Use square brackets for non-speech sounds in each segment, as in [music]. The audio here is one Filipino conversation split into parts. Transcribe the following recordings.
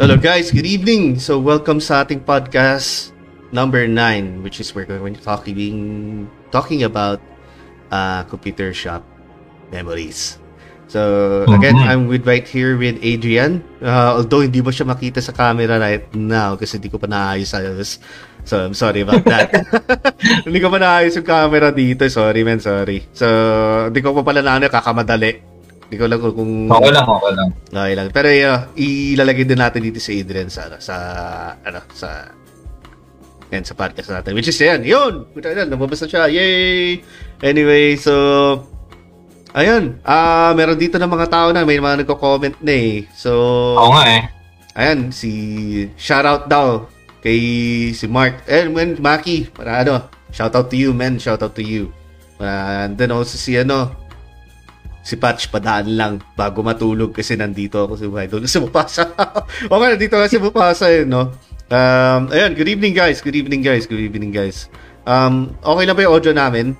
Hello guys, good evening. So welcome sa ating podcast number 9 which is we're going to talking talking about uh, computer shop memories. So again, Mhm. I'm with right here with Adrian. Uh, although hindi mo siya makita sa camera right now kasi hindi ko pa naayos-ayos. So I'm sorry about that. [laughs] hindi ko pa naayos yung camera dito. Sorry man, sorry. So hindi ko pa pala na ano, kakamadali. Hindi ko lang kung Okay lang, okay lang. Okay lang. Pero uh, ilalagay din natin dito si Adrian sa, ano, sa, ano, sa, yan, sa podcast natin. Which is yan, yun! Puta na, lumabas na siya. Yay! Anyway, so, ayun. Ah, meron dito ng mga tao na, may mga nagko-comment na eh. So, Oo nga eh. ayan, si, shoutout daw kay si Mark. Eh, man, Maki, para ano, shoutout to you, man. Shoutout to you. Uh, and then also si ano, si Patch padaan lang bago matulog kasi nandito ako sa bahay doon sa Mupasa. [laughs] okay, nandito kasi sa Mupasa eh, no? Um, ayan, good evening guys. Good evening guys. Good evening guys. Um, okay na ba yung audio namin?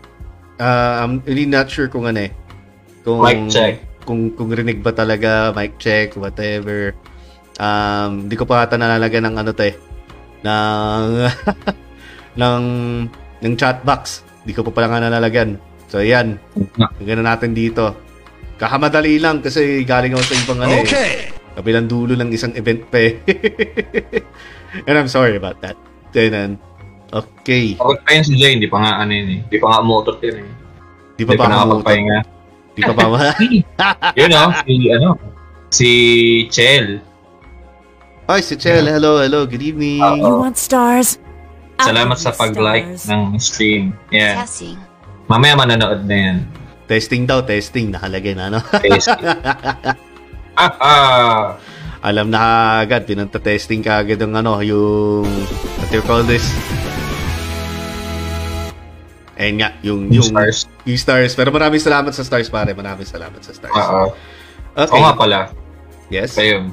Uh, I'm really not sure kung ano eh. Kung, Mic check. Kung, kung rinig ba talaga, mic check, whatever. Um, di ko pa ata nalalagyan ng ano to eh. Ng, [laughs] ng, ng chat box. Di ko pa pala nga nalalagyan. So, ayan. Ganun natin dito. Kakamadali lang kasi galing ako sa ibang ano eh. Kabilang dulo ng isang event pa eh. [laughs] And I'm sorry about that. Then, okay. Pagod pa yun si Jay, hindi pa nga ano yun eh. Hindi pa nga umutot yun eh. Di pa Hindi ba pa ako nakapagpahinga. Di pa ba [laughs] yun oh, si ano, si Chel. Ay, si Chel. Hello, hello. Good evening. You want stars? Salamat sa pag-like ng stream. Yeah. Testing. Mamaya manonood na yan. Testing daw, testing. Nakalagay na, no? [laughs] Ah. Alam na agad. Pinanta-testing ka agad ng ano, yung... What do you call this? Ayun nga, yung... Yung Yung, stars. yung stars. Pero maraming salamat sa stars, pare. Maraming salamat sa stars. Oo. Okay. Oo nga pala. Yes? Kayo.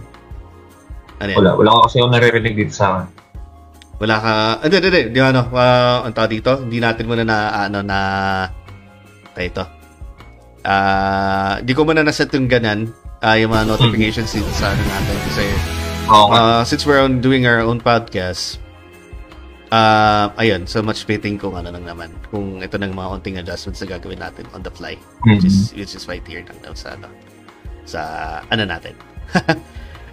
Ano yan? Wala. Wala ko kasi yung naririnig dito sa akin. Wala ka... Hindi, hindi, hindi. Di ano, uh, ang tawag dito, hindi natin muna na, ano, na... Tayo ito. Ah, di ko muna naset yung ganan, ah, yung mga notifications dito sa ano natin. Kasi, nga. uh, since we're on doing our own podcast, ah, ayun, so much fitting kung ano lang naman. Kung ito ng mga unting adjustments na gagawin natin on the fly. Which is, which is right here lang daw sa, ano, sa, ano natin. [laughs]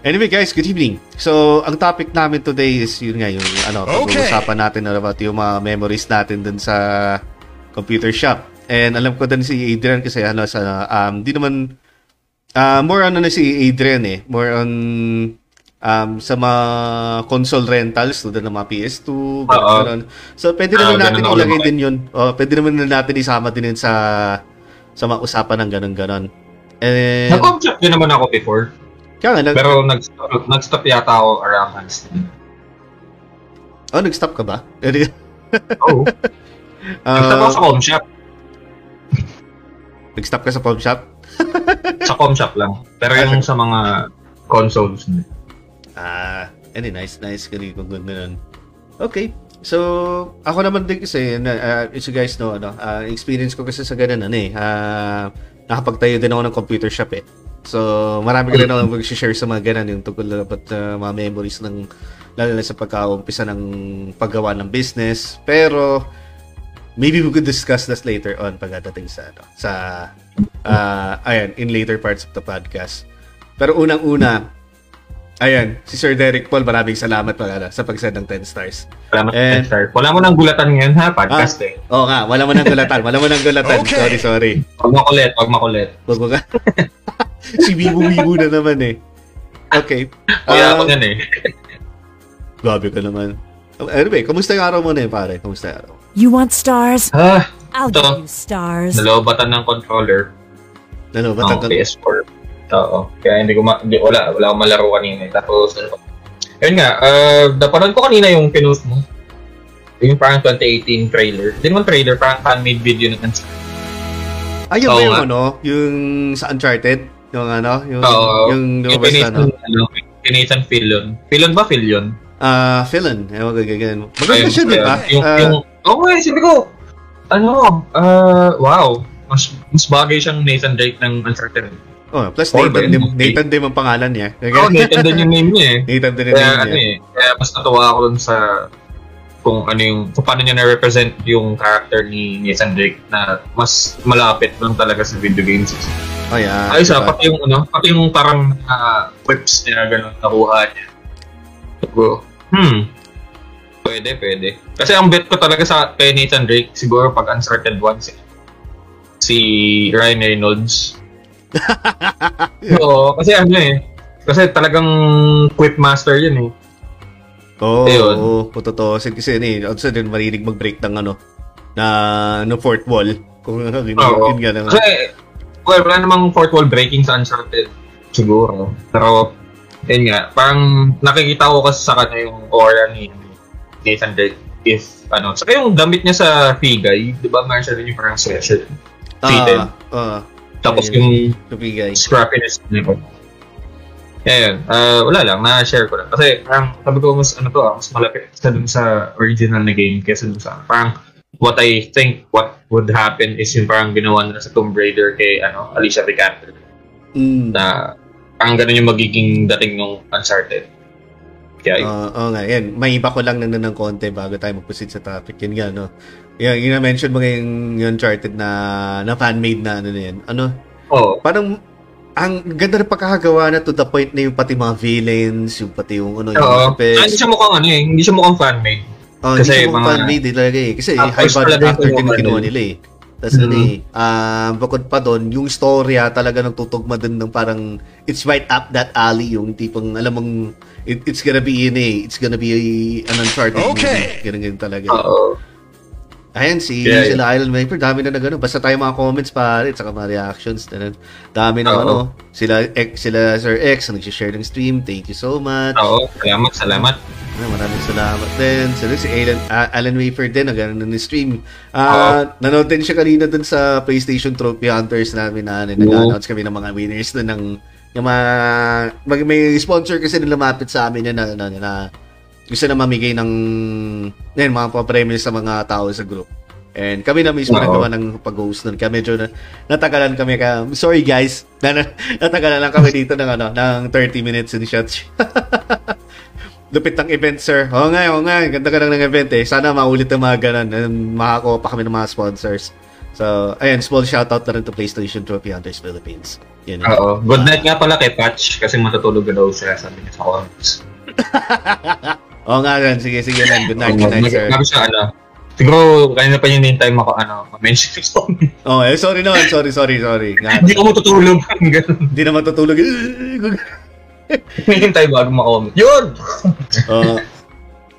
Anyway guys, good evening. So, ang topic namin today is yun nga yung ano, pag-uusapan natin about yung mga memories natin dun sa computer shop. And alam ko din si Adrian kasi ano sa um di naman ah, more on ano si Adrian eh, more on um sa mga console rentals tulad ng mga PS2, ganun. So, pwede naman Ah, natin ganun ako ilagay din yun. Oh, pwede naman natin isama din yun sa sa mga usapan ng ganun-ganon. And Nag-object din naman ako before. kaya nga, nag, Pero nag-stop, nag-stop yata ako around Handston. oh, nag-stop ka ba? Oo. [laughs] Nag-stop ako sa com shop. Nag-stop ka sa pawn shop? [laughs] Sa com shop lang. Pero yung sa mga consoles. hindi. Ah, any nice, nice. Ganun, kung ganun. Okay. So, ako naman din kasi, na, uh, as you guys know, ano, ah, experience ko kasi sa ganun, ano eh, ah, nakapagtayo din ako ng computer shop eh. So, marami ka rin ako mag-share sa mga ganun, yung tungkol na uh, mga memories ng, lalo na sa pagkaumpisa ng paggawa ng business. Pero, maybe we could discuss this later on pagdating sa, ano, sa, ah, ayan, in later parts of the podcast. Pero unang-una, ayan, si Sir Derek Paul, maraming salamat pala sa pag-send ng 10 stars. Salamat, And- sir. Wala mo nang gulatan ngayon ha, podcast eh. Oo nga, wala mo nang gulatan. Wala mo nang gulatan. Sorry, sorry. Huwag makulit, huwag makulit. Wag mo ka. [laughs] si Bibu Bibu na naman eh. Okay. Kaya Ah, ako yan eh. Grabe ka naman. Anyway, kamusta yung araw mo na eh, pare? Kamusta yung araw? You want stars? Ah, I'll Ito. give you stars. nalobatan ng controller Ano, ng ba't ang... PS4. Oo. Kaya hindi ko ma... Hindi, wala, wala akong malaro kanina. eh. Tapos, ano Yun nga, uh, napanood ko kanina yung pinost mo. Yung parang 2018 trailer. Hindi naman trailer, parang fan-made video na Ayun ba Oo yung nga. ano? Yung sa Uncharted? Yung ano? Yung, Oo. yung Yung lumabas na ano? Nathan, ano, Nathan Fillion. Fillion ba? Fillion? Ah, Philon. Ewan ko, ganyan. Maganda Ayun, siya, di ba? Yung, Ah, yung, Oo, eh, sabi ko, ano, uh, wow, mas mas bagay siyang Nathan Drake ng Uncharted. Oh, plus Nathan, Ben, din. Nathan din ang pangalan niya. Oo, [laughs] Nathan din yung name niya eh. Nathan din ang Kaya name ano niya. eh, kaya mas natuwa ako dun sa kung ano yung, kung paano niya na-represent yung character ni Nathan Drake na mas malapit dun talaga sa video games. Oh, yeah. Ayos diba? pati yung ano, pati yung parang uh, whips niya ganun nakuha niya. Siguro, hmm, pwede, pwede. Kasi ang bet ko talaga sa kay Nathan Drake, siguro pag Uncharted 1 si, si Ryan Reynolds. [laughs] Oo, kasi ano eh, kasi talagang quip master yun eh. Oo, Ayun. oo, oh, totoo. Kasi, kasi ano eh, also din marinig mag-break ng ano, na, ng fourth wall. Kung ano, yun, Oo. yun nga naman. Kasi, well, wala namang fourth wall breaking sa Uncharted. Siguro. Pero, yun nga, parang nakikita ko kasi sa kanya yung aura ni Nathan Drake if, ano, saka yung damit niya sa Figay, di ba, meron siya rin yung parang sweatshirt. Ah, ah, Tapos yung scrappiness niya po. Ayun, ah wala lang, na-share ko lang. Kasi parang sabi ko, mas ano to, ah, mas malapit sa dun sa original na game kaysa dun sa, parang what I think what would happen is yung parang ginawa nila sa Tomb Raider kay ano, Alicia Vikander Mm. na parang ganun yung magiging dating ng Uncharted. Yun. Oo oo nga, yan. May iba ko lang na ng konti bago tayo mag-proceed sa topic. Yun nga, no? Yung, yung na-mention mo yung, yung Uncharted na, na fan-made na ano na yan. Ano, Oo. parang, ang ganda ng pagkakagawa na to the point na yung pati mga villains, yung pati yung ano, yung Oo. Ah, effects. hindi siya mukhang ano eh, hindi siya mukhang fan-made. Oh, kasi hindi siya mga- fan-made talaga eh. Kasi Tapos high budget actor din kinuha ano. nila eh. Tapos ano Mhm. eh, ah, bukod pa doon, yung storya talaga nagtutugma din ng parang, it's right up that alley, yung tipong, alam mong, it, it's gonna be in eh, it's gonna be an Uncharted Okay. movie. Ganun ganun talaga. Oo. Ayan, si Yeah, sila Island Viper, dami na nagano. Basta tayo mga comments pare, at saka mga reactions. Na, dami na Oo. ano. Sila, X, sila Sir X, ang nag-share ng stream. Thank you so much. Oo, salamat, salamat. Ah, maraming salamat din. Sila si Alan, ah, Alan Wafer din, ang ganun ng stream. Ah, nanood din siya kanina dun sa PlayStation Trophy Hunters namin na ano, nag-announce kami ng mga winners dun ng yung mga, mag, may sponsor kasi na lumapit sa amin yun na, na, na gusto na mamigay ng yan, mga papremyo sa mga tao sa group. And kami na mismo Oo. nagawa ng pag-host nun. Kaya medyo na, natagalan kami. Kaya, sorry guys, [laughs] na, na, natagalan lang kami dito ng, ano, ng 30 minutes in shots. [laughs] Lupit ng event, sir. Oo nga, oo nga. Ganda ka lang ng event eh. Sana maulit ang mga ganun. Makakuha pa kami ng mga sponsors. So, ayun, small shoutout na rin to PlayStation Trophy Hunters Philippines. Yan yun. Oo. Good night nga pala kay Patch kasi matutulog na daw siya sabi niya sa comments. [laughs] Oo nga, gan. Sige, sige lang. Good night, good night, sir. Sabi siya ano, siguro kanina pa niya time ako ano, mention yung song. Oh, eh, sorry naman. Sorry, sorry, sorry. Hindi ako matutulog. [laughs] Hindi na matutulog. May hintay bago ma-comment. Yun! [laughs] Oo.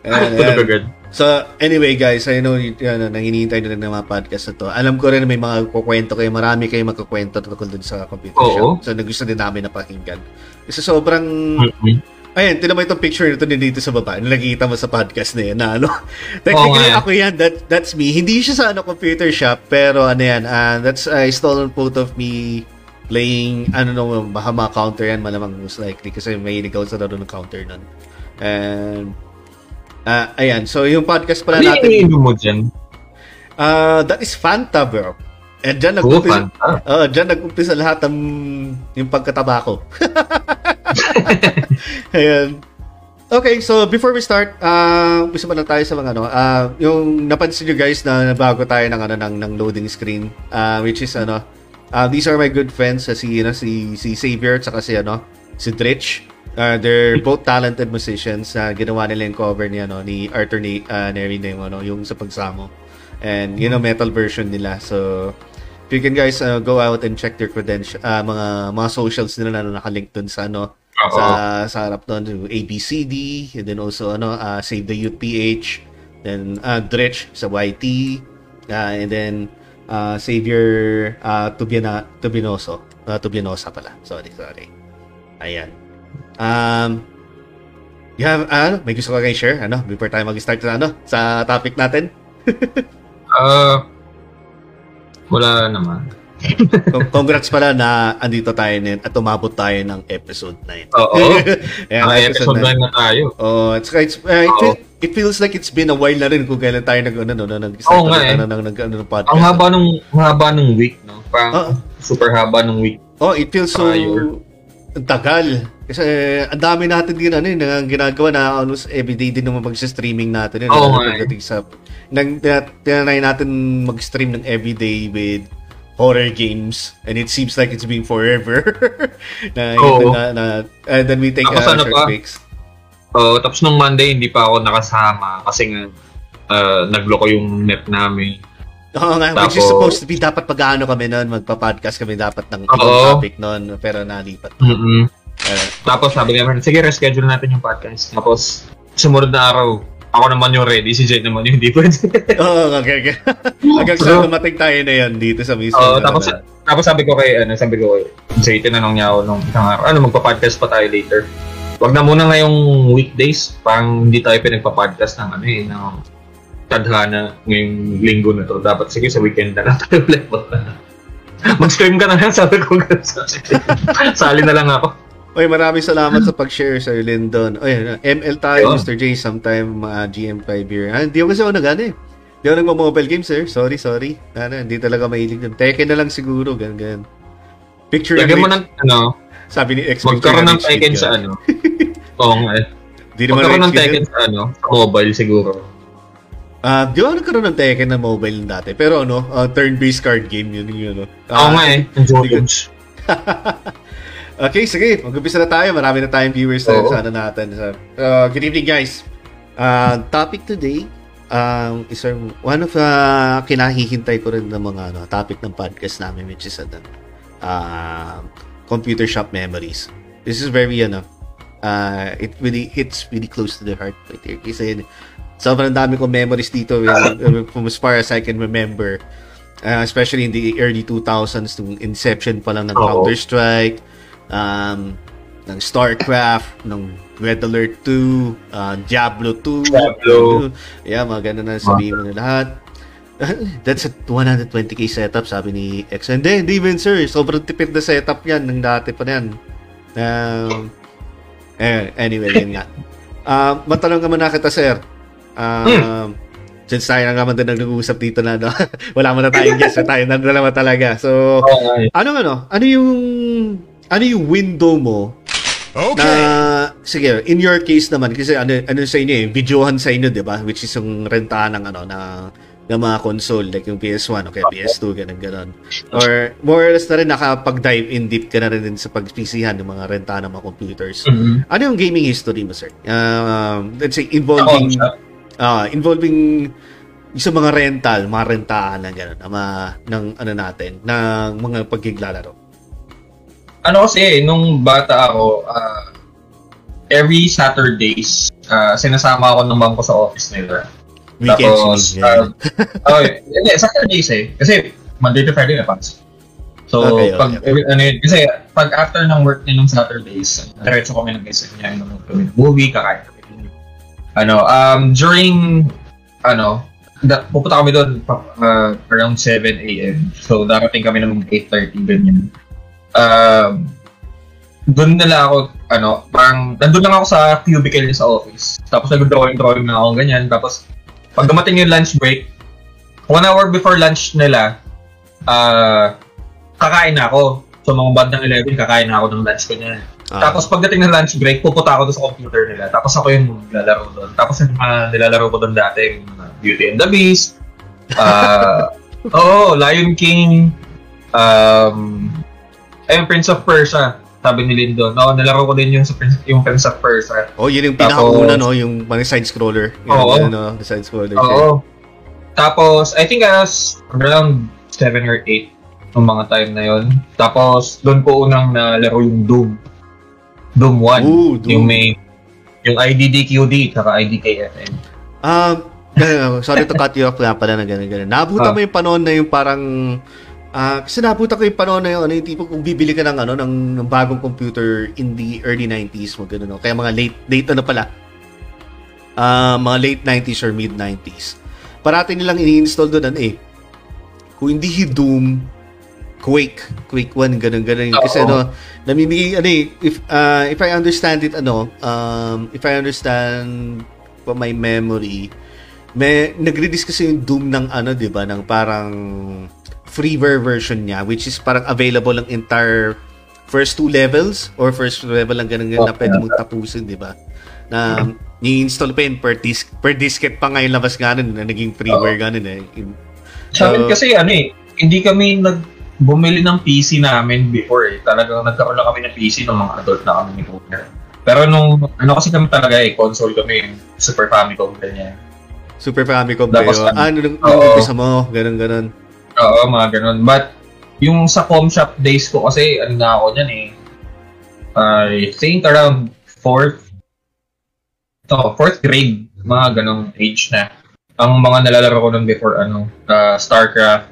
Ayan, ayan. So, anyway guys, I know y- ano, nang hinihintay na rin ng mga podcast na to. Alam ko rin na may mga kukwento kayo, marami kayo magkukwento tungkol dun sa computer Oo. shop. So, nagusto din namin na pakinggan. Kasi sobrang, Mhm. ayun, tinan mo itong picture nito din dito sa baba. Na nakikita mo sa podcast na yan, na ano. [laughs] Technically, nga. ako yan, that, that's me. Hindi siya sa ano, computer shop, pero ano yan, ah, that's a stolen photo of me playing, ano no, baka mga counter yan, malamang most likely. Kasi may inigaw sa laro ng counter nun. And, ah, ayan, so yung podcast pala Ano natin, iniinom mo dyan? Ah, that is Fanta, bro. And dyan Oo, nag-umpisa, oh, dyan nag-umpisa lahat ng yung pagkataba ko. [laughs] Ayan. Okay, so before we start, uh, gusto ba na tayo sa mga ano, ah, yung napansin nyo guys na bago tayo ng ano ng, ng loading screen, ah, which is ano, ah, these are my good friends, ah, si, ano, si, si Xavier at si, ano, si Dritch. Uh, they're both talented musicians. na ginawa nila yung cover ni, ano, ni Arthur ni, uh, Neri na yung, ano, yung sa pagsamo. And, you know, metal version nila. So, if you can guys uh, go out and check their credentials, uh, mga, mga socials nila na nakalink dun sa, ano, sa sa harap yung ABCD and then also ano uh, Save the Youth PH then uh, Dretch sa YT uh, and then uh, Savior uh, Tubiana Tubinoso uh, Tubinosa pala sorry sorry ayan um you have ano may gusto ka kayo share ano before tayo mag-start sa ano sa topic natin [laughs] Ah, wala naman. Con- congrats pala na andito tayo ngayon at umabot tayo ng episode 9 Oo. [laughs] Mga episode 9 na tayo. Oh, it's, it's uh, it, Oo. feel- it feels like it's been a while na rin kung kailan tayo nag ano no nag Oo nga eh. ano, nag, nag, ano, ng podcast. Ang haba nung, haba nung week, no? Parang Oo. super haba ng week. Oh, it feels so. Ang tagal. Kasi eh, ang dami natin din ano yun, ang ginagawa na almost everyday din naman mag-streaming natin yun. Oo Lalo nga eh. pagdating sa nang tina- tinanay natin mag-stream ng everyday with horror games and it seems like it's been forever [laughs] na, Oo. na, na, and then we take Tapos a ano short pa? breaks Oo, tapos nung Monday, hindi pa ako nakasama kasi nga uh, nagloko yung net namin. Oo nga, which is Tapos- supposed to be dapat pag-ano kami noon, magpa-podcast kami dapat ng Oo. topic noon, pero nalipat. mm Uh, Tapos sabi naman, sige, reschedule natin yung podcast. Tapos, sumunod na araw, ako naman yung ready, si Jay naman yung hindi pwede. [laughs] Oo, okay, okay. [laughs] Hanggang sa dumating tayo na yan dito sa mismo. Oo, tapos, tapos sabi ko kay, ano, sabi ko kay Jay, tinanong niya ako nung isang araw, ano, magpa-podcast pa tayo later. Wag na muna ngayong weekdays, pang hindi tayo pinagpa-podcast ng ano eh, ng tadhana ngayong linggo na to. Dapat sige sa weekend na lang tayo ulit. [laughs] Mag-stream ka na lang, sabi ko. [laughs] Sali na lang ako. Oy, maraming salamat sa pag-share sa Lindon. Oy, ML tayo, Ayun. Mr. J, sometime uh, GM5 here. Ah, hindi ako kasi ako nag-ano eh. Hindi ako nagmo-mobile games, sir. Sorry, sorry. Ano, hindi talaga mahilig dun. Tekken na lang siguro, ganun, ganun. Picture Lagyan mo ng, ano, Sabi ni X, magkaroon ng Tekken sa ano. Oo nga eh. Di naman Magkaroon ng Tekken sa ano, sa mobile siguro. Ah, di ba nagkaroon ng Tekken na mobile dati? Pero ano, ah, turn-based card game yun yung ano. Oo nga eh, ang Jojo. [laughs] Okay, sige. Mag-umpisa na tayo. Marami na tayong viewers na sa ano natin. So, uh, good evening, guys. Uh, topic today um, is our, one of uh, kinahihintay ko rin ng mga ano, topic ng podcast namin which is ano, uh, computer shop memories. This is very ano, uh, it really hits really close to the heart right here. Kasi sobrang dami kong memories dito uh, from as far as I can remember. Uh, especially in the early 2000s, nung inception pa lang ng Oo. Counter-Strike, um, ng StarCraft, ng Red Alert 2, uh, Diablo 2. Diablo. Yeah, mga ganun na sabihin mo na lahat. [laughs] That's a 120k setup, sabi ni X. Hindi, hindi man sir. Sobrang tipid na setup yan ng dati pa yan. Um, eh, anyway, yun nga. Uh, matanong ka muna kita, sir. Um, Since tayo na naman din nag-uusap dito na, no? [laughs] wala mo na tayong [laughs] guest, tayo na dalawa talaga. So, eh. ano ano? Ano yung ano yung window mo na sige, in your case naman kasi ano ano sa inyo eh, videohan sa inyo, 'di ba? Which is yung rentahan ng ano na ng mga console like yung PS1 o kaya PS2 ganun ganun. Or more or less na rin nakapag-dive in deep ka na rin din sa pag-PChan ng mga rentahan ng mga computers. Mhm. Ano yung gaming history mo, sir? Um, let's say involving Ako, ah involving sa mga rental, mga rentahan na gano'n, ng, ng ano natin, ng mga pagkiglalaro. ano kasi, nung bata ako, ah, every Saturdays, ah, sinasama ako ng bangko sa office nila. Weekends, Tapos, ah, oh, hindi, Saturdays eh. Kasi, Monday to Friday na pasok. So, Okay, okay, pag, okay. ano yun, kasi, pag after ng work niya ng Saturdays, diretso kami ng isa niya, nanonood kami ng movie, kakain. Ano, um, during, ano, da, pupunta kami doon uh, around 7 a.m. So, darating kami ng 8.30, ganyan. Um, doon nila ako, ano, parang, nandun lang ako sa cubicle sa office. Tapos nag-drawing-drawing na ako, ganyan. Tapos, pag dumating yung lunch break, one hour before lunch nila, ah, kakain na ako. So, mga bandang 11, kakain na ako ng lunch ko niya. Ah. Tapos pagdating ng lunch break, pupunta ako doon sa computer nila. Tapos ako yung nilalaro doon. Tapos yung mga nilalaro ko doon dati, yung Beauty and the Beast, [laughs] uh, oh, Lion King, um, ayun, Prince of Persia, sabi ni Lindon. No, nilaro ko din yung, sa Prince, yung Prince of Persia. oh, yun yung pinakauna, no? Yung mga side-scroller. Yung, Oo. ano, no? The side-scroller. Oo. Tapos, I think I was around 7 or 8 nung mga time na yon. Tapos, doon ko unang nalaro yung Doom. Doom 1. Ooh, Doom. Yung may, yung IDDQD, tsaka IDKFN. Um, uh, sorry to cut you off nga pala na gano'n, gano'n. Nabutan Ah. mo yung panahon na yung parang, ah, kasi nabutan ko yung panahon na yung, ano, yung tipo kung bibili ka ng, ano, ng, ng bagong computer in the early 90s mo, gano'n, no? Kaya mga late, late ano pala, ah, mga late 90s or mid 90s. Parati nilang ini-install doon, ano eh, kung hindi Doom, Quake, Quake 1, ganun, ganun. Kasi ano, namimigay, ano eh, if, uh, if I understand it, ano, um, if I understand from my memory, may, nagre-release kasi yung Doom ng ano, di ba, ng parang freeware version niya, which is parang available ang entire first two levels or first level lang ganun ganun na Okay. pwede mong tapusin, di ba? Na ni-install pa yun per, disc, per disket pa ngayon labas nga nun, na naging freeware ganun eh. Yung- Sa amin So- kasi ano eh, hindi kami nag bumili ng PC namin before eh. Talagang nagkaroon lang kami ng PC ng mga adult na kami ni Kuya. Pero nung, ano kasi kami talaga eh, console kami, Super Famicom, ganyan. Super Famicom Tapos, kayo. ano, Ah, nung, nung umpisa mo, ganun ganun. Oo, mga ganun. But, yung sa com shop days ko kasi, ano na ako niyan eh, I think around fourth, to, fourth grade, mga ganong age na. Ang mga nalalaro ko nun before, ano, uh, StarCraft,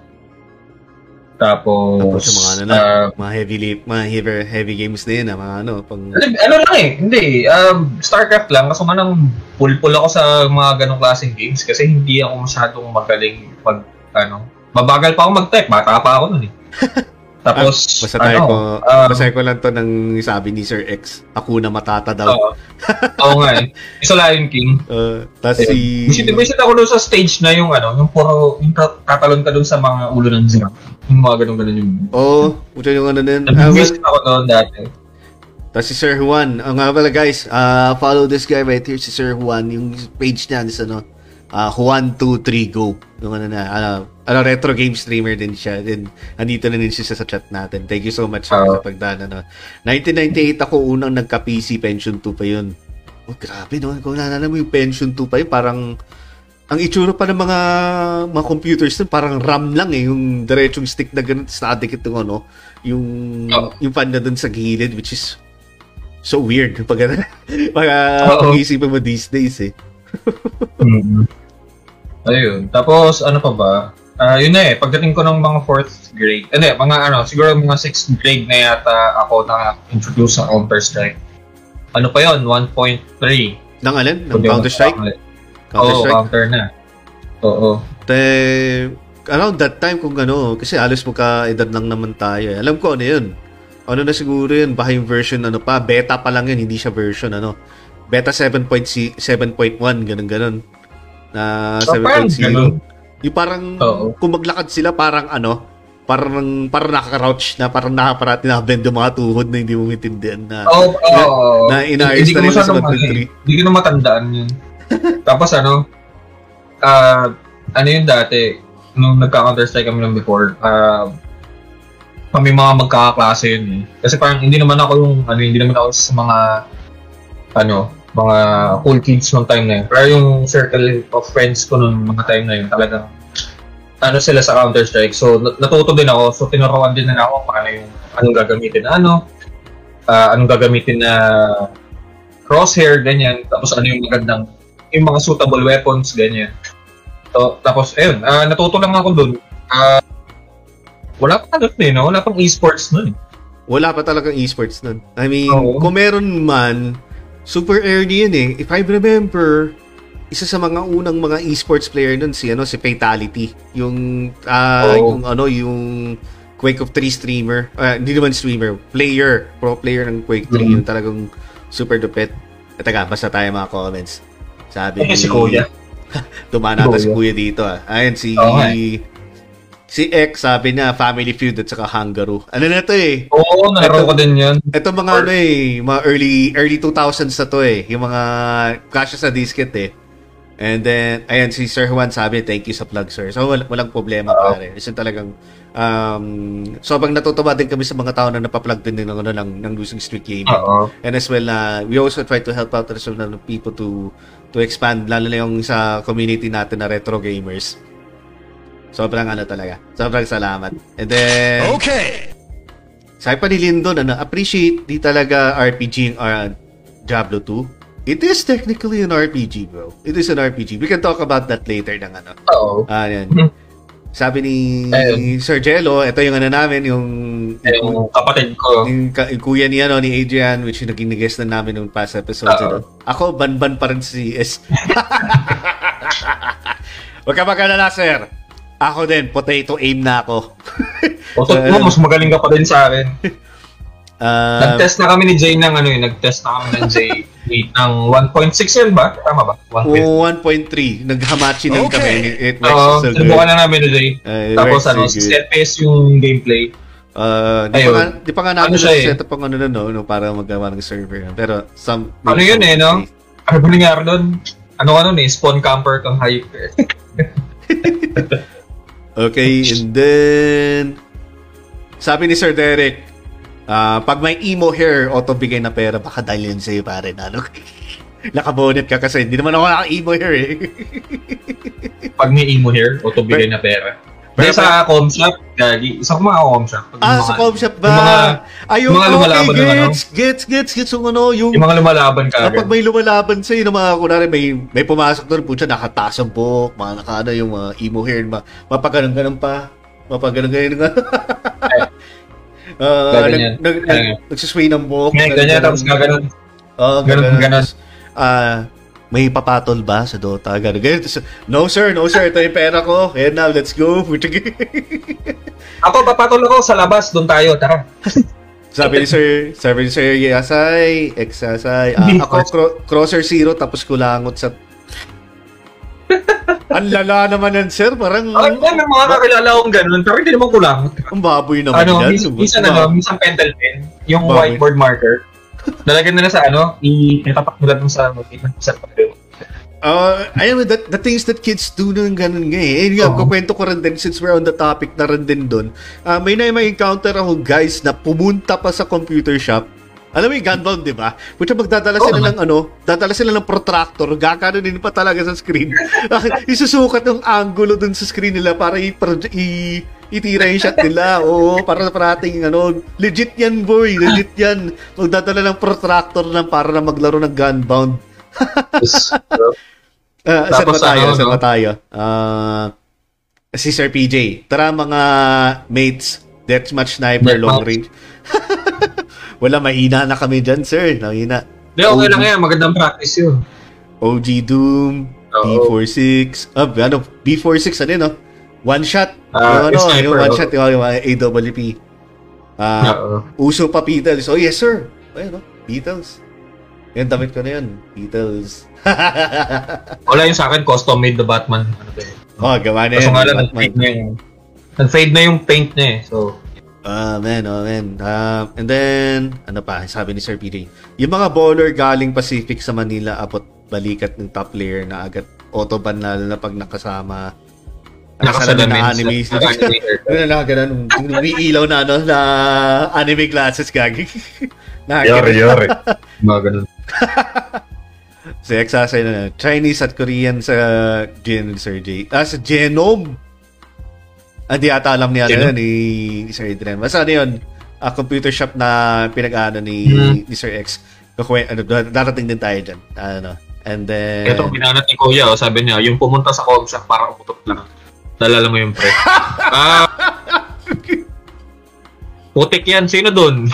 tapos, Tapos yung mga ano na, uh, mga heavy mga heavy, heavy games na yun, ah, mga ano, pang ano, lang eh, hindi, um, StarCraft lang, kaso nga nang pulpul ako sa mga ganong klaseng games kasi hindi ako masyadong magaling pag, ano, mabagal pa ako mag-type, bata pa ako nun eh. [laughs] Tapos, basta tayo ano, ko, um, basta ko lang to ng sabi ni Sir X, ako na matata daw. Oo. Oo nga eh. Isa Lion King. Uh, Tapos Eh, si... Visit, visit ako doon sa stage na yung ano, yung puro, yung ta- tatalon ka doon sa mga ulo ng zero. Yung mga ganun-ganun yung... Oh, puto yung ano din. Ah, Nag-visit ako doon dati. Tapos si Sir Juan. Ang nga pala guys, ah, follow this guy right here, si Sir Juan. Yung page niya is ano, ah, Juan23 Go. Yung ano na, ano, ano, retro game streamer din siya. Then, andito na din siya sa chat natin. Thank you so much sir, sa pagdaan. Ano. 1998 ako unang nagka-PC, pension 2 pa yun. Oh, grabe no. Kung naalala mo yung pension 2 pa yun, parang ang itsura pa ng mga mga computers nun, parang RAM lang eh, yung diretsong stick na ganun, tapos nakadikit yung ano, yung, Oo. yung fan na dun sa gilid, which is so weird [laughs] pag, pag, Oo. pag isipin mo these days eh. [laughs] mm Ayun. Tapos, ano pa ba? Ah, yun na eh, pagdating ko ng mga fourth grade, hindi, mga ano, siguro mga sixth grade na yata ako na-introduce sa Counter-Strike. Ano pa yun? 1.3. Nang alin? Ng Kung di ako Counter-Strike? nagkakamali. Oo, Counter-Strike? counter na. Oo. Te, around that time kung ano, kasi alos mo ka edad lang naman tayo. eh. Alam ko ano yun. Ano na siguro yun, baka yung version ano pa, beta pa lang yun, hindi siya version ano. Beta 7.7.1, ganun ganun. Na So, parang 7.0. Yung parang, Oo. kung maglakad sila, parang ano, parang, parang nakaka-crouch na, parang nakaparat, nakabend yung mga tuhod na hindi mo maintindihan na. Oo, oo. na inayos Hindi na nila sa 1.3. eh, Hindi ko na matandaan yun. [laughs] Tapos ano, ah, ano yun dati, nung nagka-counter-strike kami lang before, ah, kami mga magkakaklase yun eh. Kasi parang hindi naman ako yung, ano, hindi naman ako sa mga, ano, mga cool kids nung time na yun. Pero yung circle of friends ko nung mga time na yun, talagang, ano sila sa Counter-Strike. So, nat- natuto din ako. So, tinuruan din na ako paano yung, anong gagamitin na ano, ah, anong gagamitin na crosshair, ganyan. Tapos ano yung magandang, yung mga suitable weapons, ganyan. So, tapos, ayun, ah, natuto lang ako dun. Ah, wala pa ano eh, no? Wala pang esports nun. Wala pa talagang esports nun. I mean, Oo. kung meron man, super early yun eh. If I remember, isa sa mga unang mga esports player nun si ano si Fatality. Yung ah Oo. yung ano yung Quake of 3 streamer. Ah, hindi naman streamer, player, pro player ng Quake 3 Mhm. yung talagang super dupet. At taga, basta tayo mga comments. Sabi Eh, si Kuya. [laughs] Tumanata si Kuya. Dito ah. Ayun si eh. Si X sabi niya Family Feud at saka Hangaru. Ano na to eh? Oo, nalaro ko din yun. Ito mga ano eh, mga early early 2000s na to eh. Yung mga kasya sa disket eh. And then, ayan, si Sir Juan sabi, thank you sa plug, sir. So, wal- walang problema, Oo. pare. Kasi talagang, um, sobrang natutuwa din kami sa mga tao na napaplug din ng, ano, ng, ng Losing Streak Gaming. Oo. And as well, uh, we also try to help out as well ng people to to expand, lalo na yung sa community natin na retro gamers. Sobrang ano talaga. Sobrang salamat. And then, Okay. sabi pa ni Lindon, ano, appreciate di talaga RPG yung uh, Diablo 2. It is technically an RPG, bro. It is an RPG. We can talk about that later ng ano. Oo. Ah, yan. Mhm. Sabi ni Ayun. Sir Jello, ito yung ano namin, yung, Yung kapatid ko. yung, ka- yung kuya ni ano ni Adrian which yung naging guest na namin nung past episodes Oo. ano. Ako ban-ban pa rin si S. [laughs] Huwag ka magkalala, sir. Ako din, potato aim na ako. [laughs] Otot mo, mas magaling ka pa din sa akin. [laughs] Ah, Nag-test na kami ni Jay ng ano yun, nag-test na kami ng Jay ng 1.6 yun ba? Tama ba? 1.6. Oo, 1.3. Naghamachi lang Okay. kami. It works Oo, so good. na namin ni Jay. Uh, Tapos ano, so 6 good. FPS yung gameplay. Uh, di, pa Ayun. nga, di pa nga natin Ano siya eh? set up ang ano na, no, no, para magawa ng server. Pero, some... Ano yun eh, no? Ano ba nangyari doon? Ano ano eh, spawn camper kang hype. [laughs] Okay, and then... Sabi ni Sir Derek, ah pag may emo hair, auto bigay na pera, baka dahil yun sa'yo, pare. na, Ano? [laughs] Nakabonet ka kasi. Hindi naman ako naka-emo hair eh. Pag may emo hair, auto bigay na pera. Pero- Pero sa com shop, gagi. Isa ko mga com shop. Pag ah, yung sa mga- com shop ba? Yung mga, yung mga okay, lumalaban ng ano? gets, gets, gets, gets, yung ano, yung... yung mga lumalaban ka Kapag may lumalaban sa'yo ng mga, kunwari, may, may pumasok doon, putya, nakataas ang buhok, mga nakana yung mga emo hair, ma, mapaganon-ganon pa, mapaganon-ganon nga. [laughs] Ah, Gaganyan. nag, nag, nag, Ganyan. nagsisway ng buhok. Ngayon, ganyan, tapos gaganon. Oo, Ganon, ganon. Tapos, Ah, may papatol ba sa Dota? Ganun, no sir, no sir, ito yung pera ko. Ayan na, let's go. [laughs] Ako, papatol ako sa labas, doon tayo, tara. [laughs] sabi ni sir, sabi ni sir Yasay, ex Yasay, ah, ako cro- crosser zero tapos kulangot sa [laughs] Ang lala naman yan, sir. Parang, Ay, may mga kakilala akong ganun, pero hindi naman kulang. ang baboy naman Ano, yan. minsan, minsan ano, minsan pentel pen, yung Bakit? whiteboard marker. Lalagyan nila sa ano, i-tapak nila dun sa sa Uh, ayun, the, the things that kids do nung ganun nga eh. Eh, nga, Oo. kukwento ko rin din, since we're on the topic na rin din doon, ah, may na may encounter ako guys na pumunta pa sa computer shop. Alam mo yung gunbound, di ba? Kung magdadala Oo sila ng ano, dadala sila ng protractor, gagano din pa talaga sa screen. [laughs] Isusukat yung angulo dun sa screen nila para i, i itira yung shot nila. Oo, para parating ano, legit yan boy, legit yan. Magdadala ng protractor lang para na maglaro ng gunbound. [laughs] Ah, saan ba tayo? ano, Saan ba tayo? Ah, si Sir PJ. Tara mga mates, deathmatch sniper, long Deathmatch. range. [laughs] Wala, mahina na kami dyan, sir. Mahina. Hindi, okay lang yan. Magandang practice yun. OG Doom, Oo. B46, ah, ano, B46, ano yun, no? One shot. Yung, ano, sniper, yung one oo. shot, yung, yung uh, AWP. Ah, Oo. uso pa Beatles. Oh, yes, sir. Ayun, no? Beatles. Yan, damit ko na yun. Beatles. [laughs] Wala yung sa akin, custom made the Batman. Ano ba yun? oh, gawa na Kaso yan. nga lang, nag-fade na yung nag-fade na yung paint niya eh. So, Ah, man, oh, man. Um, and then, ano pa, sabi ni Sir PJ, yung mga bowler galing Pacific sa Manila, abot balikat ng top layer na agad autoban lalo na pag nakasama nakasalamin na anime. Ano [laughs] na, ganun, umiilaw na, ano, na anime classes, gagi. [laughs] Yori, yori. [laughs] Mga ganun. Sa exercise na, Chinese at Korean sa Gen, Sir J. Ah, sa Genome. Ah, di ata alam niya ano, ni, ni Sir Adrian. Basta ano yun, ah, computer shop na pinag-ano ni, Mhm. ni Sir X. Kukwe, ano, darating din tayo dyan. Ano, and then... Ito, binanat ni Kuya, oh, sabi niya, yung pumunta sa com shop para umutot lang. Nalala mo yung pre. [laughs] ah, putik yan. Sino dun?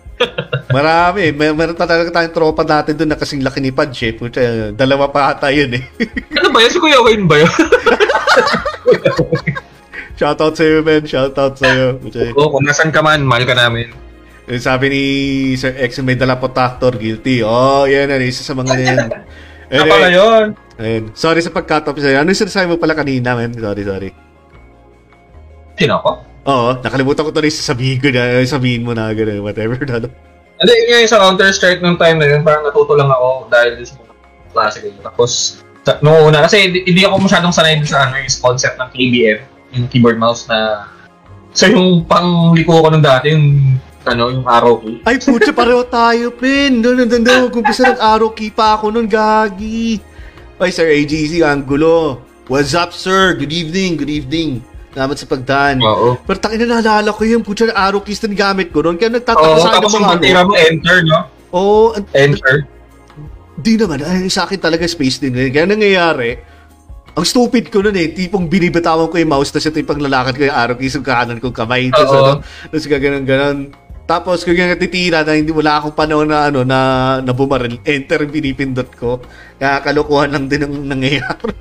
[laughs] Marami. May, meron pa talaga tayong tropa natin doon na kasing laki ni Pudge eh. Puta, dalawa pa ata yun eh. [laughs] ano ba yun? Si Kuya Wayne ba yun? Shoutout sa'yo, man. Shoutout sa'yo. Puta, Oo, kung nasan ka man, mahal ka namin. eh, sabi ni Sir X, may dala po tractor, guilty. Oh, yan. Ano, isa sa mga yan. Ano pala yun? Ayun. Sorry sa pagkat up sa'yo. Ano yung sinasabi mo pala kanina, man? Sorry, sorry. Sino ako? Oo, nakalimutan ko yung sasabihin ko na, sabihin mo na, gano'n, whatever. [laughs] Ano. Hindi, yun yung sa Counter-Strike nung time na yun, parang natuto lang ako dahil sa mga klase ko. Tapos, sa, nung una, kasi hindi, hindi ako masyadong sanay sa ano, yung concept ng KBM, yung keyboard mouse na sa yung pang liko ko nung dati, yung ano, yung arrow key. Ay, putya, pareho tayo, pin. Doon, doon, doon. Kumpisa nag-araw key pa ako nun, gagi. Ay, Sir AGC, Angulo. What's up, sir? Good evening, good evening. Salamat sa pagdaan. Oo. Pero takin na naalala ko yung putya na arrow keys na gamit ko noon. Kaya nagtataka Oo, sa akin tapos ng pagtira ano. mo, enter, no? Oo, an- Enter. di naman. Ay, sa akin talaga space din. Kaya nangyayari, ang stupid ko nun eh, tipong binibitawan ko yung mouse tapos ito yung paglalakad ko yung arrow keys yung kanan kong kamay. Tapos ano, tapos gaganon ganon. Tapos kung yung natitira na hindi wala akong panahon na ano na, na bumaril, enter pinipindot ko. Kaya kalokohan lang din ang nangyayari. [laughs]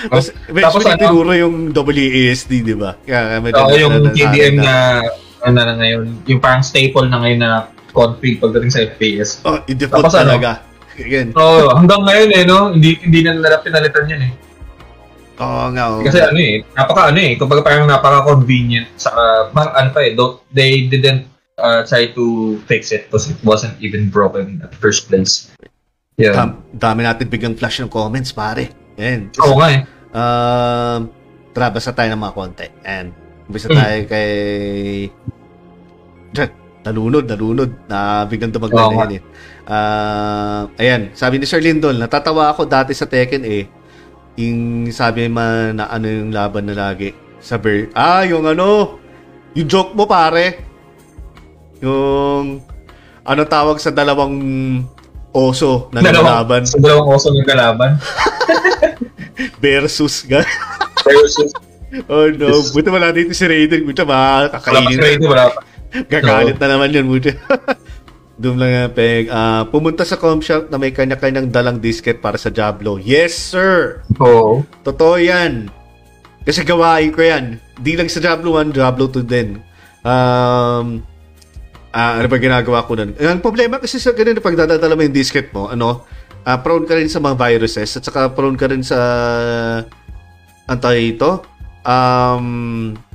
Tapos, Tapos eventually, ano? tinuro yung WASD, di ba? Kaya medyo Oo, yung na- na- na- na ano na ngayon, yung parang staple na ngayon na config pagdating sa FPS. Oh, i-default Tapos ano? talaga. Again. Oo, hanggang ngayon eh, no? Hindi, hindi na nila pinalitan yan eh. Oo nga. oo. Kasi ano eh, napaka ano eh, kumbaga parang napaka-convenient sa, uh, ano pa eh, don't, they didn't uh, try to fix it because it wasn't even broken at first place. Yeah. Dam- dami natin biglang flash ng comments, pare. Yan. Oo nga eh. Um, tara, basta tayo ng mga konti. And, basta Mm. tayo kay... Nalunod, nalunod. Na biglang dumagdag na yan eh. Ah, ayan, sabi ni Sir Lindol, natatawa ako dati sa Tekken eh. Yung sabi man na ano yung laban na lagi. Sa Ber... Ah, yung ano, yung joke mo pare. Yung... Ano tawag sa dalawang oso na naglaban Sa dalawang oso ng kalaban. [laughs] versus ga. [laughs] Versus, Oh no, buti wala dito si Raider. Buti ba, kakainin na. radio, wala pa. Gagalit na naman yun, buti. [laughs] Doon lang nga, Peg. Ah, pumunta sa com shop na may kanya-kanyang dalang disket para sa Diablo. Yes, sir! Oo. Totoo yan. Kasi gawain ko yan. Di lang sa Diablo 1, Diablo 2 din. Um, ah, ano ba ginagawa ko nun? Ang problema kasi sa ganun, pag dadadala mo yung disket mo, ano, ah, prone ka rin sa mga viruses at saka prone ka rin sa antay ito, um,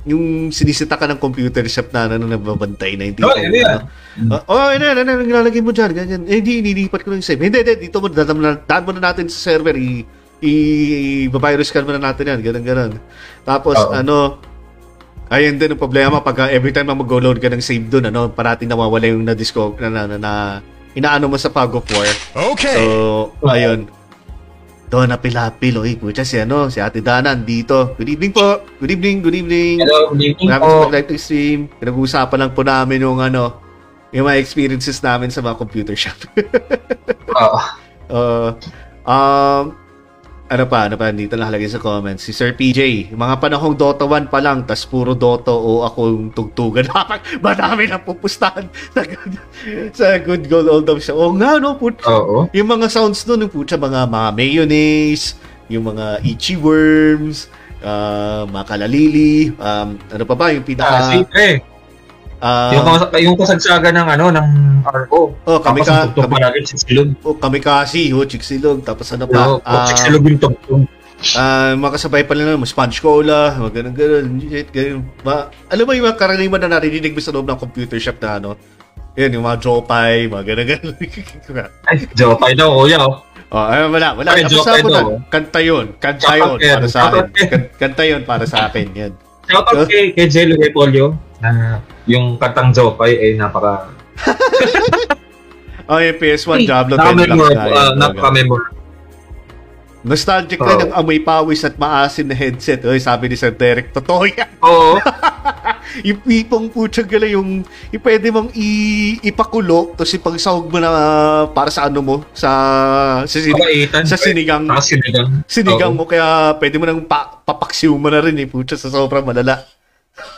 yung sinisita ka ng computer shop na ano, nagbabantay na hindi Oh, hindi yan. ano. Ah, oh, ano, ano, ano, nilalagay mo dyan, ganyan. Eh, hindi, nilipat ko lang yung save. Hindi, hindi, dito mo, dadam na, daan mo na natin sa server, i, i, virus scan mo na natin yan, ganun, ganun. Tapos, Oo. ano, ayun din ang problema pag every time na mag-load ka ng save doon, ano, parating nawawala yung na-discover, na, na, na, inaano mo sa Pag of War. Okay. So, ayun. Doon na pilapil, oy, pucha si ano, si Ate Dana dito. Good evening po. Good evening, good evening. Hello, good evening Maraming po. sa live to stream. Pinag-uusapan lang po namin yung ano, yung mga experiences namin sa mga computer shop. [laughs] Oo. uh, um, ano pa, ano pa, dito nakalagay sa comments. Si Sir PJ, mga panahong Dota 1 pa lang, tas puro Dota o ako yung tugtugan. [laughs] Madami na pupustahan sa good, sa good gold old daw siya. Oo nga, no, put, Oo. yung mga sounds doon, yung putya, mga, mga mayonnaise, yung mga itchy worms, uh, mga kalalili, um, ano pa ba, yung Ah, pinaka... siyempre. Ah, yung, yung kasagsaga ng ano, ng RO. oh, kami ka, kami, palagi si Silog. oh, kami kasi, oh, chiksilog, tapos ano pa, Oo, ah, si Silog yung tugtog. ah, mga kasabay pa lang, sponge cola, mga ganun, ganun, shit, ganun. Ma, alam mo yung mga karaniwan na narinig mo sa loob ng computer shop na ano, yun, yung mga jopay, mga ganun, ganun. [laughs] Ay, Jopay daw, kuya. oh. Oh, ay, wala, wala. Ay, na, daw. kanta yun. Kanta Shoutout yun para sa akin. Kanta yun para sa akin. Yan. Shoutout kay, kay Jello kay Polio na yung kantang Jopay ay napaka [laughs] Oh, yung PS1 Diablo 10 lang. tayo. Uh, napaka-memorable. Nostalgic Oo. na ng amoy pawis at maasin na headset. Oy, sabi ni Sir Derek, totoo yan. Oo. [laughs] yung pipong putsag gala yung, pwede mong i, ipakulo tapos ipagsahog mo na para sa ano mo sa sa, sin- Kabaitan. sa sinigang Saka sinigang. sinigang Oo. mo kaya pwede mo nang pa, papaksiw mo na rin eh putya sa sobrang malala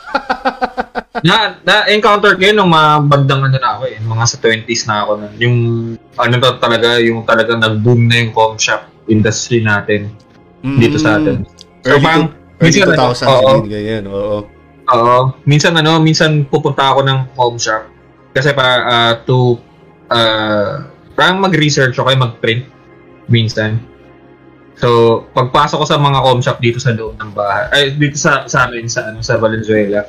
[laughs] na na-encounter ko yun nung mga bandang ano na ako eh, mga sa 20s na ako nun. Yung ano to talaga, yung talagang nag-boom na yung com shop industry natin dito sa atin. So, early, parang, to, early minsan, 2000 oo. ganyan oo Oo. minsan ano, minsan pupunta ako ng home shop kasi para ah, to uh, parang mag-research o kaya mag-print minsan. So, pagpasok ko sa mga home shop dito sa loob ng bahay, ay dito sa sa amin sa ano sa Valenzuela.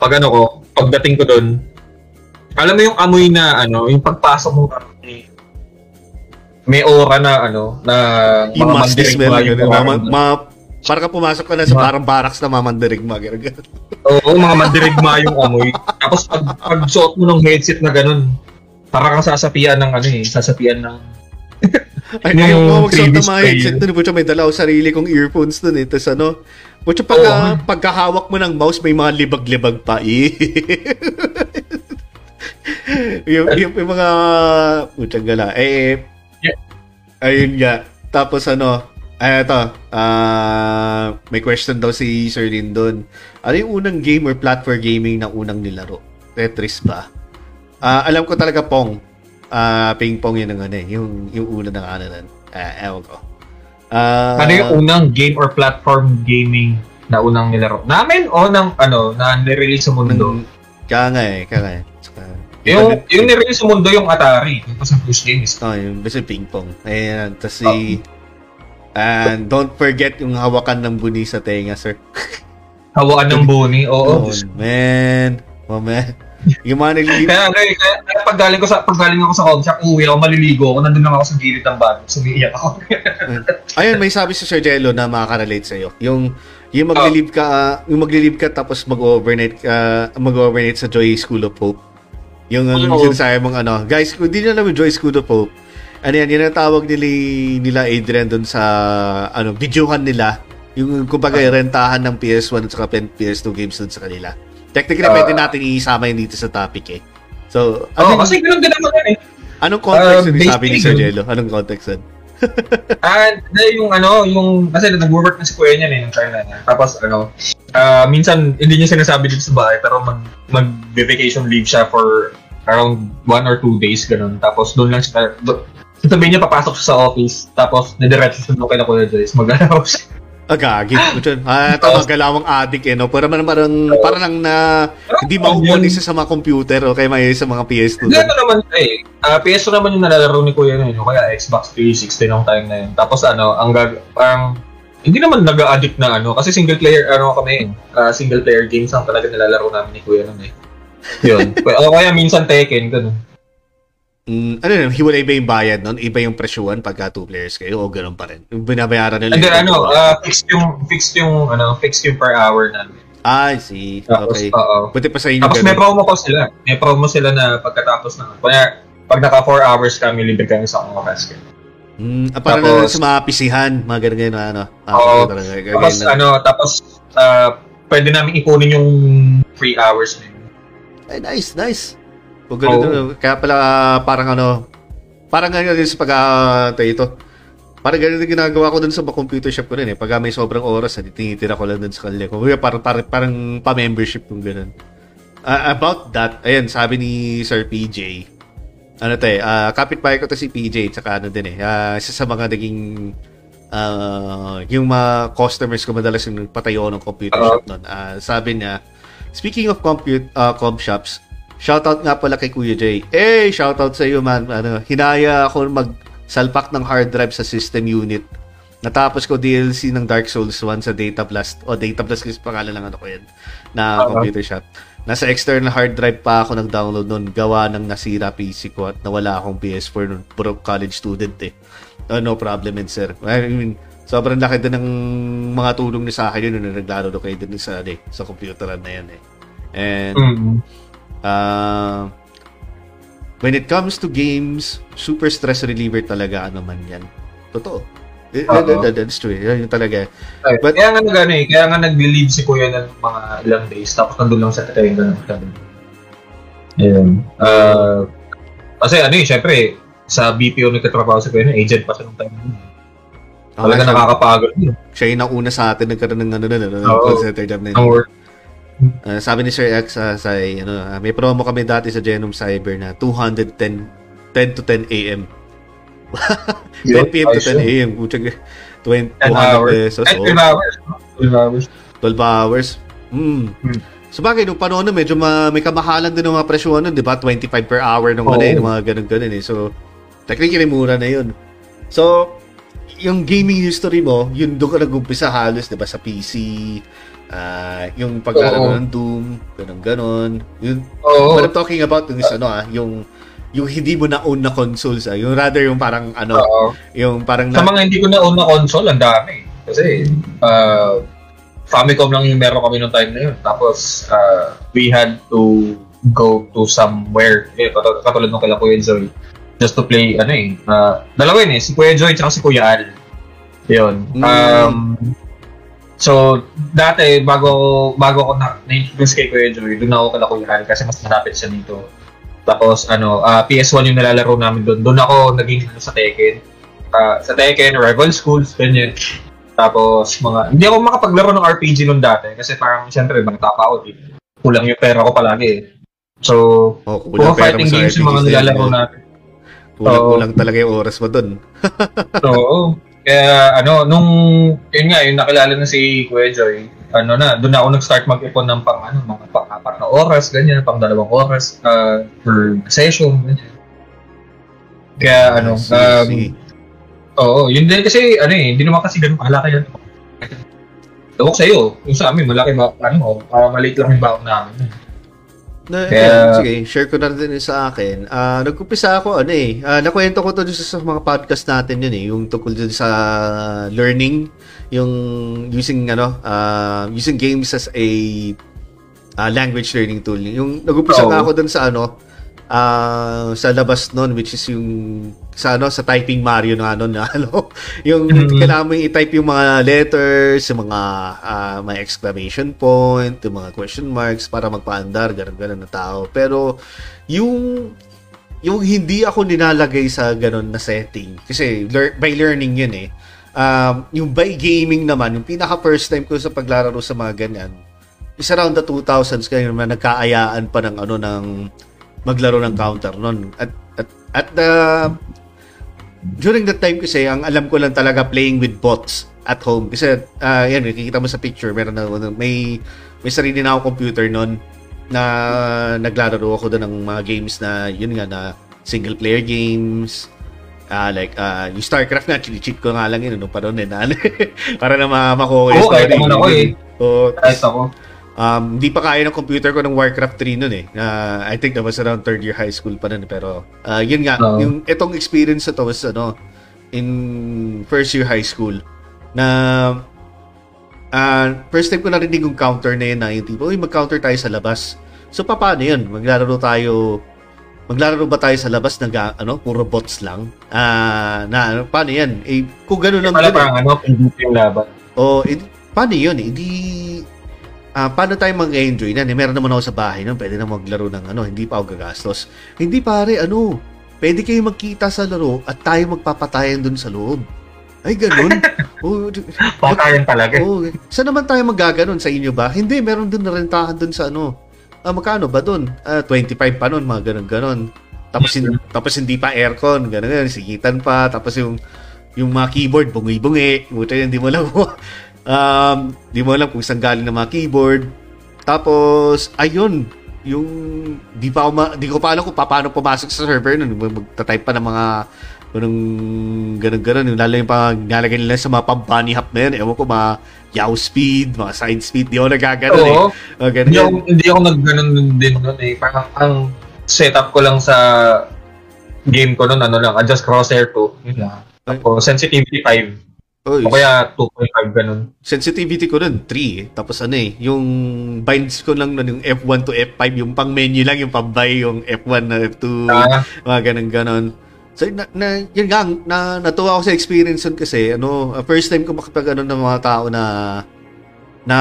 Pag ano ko, pagdating ko doon, alam mo yung amoy na ano, yung pagpasok mo may, may aura na ano na yung mga musty smell mandirigma na doon. para ka pumasok ka na sa Ma- parang barracks na mamandirigma Oo, mga mandirigma yung amoy. Tapos pag, pag suot mo ng headset na ganun, para kang sasapian ng ano eh, sasapian ng [laughs] Ay, Yung ayaw ko magsuot ng mga headset dun. Pucha, may dala ako sarili kong earphones dun eh. Tapos ano, pucha, pagka, Oo. pagkahawak mo ng mouse, may mga libag-libag pa eh. [laughs] yung, yung, yung mga, pucha, gala. Eh, Yeah. ayun nga. Tapos ano, ay, ito, ah, may question daw si Sir Lindon. Ano yung unang game or platform gaming na unang nilaro? Tetris ba? Ah, alam ko talaga Pong. Ah, ping pong yun ang ano eh, yung yung una ng ano nun. Ah, ewan ko. Ah, ano yung unang game or platform gaming na unang nilaro? Namin o ng ano, na nirelease sa mundo? ng, Kaya nga eh, kaya nga eh. Yung, yung nirelease sa mundo yung Atari. Yung sa first game is Oh, yung basta ping pong. Ayan, tas si... And don't forget yung hawakan ng buni sa tenga, sir. hawaan ng boni. Oo. Oh, man. Oh, man. Yung mga naglilip. Kaya, kaya, kaya, kaya pag galing ko sa pag galing ako sa home shop, uwi ako maliligo ako, nandun lang ako sa gilid ng bago, sumiiyak ako. [laughs] Ayun, may sabi si Sir Jello na makaka-relate sa'yo. Yung yung maglilib ka, ah, yung maglilib ka tapos mag-overnight ka, mag-overnight sa Joy School of Hope. Yung ang Oo. sinasabi mong ano, guys, kung di nyo alam yung Joy School of Hope, ano yan, yun ang tawag nila, nila Adrian doon sa, ano, videohan nila. Yung, kumbaga, rentahan ng PS1 at saka PS2 games doon sa kanila. Technically, Ah. pwede natin isama yun dito sa topic eh. So, ano, kasi ganun din naman yan eh. anong context Ah, yung sabi ni Sir yun. Jello? Anong context yun? [laughs] Ah, dahil yung ano, yung kasi nag-work na si Kuya niya eh, ng China niya. Tapos ano, ah minsan hindi niya sinasabi dito sa bahay pero mag mag-vacation leave siya for around one or two days ganun. Tapos doon lang siya do, sabihin niya papasok siya sa office tapos didiretso siya doon kay na Kuya Joyce mag-alaw siya. Ah, gagi. Diyan. Ah, ito mga galawang addict eh, no? Pero man parang, parang lang na hindi makukuha isa sa mga computer o kaya may sa mga PS2. Hindi ano naman eh. Ah, PS2 naman yung nalalaro ni Kuya na yun, kaya Xbox 360 nung time na yun. Tapos ano, ang gag parang hindi naman nag-addict na ano kasi single player ano kami, ah, single player games ang talaga nilalaro namin ni Kuya nun eh. Yun. [laughs] o kaya minsan Tekken ganun. Mm, ano yun, hiwalay ba yung bayad nun? Iba yung presyuhan pagka two players kayo o ganun pa rin? Binabayaran nila. Yung- ano, ah, fixed yung fixed yung ano, fixed yung per hour namin. Ah, I see. Tapos Okay. oo. Buti pa sa inyo Tapos may ganun. promo pa sila. May promo sila na pagkatapos ng kaya pag naka 4 hours kami libre kami sa oras. Mm, ah, parang Tapos- na sa mga pisihan, mga ganun ganun, ano. Ah, Oo. talaga, ganun, Tapos ganun. ano, tapos ah, pwede namin ipunin yung free hours na. Ay, nice, nice. O ganun, Oo. ganun. Kaya pala, ah, parang ano, parang ganun din sa pag ah, tayo ito. Parang ganun din ginagawa ko dun sa computer shop ko rin eh. Pag ah, may sobrang oras, ah, tinitira ko lang dun sa kanila. Kung parang, parang, parang pa-membership yung ganun. Ah, about that, ayan, sabi ni Sir PJ, ano to eh, ah, kapitbahay ko to si PJ, tsaka ano din eh, ah, isa sa mga naging ah, yung mga customers ko madalas yung patayo ng computer Oo. shop nun. Ah, sabi niya, speaking of compute, uh, com shops, shoutout nga pala kay Kuya Jay. Eh, shoutout sa iyo man. Ano, hinaya ako magsalpak ng hard drive sa system unit. Natapos ko DLC ng Dark Souls 1 sa Data Blast. O Data Blast kasi pangalan lang ano ko yan. Na Oo. computer shop. Nasa external hard drive pa ako nag-download nun. Gawa ng nasira PC ko at nawala akong PS4 nun. Broke college student eh. Oh, no problem and sir. I mean, sobrang laki din ng mga tulong ni sa akin yun nung naglaro kayo din sa, ano, eh, sa computeran na yan eh. And Mm. Uh, when it comes to games, super stress reliever talaga ano man yan. Totoo. Eh, Oo. that- that- that's true. Yan yung talaga. Ay, But- kaya nga nag eh, kaya nga nag-leave si Kuya ng mga ilang days tapos nandun lang sa tayo ganun. ganun. Ayun. Ah, kasi ano eh, syempre, sa BPO nagtatrabaho si Kuya, agent pa siya nung time yun. Talaga siya, nakakapagod yun. siya yung nauna sa atin nagkaroon ng ano na, ano, ng Oo. call center job na yun. Ang work. Uh, sabi ni Sir X, uh, sa, ano, uh, may promo kami dati sa Genome Cyber na 210 10 to 10 a.m. 10 p.m. to 10 a.m. Putsag, 20, 10 200 hours. pesos. Ay, oh. 12 hours. no? 12 hours. 12 hours. Hmm. Hmm. So bagay, nung panahon na medyo ma- may kamahalan din ng mga presyo nun, di ba? 25 per hour nung ano Oo. eh, nung mga ganun-ganun eh. So, technically mura na yun. So, yung gaming history mo, yun doon ka nag-umpisa halos, di ba, sa PC, ah yung paglalaro ng Doom, ganun-ganon. Yun, Oo. what I'm talking about yung ano ah, yung yung hindi mo na-own na consoles ah. Yung rather yung parang ano, Oo. yung parang Sa mga hindi ko na-own na console, ang dami. Kasi, uh, Famicom lang yung meron kami nung time na yun. Tapos, uh, we had to go to somewhere. Eh, katul- katulad nung kila Kuya Joy. Just to play, ano eh. Uh, dalawa yun eh. Si Kuya Joy tsaka si Kuya Al. Yun. Mm. So, dati, bago bago ako na, na-introduce kay Kuya Joy, doon ako kala Kuya Al kasi mas malapit siya dito. Tapos, ano, ah, PS1 yung nilalaro namin doon. Doon ako naging ano, sa Tekken. Ah, sa Tekken, rival schools, ganyan. Tapos, mga, hindi ako makapaglaro ng RPG noon dati kasi parang, siyempre, mga tapa ako. Eh. Kulang yung pera ko palagi eh. So, oh, puro kulang mo fighting games yung mga nilalaro natin. Kulang-kulang talaga yung oras mo dun. [laughs] Oo. Kaya, ano, nung, yun nga, yung nakilala na si Kuya Joy, ano na, doon na ako nag-start mag-ipon ng pang ano, mga pang apat na oras, ganyan, pang dalawang oras uh, per session, ganyan. Kaya ano, See, um, see. oo, yun din kasi ano eh, hindi naman kasi ganun kalaki yan. Tawag sa'yo, yung sa amin, malaki ba, ano, uh, maliit lang yung baon namin. Na, Kaya- yan, sige, share ko na rin yun sa akin. Ah, nagkumpisa ako, ano eh, ah, nakwento ko to sa, mga podcast natin yun eh, yung tungkol dun sa learning, yung using, ano, ah, using games as a ah, language learning tool. Yung nag-umpisa Oo. nga ako dun sa, ano, ah, sa labas nun, which is yung, sa, ano, sa typing Mario na, ano, na, ano, [laughs] yung Mhm. kailangan mo i-type yung mga letters, yung mga, ah, mga exclamation point, yung mga question marks para magpaandar, ganun-ganun na tao. Pero, yung, yung hindi ako nilalagay sa ganun na setting, kasi lear- by learning yun eh, um, yung by gaming naman, yung pinaka first time ko sa paglalaro sa mga ganyan, is around the 2000s kayo naman nagkaayaan pa ng ano ng maglaro ng counter noon. At at at the during that time kasi ang alam ko lang talaga playing with bots at home kasi ah yan nakikita mo sa picture meron na may may sarili na ako computer noon na naglalaro ako doon ng mga games na yun nga na single player games ah like ah yung StarCraft nga cheat ko nga lang yun no pa noon eh na, [laughs] para na ma makuha yung Oo, kahit story. naman ako eh. Oo, Kahit ako. Um, hindi pa kaya ng computer ko ng Warcraft 3 noon eh. Uh, I think that was around third year high school pa nun. Pero, uh, yun nga, Oo. yung itong experience na to was, ano, in first year high school, na, uh, first time ko narinig yung counter na yun na yung tipo, uy, mag-counter tayo sa labas. So, pa- paano yun? Maglalaro tayo, maglalaro ba tayo sa labas na, ga- ano, puro bots lang? Ah, na, ano, paano yan? Eh, kung gano'n lang dun eh. parang ano, PvP laban. O, eh, paano yun eh? Ah, paano tayo mag-enjoy na? Eh, meron naman ako sa bahay nun, pwede na maglaro ng ano, hindi pa ako gagastos. Hindi pare, ano, pwede kayo magkita sa laro at tayo magpapatayan dun sa loob. Ay, ganun. [laughs] oh, Patayan talaga. oh, saan naman tayo magaganon sa inyo ba? Hindi, meron dun narentahan dun sa ano. Ah, magkano ba dun? Ah, 25 pa nun, mga ganun-ganon. Tapos, hin- tapos hindi pa aircon, ganun ganun, sigitan pa. Tapos yung yung mga keyboard, bungi-bungi. Buta hindi mo mo. [laughs] um, di mo alam kung saan galing ng mga keyboard. Tapos, ayun, yung di pa ako ma, di ko pa alam kung paano pumasok sa server nun. Magta-type pa ng mga ganun ganun ganun yung lalo yung pang nalagay nila sa mga pang-bunny hop na yun ewan ko mga yaw speed mga side speed di ako nagaganon eh Oo. mga ganun Hindi ako, hindi ako nagganon din nun eh. Parang ang setup ko lang sa game ko nun, ano lang, adjust crosshair to. Yun lang. Tapos sensitivity 5. Oy, O kaya 2.5 ganun. sensitivity ko nun 3 eh. tapos ano eh yung binds ko lang nun yung F1 to F5 yung pang menu lang yung pambay yung F1 na F2 Ah, mga ganun ganon so na, na yun nga na natuwa ako sa experience nun kasi ano uh, first time ko makapag ano ng mga tao na na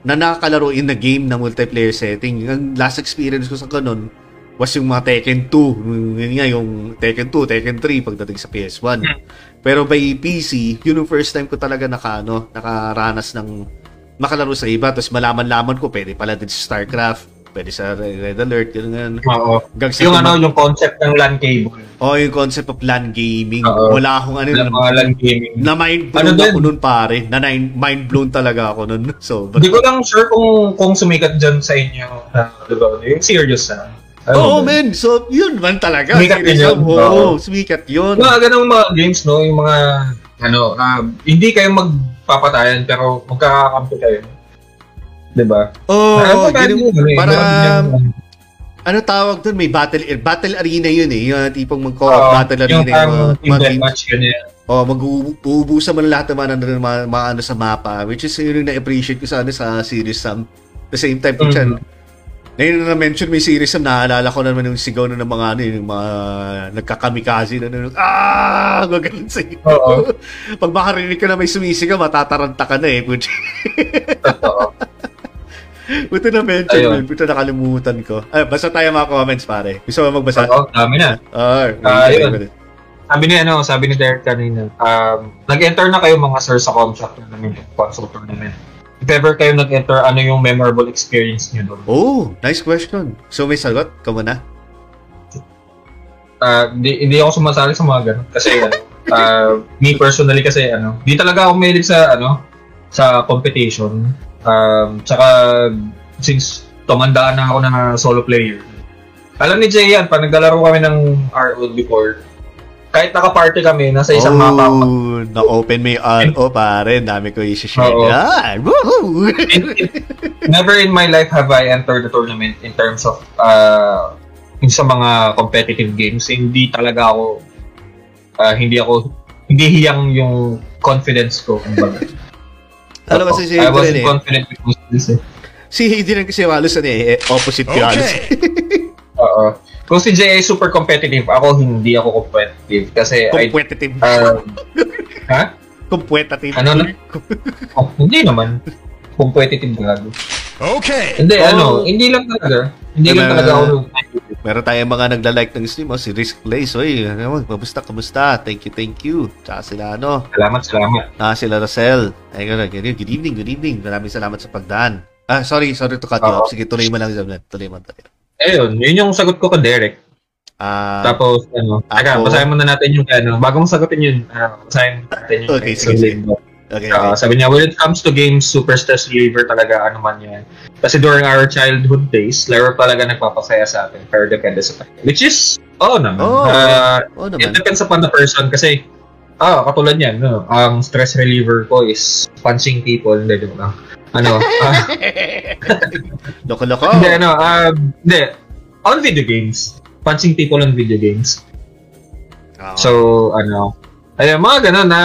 na nakakalaro in the game na multiplayer setting. Yung last experience ko sa ganun was yung mga Tekken 2 Yung- yun nga yung Tekken 2 Tekken 3 pagdating sa PS1 pero by PC yun yung first time ko talaga naka ano nakaranas ng makalaro sa iba tapos malaman-laman ko pwede pala din sa StarCraft pwede sa Red Alert ganun oo. Hanggang sa Yung ano, yung concept ng LAN cable. Oh, yung concept of LAN gaming. Oo. Wala akong ano. Yung mga LAN gaming. na mind blown Ano ako nun pare. Na nine- mind blown talaga ako nun. [laughs] So, Hindi ko lang sure kung kung sumikat dyan sa inyo. Uh, diba? Yung serious na. Ano Oo, ba? man. So, yun man talaga. Sumikat din yun. Oo, Oo. sumikat yun. Mga ganong mga games, no? Yung mga, ano, ah, hindi kayo magpapatayan pero magkakakampi kayo. Diba? Oo, Ano ba ganun- yun? Ano, para, yung- ano tawag dun? May battle battle arena yun eh. Yung tipong mag-co-op Oo, battle yung arena. parang mga- team deathmatch, ganyan. Oh, mag-uubusan mo na lahat ng mga, mga, mga ano sa mapa, which is yun yung na-appreciate ko sa, ano, sa series Sam. The same time Mhm. dyan. Ngayon na na-mention mo yung series Sam, naalala ko naman yung sigaw na ng mga, ano, yung mga nagkakamikaze na, ano, ah, [laughs] gagaling sa iyo. Oo. Pag makarinig ka na may sumisigaw, matataranta ka na eh. Totoo. [laughs] puti na mention Ayun. puti nakalimutan ko. Ay, basta tayo mga comments, pare. Gusto mo magbasa? Oo, dami na. Ah, Ah, yun. Sabi ni ano, sabi ni Derek kanina, um, nag-enter na kayo mga sir sa contract namin, console tournament. If ever kayo nag-enter, ano yung memorable experience niyo doon? Oh, nice question. So may sagot? Ka? Ah, di, hindi ako sumasali sa mga ganun kasi [laughs] ah, me personally kasi ano, di talaga ako mahilig sa ano, sa competition. Um, tsaka, since tumandaan na ako na solo player, alam ni Jay yan, pag naglalaro kami ng RO before, kahit naka-party kami, nasa isang mapa ako. Oh, na-open mo yung RO, pare. Dami ko i-share Oo. yan. Woohoo! Never in my life have I entered the tournament in terms of uh, sa mga competitive games. Hindi talaga ako, uh, hindi ako, hindi hiyang yung confidence ko. [laughs] Alam kasi si I Adrian wasn't eh. confident with this eh. Si Adrian kasi halos ano eh, opposite ko halos. [laughs] Oo. Kung si Jay ay super competitive, ako hindi ako competitive kasi I, Competitive. uh, [laughs] ha? Competitive. Ano na? [laughs] Oh, hindi naman. Competitive gago. Okay. Hindi, Oh. ano, hindi lang talaga. Hindi lang Diba? talaga ako. Meron tayong mga nagla-like ng stream, oh, si Risk Plays. Oy, ano, kamusta, kamusta? Thank you, thank you. Tsaka sila, ano, Salamat, salamat. ah, sila Rosel. Ay, good, evening, good evening. Maraming salamat sa pagdaan. Ah, sorry, sorry to cut you off. Sige, tuloy mo lang, Zamnet. Tuloy mo, tuloy. Ayun, yun yung sagot ko kay Derek. Ah, Tapos, ano, teka, ako- basahin muna natin yung, ano, bagong sagutin yun, uh, basahin natin yung Okay, kay sige, sige. Limbo. okay, Uh, okay. sabi niya, when it comes to games, super stress reliever talaga, ano man yan. Kasi during our childhood days, laro talaga nagpapasaya sa atin, pero depende sa tayo. Which is, oo naman. Oo, Uh, It naman. depends upon the person kasi ah, katulad niyan, no, ang stress reliever ko is punching people, hindi joke lang. Ano, [laughs] ah, Loko-loko. hindi, ano, ah, hindi, on video games. Punching people on video games. Oo. So, ano, ayun, mga ganun na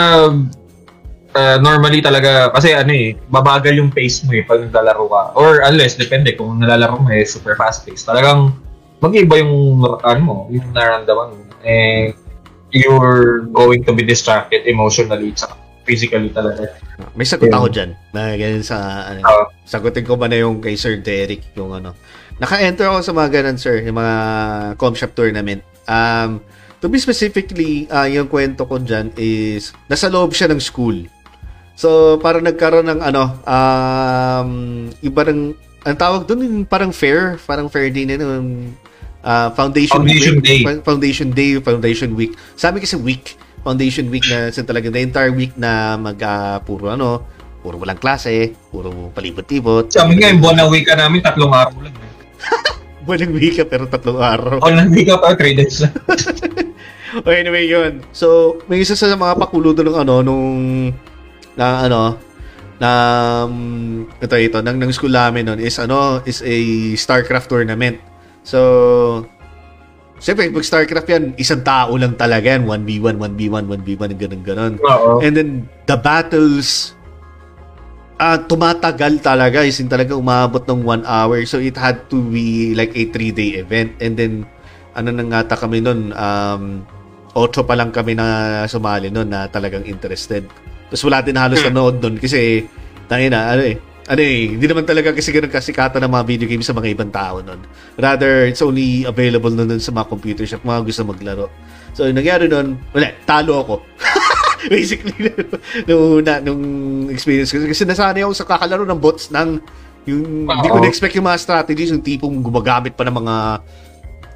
ah, normally talaga, kasi ano eh, babagal yung pace mo eh pag naglalaro ka. Or unless, depende kung nalalaro mo eh, super fast pace. Talagang mag-iba yung, ano mo, yung nararamdaman mo. Eh, you're going to be distracted emotionally at physically talaga. May sagot Yeah. ako dyan. Na ganyan sa, ano, Oo. sagutin ko ba na yung kay Sir Derek, yung ano. Naka-enter ako sa mga ganun, sir, yung mga com shop tournament. Um, to be specifically, ah, yung kwento ko dyan is, nasa loob siya ng school. So, parang nagkaroon ng ano, um, yung parang, ang tawag doon, yung parang fair, parang fair din yun, yung, ah, foundation, Foundation week, Day. Foundation Day, Foundation Week. Sabi kasi week, Foundation Week na sa talaga the entire week na mag ah, puro ano, puro walang klase, puro palibot-libot. Sa amin nga, yung buwan na week namin, tatlong araw lang. eh. [laughs] Walang week pero tatlong araw. O, ng week pa, three days lang. [laughs] Okay, anyway, yun. So, may isa sa mga pakulo doon ng ano, nung, na ano, na, um, ito, ito, ng, ng school namin nun is, ano, is a StarCraft tournament. So, siyempre, pag StarCraft yan, isang tao lang talaga yan. 1v1, 1v1, 1v1, ganun, ganun. Oo. And then, the battles, ah tumatagal talaga. Is talaga umabot ng one hour. So, it had to be like a three-day event. And then, ano nang ngata kami nun, um, ocho pa lang kami na sumali nun na talagang interested. Tapos wala din halos nanood nun kasi, tayo na, ano eh, ano eh, hindi naman talaga kasi ganun kasikatan ng mga video games sa mga ibang tao nun. Rather, it's only available nun, nun sa mga computer shop, mga gusto maglaro. So, yung nangyari nun, wala, talo ako. [laughs] Basically, [laughs] nung, na, nung experience ko. Kasi nasanay ako sa kakalaro ng bots ng yung, hindi ko na-expect yung mga strategies, yung tipong gumagamit pa ng mga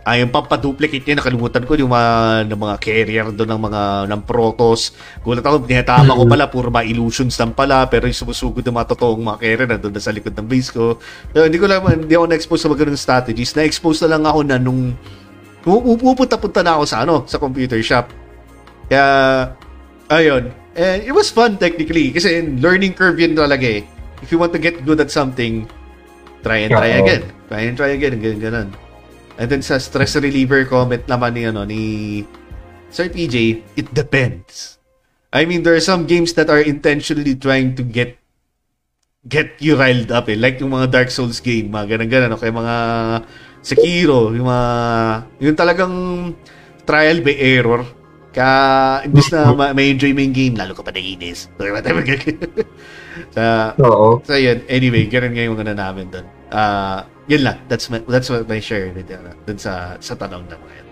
ay yung pampaduplicate niya, nakalimutan ko yung mga, ng mga carrier doon ng mga ng protos. Gulat ako, tinatama ko pala, puro mga illusions lang pala, pero yung sumusugod ng mga totoong mga carrier na doon sa likod ng base ko. So, hindi ko lang, hindi ako na-expose sa mga strategies. Na-expose na lang ako na nung pupunta-punta na ako sa ano, sa computer shop. Kaya, ayun. Eh, it was fun technically kasi learning curve yun talaga eh. If you want to get good at something, try and try again. Try and try again. Ganun, ganun. And then sa stress reliever comment naman ni ano ni Sir PJ, it depends. I mean, there are some games that are intentionally trying to get get you riled up eh. Like yung mga Dark Souls game, mga ganun-ganun. Okay, mga Sekiro, yung mga, yung talagang trial by error. Kaya, imbis na ma- may enjoy mo yung game, lalo ka pa naiinis. [laughs] [laughs] sa, Oo. So yun, anyway, ganun nga yung ano namin doon. Ah, yun lang. That's my, that's what my share with uh, dun sa sa tanong na mga yan.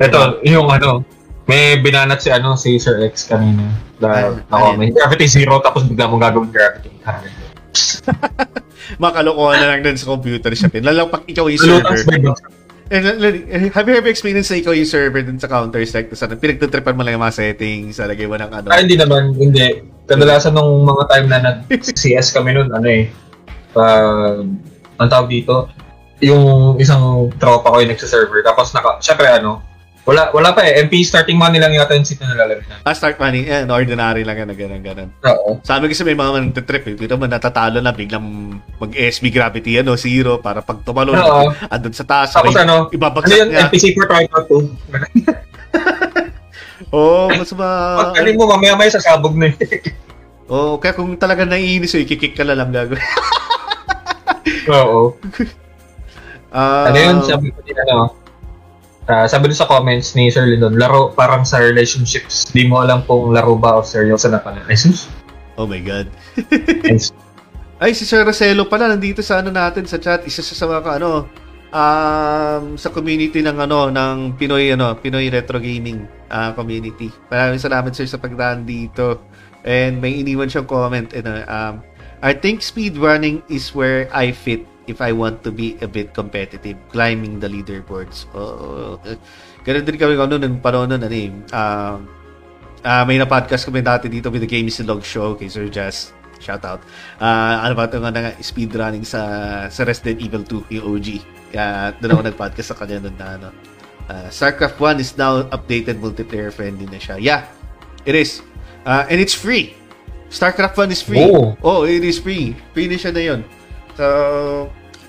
Ito, yung ano, may binanat si ano si Sir X kanina. Dahil Ah, ako, may gravity zero tapos bigla mong gagawin gravity. [laughs] Makalokohan na lang dun sa computer. Yun. Lalo pag ikaw yung server. ba Eh, l- l- have you ever experienced na ikaw yung server dun sa Counter-Strike? Tapos ano, pinagtutripan mo lang yung mga settings, lagay mo ng ano. Ah, hindi naman, hindi. Kadalasan nung mga time na nag-CS kami nun, ano eh, uh, ang tawag dito, yung isang tropa ko yung nagsa-server. Tapos, naka, syempre ano, wala wala pa eh. MP starting money lang yata yung seat na nalalagay na. Ah, start money, eh, ordinary lang yan, ganun, ganun. Oo. Sa amin kasi may mga nagtitrip, eh. Dito man natatalo na, biglang mag-SB gravity, ano, zero, para pag tumalo, Oo. andun sa taas, Tapos ano, ano ibabagsak yun, niya. NPC for Tricot 2. Oo, oh, mas ma... Pag galing mo, mamaya-maya sasabog na eh. Oo, kaya kung talaga naiinis, eh, kikik ka na lang gagawin. [laughs] Oo. Ah, Ano yun, sabi ko din ano, ah, sabi din sa comments ni Sir Lindon, laro parang sa relationships, di mo alam kung laro ba o seryoso na pala. Jesus. Oh my God. [laughs] Ay, si Sir Roselo pala, nandito sa ano natin, sa chat. Isa sa mga, ano, um, sa community ng, ano, ng Pinoy, ano, Pinoy Retro Gaming ah, community. Maraming salamat, Sir, sa pagdaan dito. And may iniwan siyang comment, ano, um, I think speedrunning is where I fit if I want to be a bit competitive, climbing the leaderboards. Oh, ganun din kami ano, nung panahon nun, ano eh, um, Ah, may na-podcast kami dati dito with the Game is the Log Show kay Sir Jazz. Shout out. Ah, ano ba ito nga na speedrunning sa sa Resident Evil 2, yung OG. Kaya doon ako nag-podcast sa kanya nun na ano. ah, StarCraft 1 is now updated multiplayer friendly na siya. Yeah, it is. Ah, and it's free. StarCraft 1 is free. Oh. oh it is free. Free na siya na yun. So,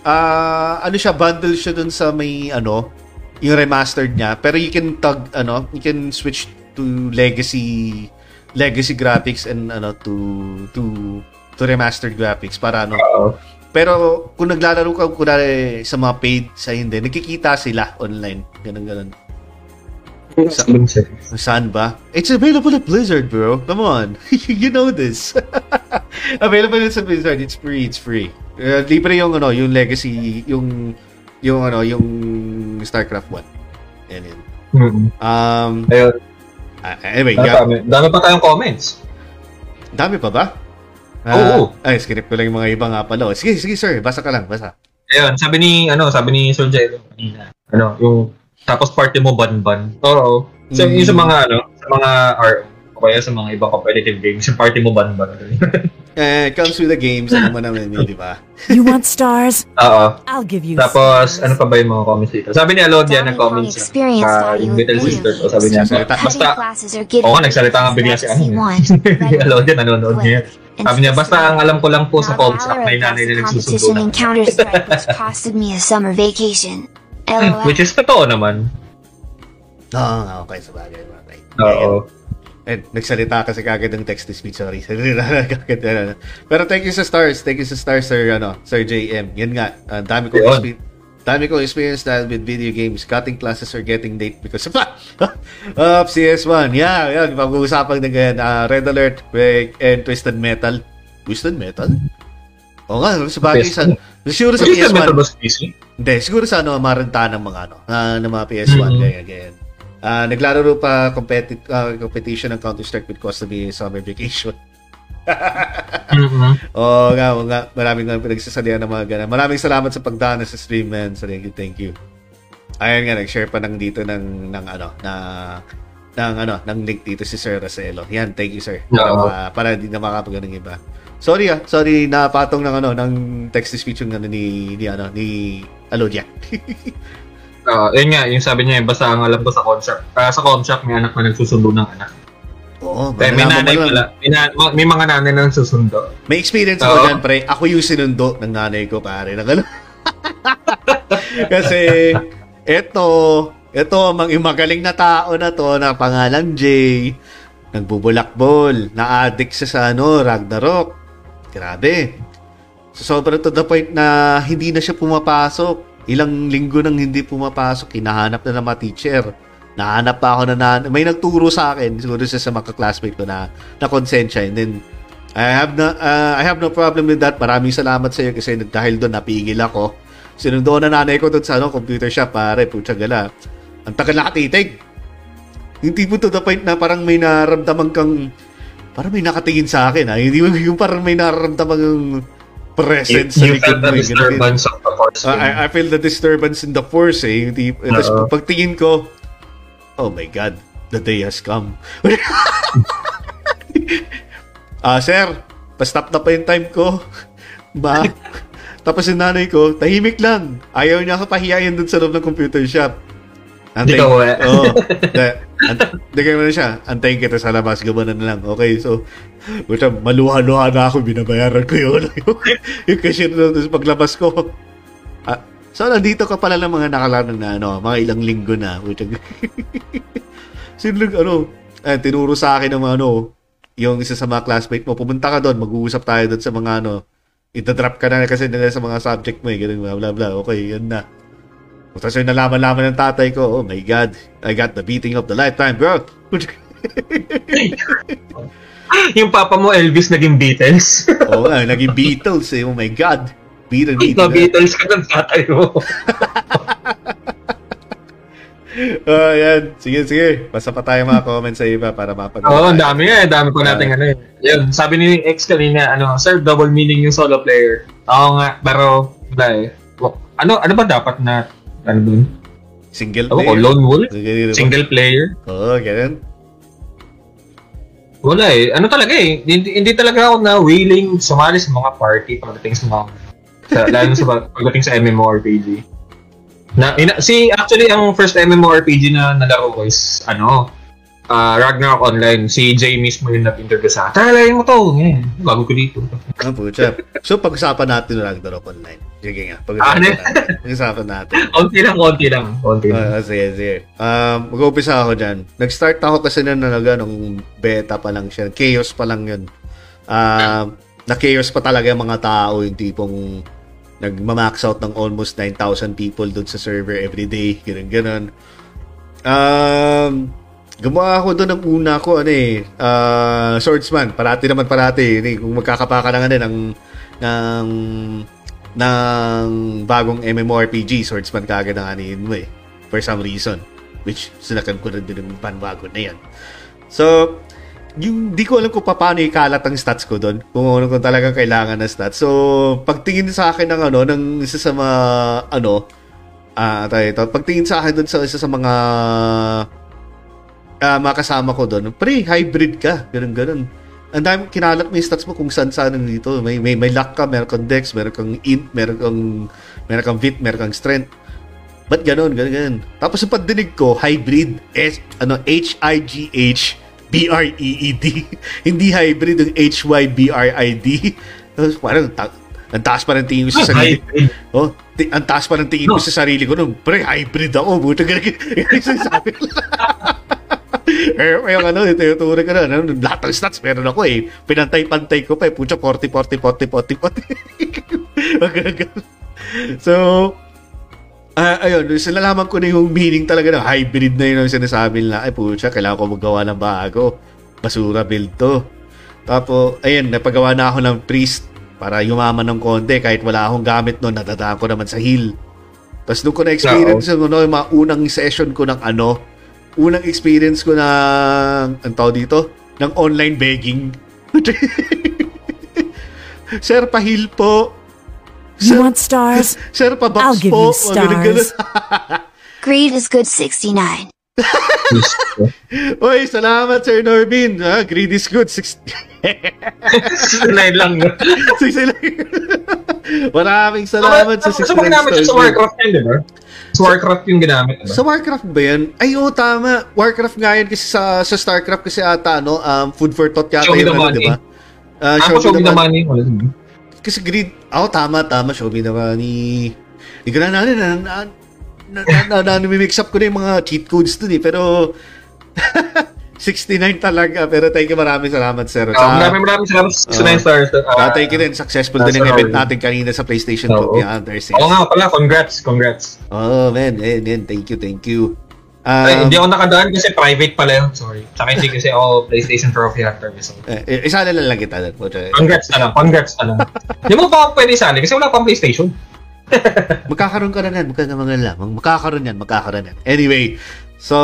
ah ano siya, bundle siya dun sa may ano, yung remastered niya. Pero you can tag, ano, you can switch to legacy legacy graphics and ano to to to remastered graphics para ano Oo. pero kung naglalaro ka kunwari sa mga paid sa hindi nagkikita sila online ganun ganun Sa- saan ba it's available at Blizzard bro come on [laughs] you know this [laughs] available sa Blizzard it's free it's free uh, libre yung ano yung legacy yung yung ano yung StarCraft 1 yan yun Mm-mm. um Ayun. ah, anyway Ang yeah. Dami, dami pa tayong comments. Dami pa ba? Oo. Ay, script ko lang yung mga iba nga pala. Oh, Sige, sige sir, basa ka lang, basa. Ayun, sabi ni, ano, sabi ni Sir Jello kanina. Ano, yung, tapos party mo ban-ban. Oo. So, Mm. yung sa mga, ano, sa mga, or, kaya sa mga ibang competitive games, yung party mo ban-ban. [laughs] Eh, comes with the games, ano mo naman yun, di ba? You want stars? [laughs] Oo. I'll give you Tapos, stars. ano pa ba yung mga comments dito? Sabi ni Alodia, nag-comments siya. Sa yung little sister ko, sabi niya, basta, Oo nagsalita nga bigla si ano. [laughs] Alodia, nanonood niya. Sabi niya, basta ang alam ko lang po sa Comstock, may nanay na nagsusundo na. LOL. Which is totoo naman. Oo, nga, okay, sa bagay. Okay. Oo. And nagsalita kasi kagad ng text to speech, sorry. [laughs] Pero thank you sa stars, thank you sa stars, sir, ano, sir JM. Yan nga, uh, dami kong Yun. experience. Dami kong experience dahil with video games. Cutting classes or getting late because of [laughs] of CS1. Yeah, yan. Pag-uusapan na ganyan. Uh, Red Alert Break, and Twisted Metal. Twisted Metal? Oo nga, sa bagay sa... Siguro sa Twisted PS1. Metal ba sa PC? Hindi, siguro sa ano, maranta ng mga ano, ah, ng mga PS1, Mhm. ganyan, ganyan. Ah, naglalaro pa competi- ah, competition ng Counter-Strike with cost to be summer vacation. Mhm. [laughs] Oo nga, oo nga, maraming nga pinagsasalihan ng mga ganun. Maraming salamat sa pagdaan sa stream, man. So, thank you, thank you. Ayun nga, nag-share pa ng dito ng, ng ano, na ng ano, ng link dito si Sir Roselo. Yan, thank you, sir. Para, Oo. ma- para hindi na makapag ng iba. Sorry ah, sorry napatong ng ano, ng text to speech yung ano ni, ni ano, ni Alodia. Ah, [laughs] yun nga, yung sabi niya, basta ang alam ko sa contract. Ah, sa contract, may anak na nagsusundo ng anak. Oo, Kaya may malalaman nanay pala. May, na- ma- may mga nanay na nagsusundo. May experience Oo. ako dyan, pre. Ako yung sinundo ng nanay ko, pare. Na gano'n. [laughs] Kasi, eto, eto, mang magaling na tao na to, na pangalan Jay, nagbubulakbol, na-addict siya sa ano, Ragnarok. Grabe. So, sobrang to the point na hindi na siya pumapasok. Ilang linggo nang hindi pumapasok, hinahanap na ng mga teacher. Nahanap pa ako na, na may nagturo sa akin, siguro siya sa mga classmate ko na na konsensya. And then, I have no uh, I have no problem with that. Maraming salamat sa iyo kasi dahil doon napigil ako. Sinundo na nanay ko doon sa ano, computer shop, pare, putya gala. Ang tagal nakatitig. Yung tipo to the point na parang may nararamdaman kang parang may nakatingin sa akin ha. Hindi mo [laughs] yung parang may nararamdaman kang presence you, sa you likod felt the mo. eh, ganun. disturbance of the force. Uh, I, I feel the disturbance in the force eh. Yung tip- Tapos pagtingin ko, oh my God, the day has come. [laughs] Ah, sir, pa-stop na pa yung time ko. Ba? [laughs] Tapos yung nanay ko, tahimik lang. Ayaw niya ako pahiyayin dun sa loob ng computer shop. Di ka uwi. [laughs] Oo. Di ka na siya. Antayin kita sa labas. Gamanan na lang. Okay, so, buta, maluha-luha na ako. Binabayaran ko yun. [laughs] yung cashier na tapos paglabas ko. Ah, so, nandito ka pala ng mga nakalanang na, ano, mga ilang linggo na. Buta, [laughs] Sino nag- ano, eh, tinuro sa akin ng mga, ano, yung isa sa mga classmate mo, pumunta ka doon, mag-uusap tayo doon sa mga, ano, ita-drop ka na kasi nila sa mga subject mo, eh, ganun, bla, bla, bla. Okay, yan na. Tapos yung nalaman-laman ng tatay ko, oh my God, I got the beating of the lifetime, bro. [laughs] yung papa mo, Elvis, naging Beatles. [laughs] Oo nga, naging Beatles eh, oh my God. Beatles, Na Beatles. Beatles ka ng tatay mo. [laughs] Oh, yan. Sige, sige. Basta pa tayo mga comments sa iba para mapag- Oo, ang dami nga. eh. Dami pa natin ano eh. Yun, sabi ni ex kanina, ano, sir, double meaning yung solo player. Oo nga, pero, wala eh. Ano, ano ba dapat na, ano dun? Single Ako player. lone wolf? Single player? Oo, ganun. Wala eh. Ano talaga eh. Hindi, hindi talaga ako na willing sumali sa mga party pagdating sa mga sa, [laughs] lalo sa pagdating sa MMORPG. Na, ina, si actually ang first MMORPG na nalaro ko is ano, ah Ragnarok Online. Si Jay mismo yung nag-interview sa akin. Tara, mo to. Ngayon, bago ko dito. Ah, pucha. So, pag-usapan natin ng Ragnarok Online. Sige nga, Ah, pag-usapan ano? natin. Pag-usapan natin. [laughs] Konti lang, konti lang. Konti lang. Ah, sige, sige. Um, mag-umpisa ako dyan. Nag-start ako kasi na nalaga nung beta pa lang siya. Chaos pa lang yun. Um, na chaos pa talaga yung mga tao, yung tipong nagma-max out ng almost 9,000 people doon sa server every day. Ganun, ganun. Um, gumawa ako doon ng una ko, ano eh, ah, swordsman. Parati naman parati. Eh, Kung magkakapaka lang ano, ng, ng, ng bagong MMORPG, swordsman kagad ang anihin mo eh. For some reason. Which, sinakan ko na din yung panbago na yan. So, yung di ko alam kung paano ikalat ang stats ko doon. Kung ano kung talagang kailangan ng stats. So, pagtingin sa akin ng ano, ng isa sa mga, ano, ah, tayo ito, pagtingin sa akin doon sa isa sa mga ah, mga kasama ko doon, pre, hybrid ka. Ganun, ganun. Ang dami, kinalat mo yung stats mo kung saan saan dito. May, may, may luck ka, meron kang dex, meron kang int, meron kang, meron kang vit, meron kang strength. Ba't ganun, ganun, ganun. Tapos yung pagdinig ko, hybrid, S, ano, H-I-G-H, B-R-E-E-D. [laughs] Hindi hybrid yung H-Y-B-R-I-D. Tapos parang, ta- ang taas pa ng tingin ko sa sarili. Hybrid. Oh, ti- ang taas pa ng tingin ko sa sarili ko nung, pre, hybrid ako. Buta ganun. [laughs] Ganun [laughs] yung sabi ko. [laughs] Eh, yung ano, tuloy ka na. Ano, lahat ng stats meron ako eh. Pinantay-pantay ko pa eh. Pucha, 40, 40, 40, 40, 40. Ganun, ganun. so, ah ayun, nalaman ko na yung meaning talaga ng hybrid na yun ang sinasabi nila. Ay, pucha, kailangan ko magawa ng bago. Basura build to. Tapos, ayun, napagawa na ako ng priest para yumaman ng konti kahit wala akong gamit noon, nadadaan ko naman sa heal. Tapos doon ko na-experience ano, yung mga unang session ko ng ano, unang experience ko ng, ang tawag dito, ng online begging. [laughs] Sir, pa-heal po. You Sir, want stars? [laughs] sir, pa-box I'll give po. you ganun-ganun. [laughs] Greed is good 69. Oy, salamat Sir Norbin. Ah, greed is good. Six... Nine lang. no? Six Maraming salamat sa Sa 69 mga ginamit siya sa stars. Warcraft yan, di ba? Sa Warcraft yung ginamit, ba? Sa Warcraft ba yan? Ay, oo, tama. Warcraft nga yan kasi sa, sa Starcraft kasi ata, ano, um, food for thought yata Show the ano, money. di ba? Ah, Ako, show me the money. Din. Kasi greed, ako tama, tama, show me the money. Hindi ko na na, na, na, na, na, na, na, mix up ko na yung mga cheat codes dun eh, pero 69 talaga, pero thank you, maraming salamat, sir. Uh, maraming maraming salamat sa Ah. 69 stars. Uh, Uh, thank you din, successful Ah, din yung event Robin. natin kanina sa PlayStation Oo. 2 yeah, under six. Oo nga pala, congrats, congrats. Oh, man, man, man, thank you, thank you. Ay, Um, hindi ako nakadaan kasi private pala yun. Sorry. Saka hindi kasi ako PlayStation Trophy Hunter. So. eh, isa na lang kita. Congrats na lang, congrats na lang. [laughs] Hindi mo pa ako pwede isali kasi wala pang PlayStation. Magkakaroon ka na yan. Magkakaroon ka lang. Magkakaroon yan. Magkakaroon yan. Anyway, so,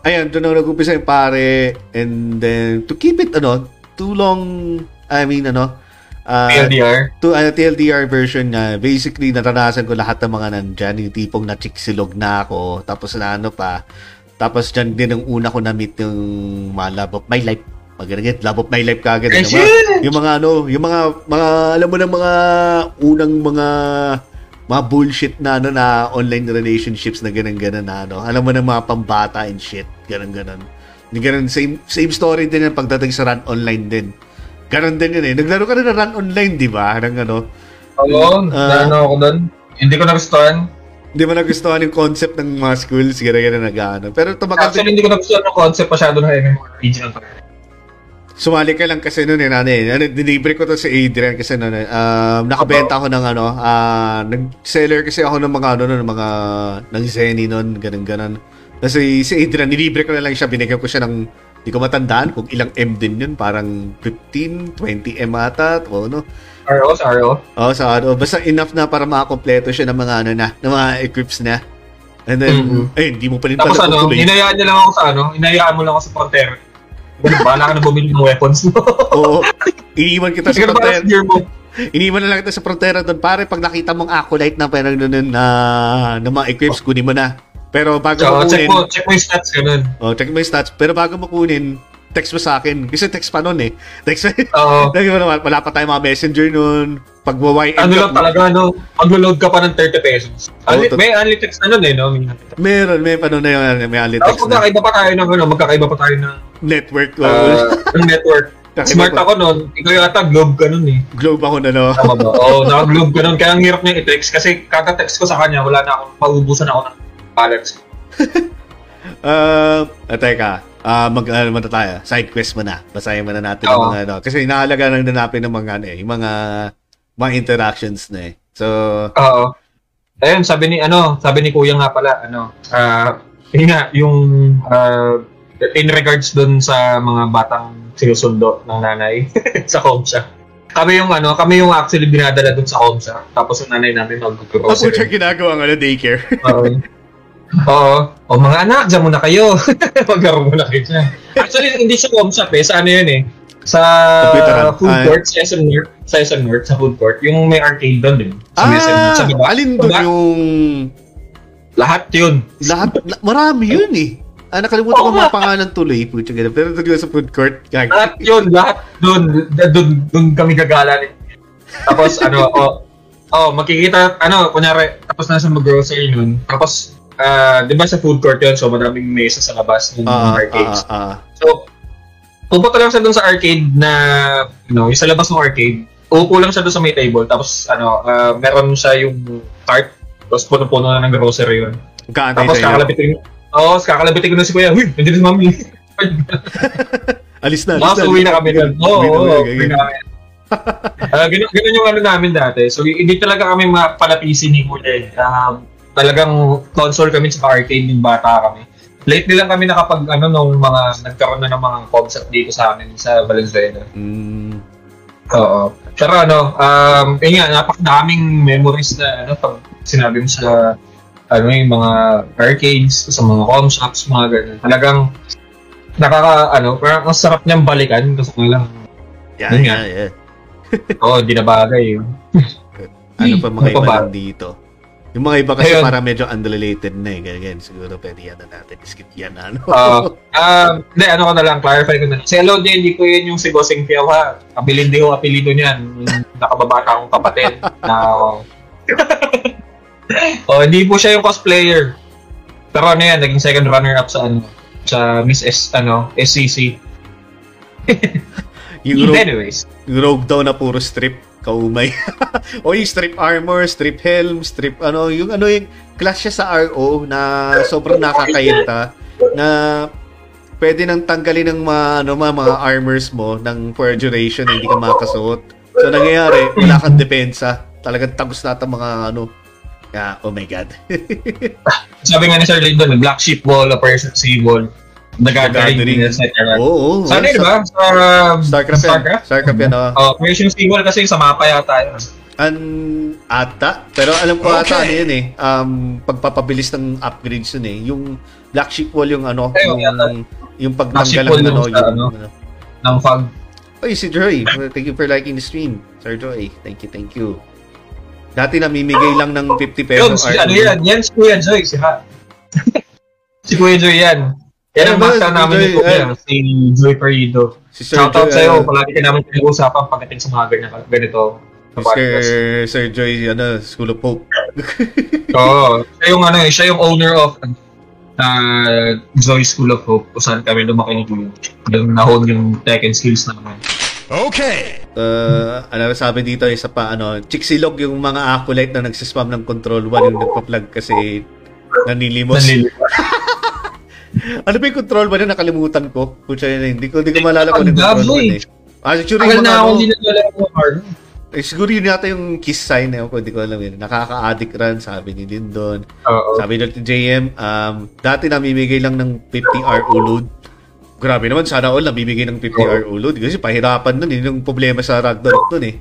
ayun, doon ako nag-umpisa yung pare. And then, to keep it, ano, too long, I mean, ano, Ah, TLDR. to ano, TLDR version na basically naranasan ko lahat ng mga nandyan, yung tipong na-chiksilog na ako, tapos na ano pa, tapos dyan din ang una ko na-meet yung mga love of my life. Pag-get, love of my life kagad. Yung mga, yung mga ano, yung mga, mga, alam mo na mga unang mga mga bullshit na ano na online relationships na ganun ganun na ano. Alam mo na mga pambata and shit, ganun ganun. Hindi ganun, same, same story din yan pagdating sa run online din. Ganon din yun eh. Naglaro ka rin ng run online, di ba? Ng ano. Oo, Ah. ano ako doon. Hindi ko nagustuhan. Hindi mo nagustuhan yung concept ng mga schools, gano'n gano'n nag-ano. Pero tumagal Actually, din. hindi ko nagustuhan yung concept masyado ng MMORPG na. Sumali ka lang kasi noon eh, ano eh. Ano, dinibre ko to si Adrian kasi noon eh. Um, nakabenta ako ng ano, ah, nag-seller kasi ako ng mga ano, ng mga, ng Zenny noon, ganun gano'n Kasi si Adrian, nilibre ko na lang siya, binigyan ko siya ng, di ko matandaan kung ilang M din yun, parang 15, 20 M ata, o ano. RO, sa RO. Oo, sa ano, basta enough na para makakompleto siya ng mga ano na, ng mga equips na. And then, Mhm. eh, hindi mo pa rin Tapos pala ano, hinayaan niya lang ako sa ano, hinayaan mo lang ako sa frontier. Ano, bahala ka na bumili ng weapons mo. [laughs] Oo. Iniwan kita sa frontera. Iniwan na lang kita sa frontera doon. Pare, pag nakita mong acolyte na parang doon na, na mga equips, kunin mo na. Pero bago mo So, check kunin, mo, check mo yung stats, ganun. oh, check mo yung stats. Pero bago mo kunin, text mo sa akin. Kasi text pa noon eh. Text Oo. [laughs] Lagi mo naman, wala pa tayong mga messenger noon. Pag YM ano lang talaga, no? Mag-load ka pa ng 30 pesos. Unli- to- may unli text na nun eh, no? May Meron, may paano na yun, may only Tapos text na magkakaiba pa tayo ng ano, magkakaiba pa tayo ng, network. uh, [laughs] ng network. Kakaiba Smart pa. ako nun. Ikaw yata globe ka nun eh. Globe ako na no. Tama ba? [laughs] Oo, naka-globe ka nun. Kaya ang hirap niya i-text. Kasi kaka-text ko sa kanya, wala na akong, paubusan ako ng balance. Uh, uh, teka, ah mag, ano muna tayo, side quest muna. Basahin muna natin Oo. yung mga ano. Kasi inaalaga lang din natin ng mga ano eh, yung mga, mga interactions na eh. So, Oo. Ayun, sabi ni, ano, sabi ni Kuya nga pala, ano, ah, yun nga, yung, ah, in regards dun sa mga batang sinusundo ng nanay [laughs] sa Comsa. Kami yung ano, kami yung actually binadala dun sa Comsa. Tapos yung nanay namin ako siya mag-grocery. ginagawa ng ano, daycare. Oo. [laughs] Oo. O mga anak, dyan muna kayo. [laughs] Maglaro muna kayo dyan. Actually, hindi siya home shop eh. Sa ano yun eh. Sa food Ah. court, sa SM North, sa SM North, sa food court, yung may arcade doon din. Sa SM North, sa ah, baba. alin doon yung, Lahat yun. lahat, la- marami yun eh. Ah, nakalimutan Oo ko mga nga. pangalan tuloy. Pucha ganun. Pero doon sa food court, gag. Lahat yun, lahat doon. Doon, doon kami gagala. rin. Tapos ano, [laughs] oh, oh, makikita, ano, kunyari, tapos nasa mag-grocery nun. Tapos, ah, di ba sa food court yun, so maraming mesa sa labas ng Ah, ah, arcades. ah, ah. So, pupunta lang siya doon sa arcade na, you know, yung sa labas ng arcade, uupo lang siya doon sa may table, tapos, ano, ah, meron siya yung cart, tapos puno-puno na ng grocery yun. Kaantay Tapos sa'yo. kakalabitin, oo, oh, kakalabitin ko na si Kuya, huy, nandiyan si Mami. [laughs] Alis na, alis na. uwi na kami doon. Oo, oo, uwi na, kami. Ah, ganun, ganun yung ano namin dati. So, hindi talaga kami mapalapisi ni Kuya. eh. Talagang console kami sa arcade ng bata kami. Lately lang kami nakapag, ano, nung mga, nagkaroon na ng mga concept dito sa amin sa Valenzuela. Mm, Oo. Pero ano, um, yun nga, napakadaming memories na, ano, pag sinabi mo sa, ano yung mga arcades, sa mga com shops, mga ganun. Talagang, nakaka, ano, parang ang sarap niyang balikan. Kasi nga lang, yeah, Yun yeah, nga. yeah. oo, di na bagay. [laughs] Ano pa mga Ano pa dito? Yung mga iba kasi Ayun. para medyo unrelated na eh. Ganyan, siguro pwede yan na natin. Skip yan ano. Ah, um, hindi, ano ko na lang, clarify ko na. Si Elodie, hindi ko yun yung si Bossing Piaw ha. Abilindi ko, apelido niyan. Nakababata akong kapatid. na, [laughs] oh, hindi po siya yung cosplayer. Pero ano yan, naging second runner-up sa ano, sa Miss S, ano, SCC. [laughs] yung, rogue, Anyways, yung rogue daw na puro strip, kaumay. [laughs] o yung strip armor, strip helm, strip ano, yung ano yung class siya sa RO na sobrang nakakayenta na pwede nang tanggalin ng mga, ano, mga, mga armors mo ng for duration hindi ka makasuot. So nangyayari, wala kang depensa. Talagang tagos ang mga ano. Yeah, oh my god. [laughs] sabi nga ni Sir Lyndon, Black Sheep Wall, Operation Sea Wall, The Gathering, Gathering. etc. Oo. oo. Sana yun, di ba? Sa Starcraft yan. Starcraft? Starcraft yan, oh. Oh, Operation Sea Wall kasi sa mapa yata yun. An ata, pero alam ko ata ano Okay. yun eh. Um pagpapabilis ng upgrades yun eh. Yung Black Sheep Wall yung ano, Ayun, yata. yung yung Black Sheep pagtanggal ng ano, yung yung ano. ano. ng fog. Oy, si Joy, thank you for liking the stream. Sir Joy, thank you, thank you. Dati namimigay lang ng 50 Yun, pesos. si, ano yan? Yan si Kuya Joy. Si, ha? [laughs] si Kuya Joy yan. Yan ang master namin ni Kuya, si Joy Perido. Si Sir Shoutout Joy, sa'yo. Palagi ka namin pinag-uusapan pagdating sa mga ganyan, ganito. sa Sir. Sir Joy, ano, School of Hope. [laughs] Oo. Siya yung ano eh, siya yung owner of uh, Joy School of Hope kung saan kami lumaki ni Kuya. Yung nahon yung tech and skills namin. Uh, ano sabi dito isa pa ano, chiksilog yung mga acolyte na nagsispam ng control 1 yung nagpa-plug kasi nanilimos. Nanlili. [laughs] [laughs] ano ba yung control 1 na nakalimutan ko? Pucha yun, hindi ko hindi ko maalala kung ano yung control gabo 1 eh. eh. Ah, siguro yung na ako ano, hindi naglalaro ng hard. eh, siguro yun yata yung kiss sign eh, ko, hindi ko alam yun. Nakaka-addict run, sabi ni Lindon. Oo. Sabi ni JM, um, dati namimigay lang ng 50 RO load. Grabe naman, sana all namimigay ng 50 Oo. RO load. Kasi pahirapan nun, yun yung problema sa Ragnarok nun eh.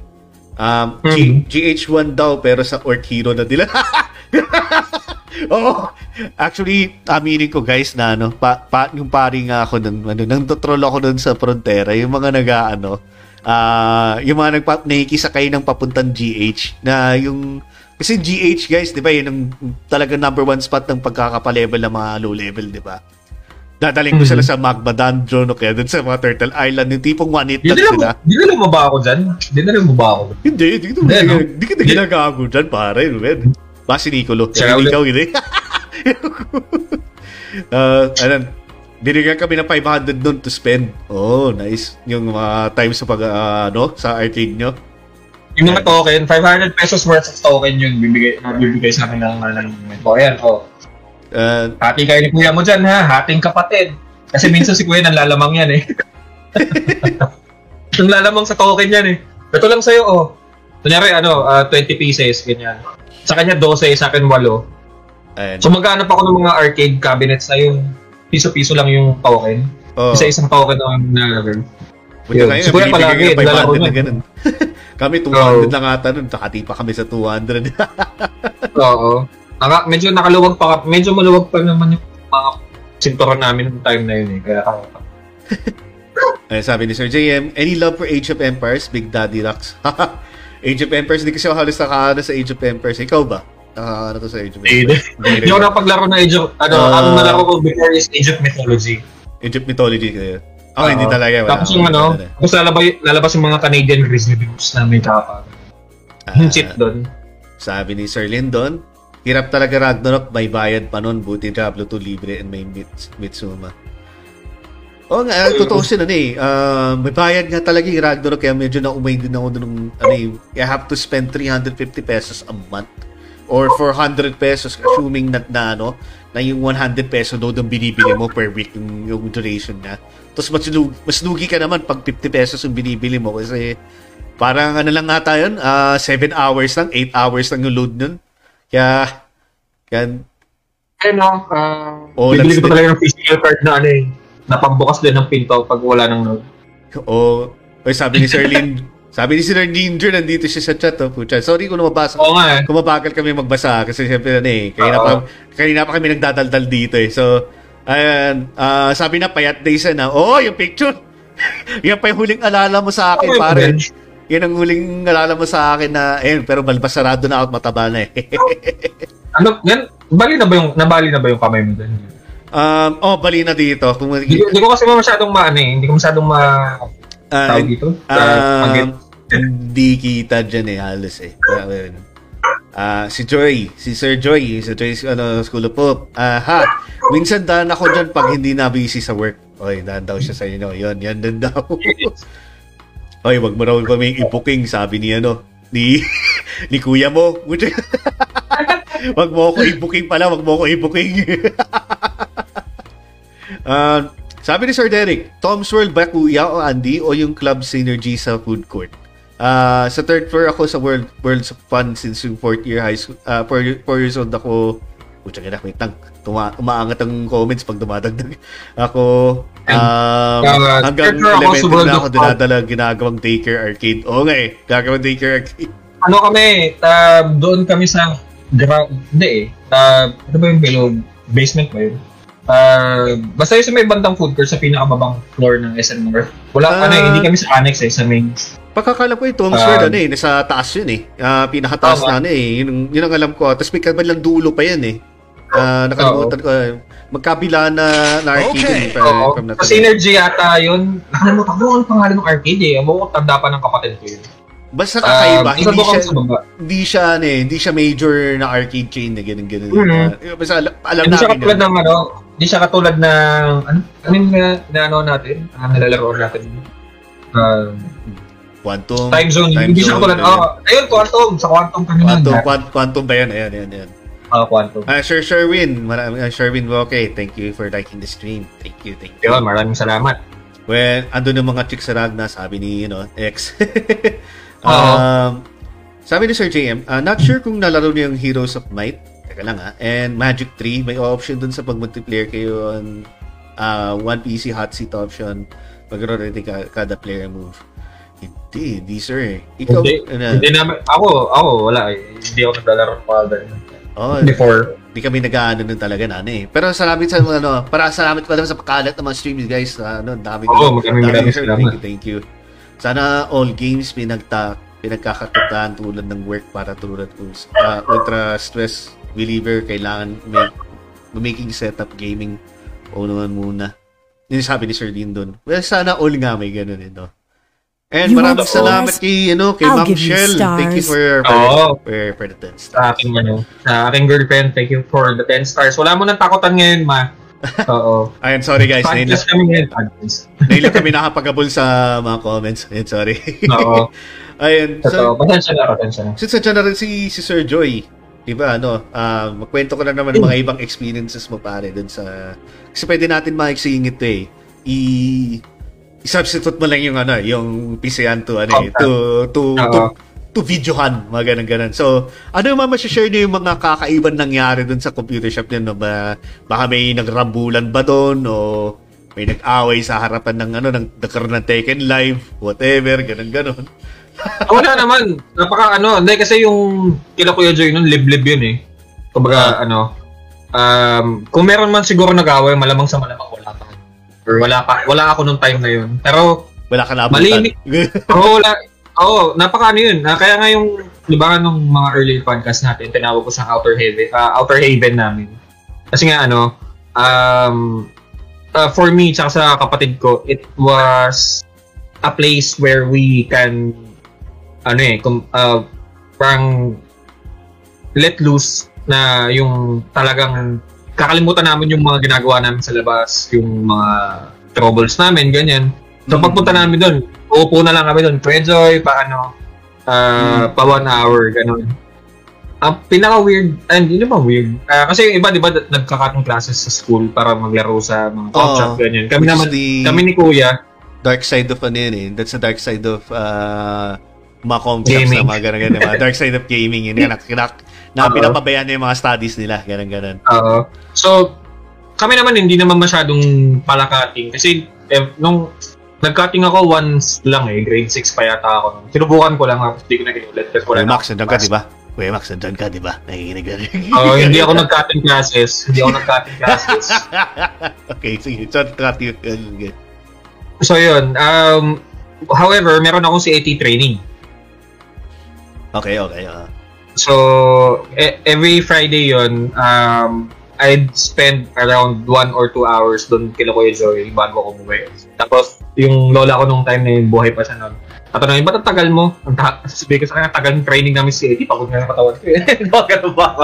Um, G- Mhm. GH1 daw, pero sa Orc Hero na nila. [laughs] [laughs] Oo. Actually, aminin ko guys na ano, pa, pa, yung pari nga ako nun, ano, nang tutrol ako nun sa frontera, yung mga nag-ano, ah, yung mga nagpa, nakikisakay ng papuntang GH, na yung, kasi GH guys, di ba, yun ang talagang number one spot ng pagkakapalevel ng mga low level, di ba? Dadaling ko Mhm. sila sa Magma Dungeon o kaya dun sa mga Turtle Island, yung tipong one hit lang sila. dinala mo ba ako dyan? Dinala mo ba ako? Hindi, hindi kita Hindi, no? dyan, pare. Man. Ba si Nicolo? Hindi ulit. ikaw, hindi. [laughs] uh, ano, binigyan kami ng 500 doon to spend. Oh, nice. Yung mga time sa pag, ah, ano, sa arcade nyo. Yung mga token, 500 pesos worth of token yun, bibigay, bibigay sa amin ng ng O, ayan, o. Uh, Hati kayo ni kuya mo dyan, ha? Hating kapatid. Kasi minsan si kuya nanlalamang yan, eh. [laughs] nanlalamang sa token yan, eh. Ito lang sa'yo, oh. Kunyari, ano, ah, 20 pieces, ganyan. Sa kanya 12, sa akin 8. ayan. So maghanap ako ng mga arcade cabinets na yung piso-piso lang yung token. Oh, Isa-isang token ang nalagay. buti kayo, Si Kuya binibigyan palagi, kayo ng 500 naglalaro na nun. ganun. [laughs] kami 200 Oo. lang ata nun. Nakati pa kami sa 200. [laughs] Oo. Naka, medyo nakaluwag pa, medyo maluwag pa naman yung mga sinturon namin ng time na yun eh. Kaya Ay, [laughs] sabi ni Sir JM, any love for Age of Empires? Big Daddy Rocks. Age of Empires, hindi kasi ako halos nakaano sa Age of Empires. Ikaw ba? Nakaano to sa Age of. Empires? Hindi ako napaglaro ng Age of, ano, Ah. ang nalaro ko before is Age of Mythology. Age of Mythology kayo. Ako, Oo. hindi talaga. Wala Tapos yung ano, tapos lalabas, lalabas yung mga Canadian Grizzly Bears na may kapa. Ah, Yung chip doon. Sabi ni Sir Lyndon, hirap talaga Ragnarok, may bayad pa nun, buti Diablo 2 libre and may Mits- Mitsuma. Oo nga, uh, totoo sila na eh. Ah, may bayad nga talaga yung Ragnarok, kaya medyo naumay din ako nung, ano eh, I have to spend 350 pesos a month or 400 pesos assuming na, na ano, na yung 100 peso load ang binibili mo per week yung, yung duration na. Tapos mas, mas lugi ka naman pag 50 pesos yung binibili mo kasi parang ano lang ata yun, 7 hours lang, 8 hours lang yung load nun. Kaya, kaya Ayun no, uh, Oh, bibili ko talaga ng physical card na ano eh, na pambukas din ng pinto pag wala ng node. O, o sabi ni Sir Lin, [laughs] sabi ni Sir Ginger, nandito siya sa chat, oh, pucha. Sorry kung mabasa. Oo nga eh. Kung mabagal kami magbasa kasi siyempre ano eh, kanina pa, Oo. kanina pa kami nagdadaldal dito eh. So, ayan, ah, sabi na payat days na, oh, yung picture. [laughs] yan pa yung huling alala mo sa akin, Okay, pare. man. Yan ang huling alala mo sa akin na, eh, pero balbasarado na ako at mataba na eh. Ano, yan, bali na ba yung, nabali na ba yung kamay mo doon? Um, oh, bali na dito. Kung Hindi, hindi ko kasi masyadong maano eh, hindi ko masyadong ma... Ah, tawag dito? Um, Uh, hindi kita dyan eh, halos eh. Ah, si Joy, si Sir Joy, si Joy ano, School of Hope. Ah, ha, minsan daan ako dyan pag hindi na busy sa work. Oy, daan daw siya sa inyo. Yun, yan din daw. [laughs] Oy, wag mo raw kami i-booking, sabi ni ano, ni, [laughs] ni kuya mo. [laughs] wag mo ako i-booking pala, wag mo ako i-booking. Ah, sabi ni Sir Derek, Tom's World ba kuya o Andy o yung club synergy sa food court? Ah, sa third floor ako sa World Worlds of Fun since yung fourth year high school, uh, four, four years old ako. Pucha ka na, wait lang. Tuma, umaangat ang comments pag dumadagdag. Ako, um, Uh, hanggang elementary na ako dinadala ginagawang daycare arcade. Oo nga eh, gagawang daycare arcade. Ano kami, uh, doon kami sa ground, hindi eh. Uh, ano ba yung below? Basement ba yun? Uh, basta yung sa may bandang food court sa pinakababang floor ng SM North. Wala, Ah. ano eh, hindi kami sa annex eh, sa main. Pagkakalam ko ito, Tom Um, Sword, ano eh, nasa taas yun eh. Ah, pinakataas Tama. na ano eh. Yun, yun ang alam ko. Tapos may kabilang dulo pa yan eh. Ah, nakalimutan ko. eh. magkabila na, na arcade Okay. yun. I- Oo. Sa synergy yata yun. Nakalimutan ko ano pangalan ng arcade eh. Amo ko tanda pa ng kapatid ko yun. Basta kakaiba, Um, hindi siya, hindi siya, ano eh, hindi siya major na arcade chain na ganun ganun. Mhm. basta alam, alam Hindi siya namin katulad yun. ng ano, hindi siya katulad ng ano, ano yung na, na ano natin, ang nalalaroan natin. Uh, Quantum. time zone, Time hindi siya zone, katulad. ganun. Oh, ayun, quantum. Sa quantum kami Quantum, quantum, quantum ba yun? Ayan, ayan, ayan. Ah, quantum. Ah, Sir Sherwin, marami, uh, Sherwin okay, thank you for liking the stream. Thank you, thank you. Yun, maraming salamat. Well, andun yung mga chicks sa Ragna, sabi ni, you know, ex. [laughs] Um, sabi ni Sir JM, uh, not sure kung nalaro niyo yung Heroes of Might. Teka lang ha. And Magic 3, may option dun sa pag-multiplayer kayo on uh, one PC hot seat option. Mag-rotate ka, kada player move. Hindi, hindi sir. Ikaw, Hindi, ano, hindi naman, ako, ako, wala eh. Hindi ako naglalaro ng Father. oh, Before. Di kami nag-ano nun talaga na eh. Pero salamat sa ano, para salamat pala sa pagkalat ng mga streams guys. Ano, dami Oo, maraming maraming sir. salamat. Thank you, thank you. Sana all games pinagta pinagkakatutaan tulad ng work para tulad ko. Uh, ultra stress reliever kailangan make making setup gaming o naman muna. Yun yung sabi ni Sir Dean doon. Well, sana all nga may ganun ito. And You maraming salamat kay, ano, kay Ma'am Shell. Thank you for, for, Oo. for, for the 10 Sa stars. aking, ano, sa aking girlfriend, thank you for the 10 stars. Wala mo nang takutan ngayon, ma. [laughs] Oo. Ayun, sorry guys. Podcast kami ngayon, podcast. [laughs] Lang kami nakapagabol sa mga comments. Ayun, sorry. Oo. [laughs] Ayun. Totoo. So, Pasensya na, pasensya na. since nandiyan na rin si, si Sir Joy, di ba, ano, ah, magkwento ko na naman ng mga ibang experiences mo pare dun sa, kasi pwede natin makiksingin ito eh. I, i-substitute mo lang yung ano, yung PCN to, ano eh, to, to, to, Oo. to videohan, mga ganun ganun. So, ano yung mga share niyo yung mga kakaiban nangyari dun sa computer shop niyo? No? Ba, baka may nagrambulan ba doon o may nag-away sa harapan ng ano, ng nagkaroon ng Tekken Live, whatever, ganun ganun. Wala naman. Napaka ano, hindi kasi yung kila Kuya Joy nun, liblib yun eh. Kumbaga, ano, um, kung meron man siguro nag-away, malamang sa malamang wala pa. Or wala pa, wala ako nung time na yun. Pero, Wala ka nabutan. Malimit. [laughs] oo, wala, oo, napaka ano yun. Ah, kaya nga yung, di ba nung mga early podcast natin, tinawag ko sa Outer Haven, ah, Outer Haven namin. Kasi nga ano, um, uh, for me, tsaka sa kapatid ko, it was a place where we can, ano eh, kum, uh, parang let loose na yung talagang kakalimutan namin yung mga ginagawa namin sa labas, yung mga troubles namin, ganyan. So Mm. pagpunta namin doon, uupo na lang kami doon, enjoy, pa ano, ah, pa one hour, ganun. Ang pinaka-weird, and hindi naman weird, Ah, kasi yung iba, di ba, nagkakatong classes sa school para maglaro sa mga Oo. shop, ganyan. Kami naman, the- kami ni Kuya, dark side of ano yun eh. That's the dark side of uh, Gaming. na mga ganun ganun. Mga dark side of gaming. Yun, na, na, na pinapabayaan niya yung mga studies nila. Ganun ganun. Oo. So, kami naman hindi naman masyadong palakating kasi eh, nung nag-cutting ako once lang eh, grade 6 pa yata ako. Sinubukan ko lang tapos hindi ko na kinulit kasi wala na Max, nandiyan ka, di ba? Kuya Max, nandiyan ka, di ba? Nakikinig ka rin. Oo, hindi ako nag-cutting classes. Hindi ako nag-cutting classes. [laughs] okay, sige. So, cut you. Okay. So, yun. Um, however, meron akong CAT training. Okay, okay. ah. So, e- every Friday yon um, I'd spend around one or two hours doon kila Kuya Joy bago ako umuwi. Tapos, yung lola ko nung time na yun, buhay pa siya noon. Tatanungin, ba't ang tagal mo? Ang ta- sabi ko sa kanya, tagal ng training namin si Eddie, pagod nga ng katawan ko. eh. [laughs] Bakit ganun ba ako?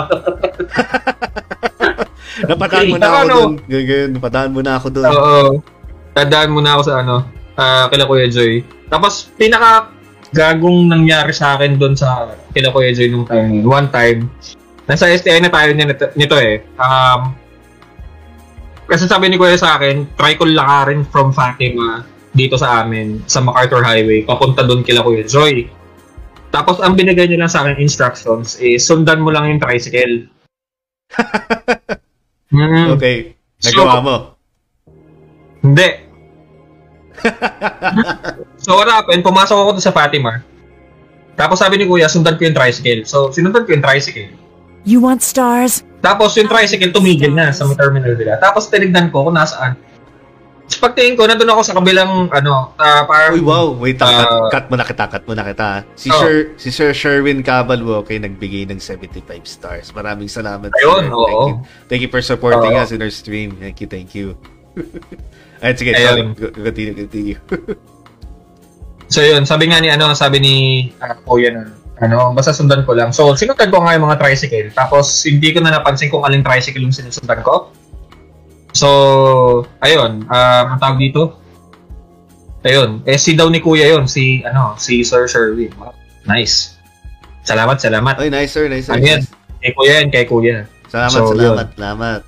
[laughs] Napataan mo na ako ano? doon. Ganyan, napataan mo na ako doon. Oo. Tandaan mo na ako sa ano, ah, kila Kuya Joy. Tapos, pinaka gagong nangyari sa akin doon sa kila Kuya Joy nung time. One time, nasa STI na tayo nito, nito eh. Um, kasi sabi ni Kuya sa akin, try ko lakarin from Fatima dito sa amin, sa MacArthur Highway, papunta doon kila Kuya Joy. Tapos, ang binigay niya lang sa akin instructions is, sundan mo lang yung tricycle. [laughs] Mm. Okay. So- Nagawa mo. Hindi. [laughs] so what happened, pumasok ako sa Fatima. Tapos sabi ni Kuya, sundan ko yung tricycle. So sinundan ko yung tricycle. You want stars? Tapos yung tricycle tumigil na sa terminal nila. Tapos tinignan ko kung nasaan. Sa pagtingin ko, nandun ako sa kabilang, ano, ah, parang... Uy, wow. Wait, cut, Ah. cut mo na kita, cut mo na kita. Si, Oh. Sir, si Sir Sherwin Cabalwo kay nagbigay ng 75 stars. Maraming salamat. Ayun, sir. oo. Thank you. Thank you for supporting Oo. us in our stream. Thank you, thank you. [laughs] Ayun, sige, Ayun. sorry. Continue, continue. [laughs] So yun, sabi nga ni ano, sabi ni uh, Kuya na, ano, basta sundan ko lang. So, sinundan ko nga yung mga tricycle. Tapos, hindi ko na napansin kung aling tricycle yung sinusundan ko. So, ayun, uh, ang tawag dito. Ayun, eh si daw ni Kuya yun, si, ano, si Sir Sherwin. Nice. Salamat, salamat. Ay, nice, sir. Nice, sir. Ano yan? Kay Kuya yan, kay Kuya. Salamat, So, salamat, salamat.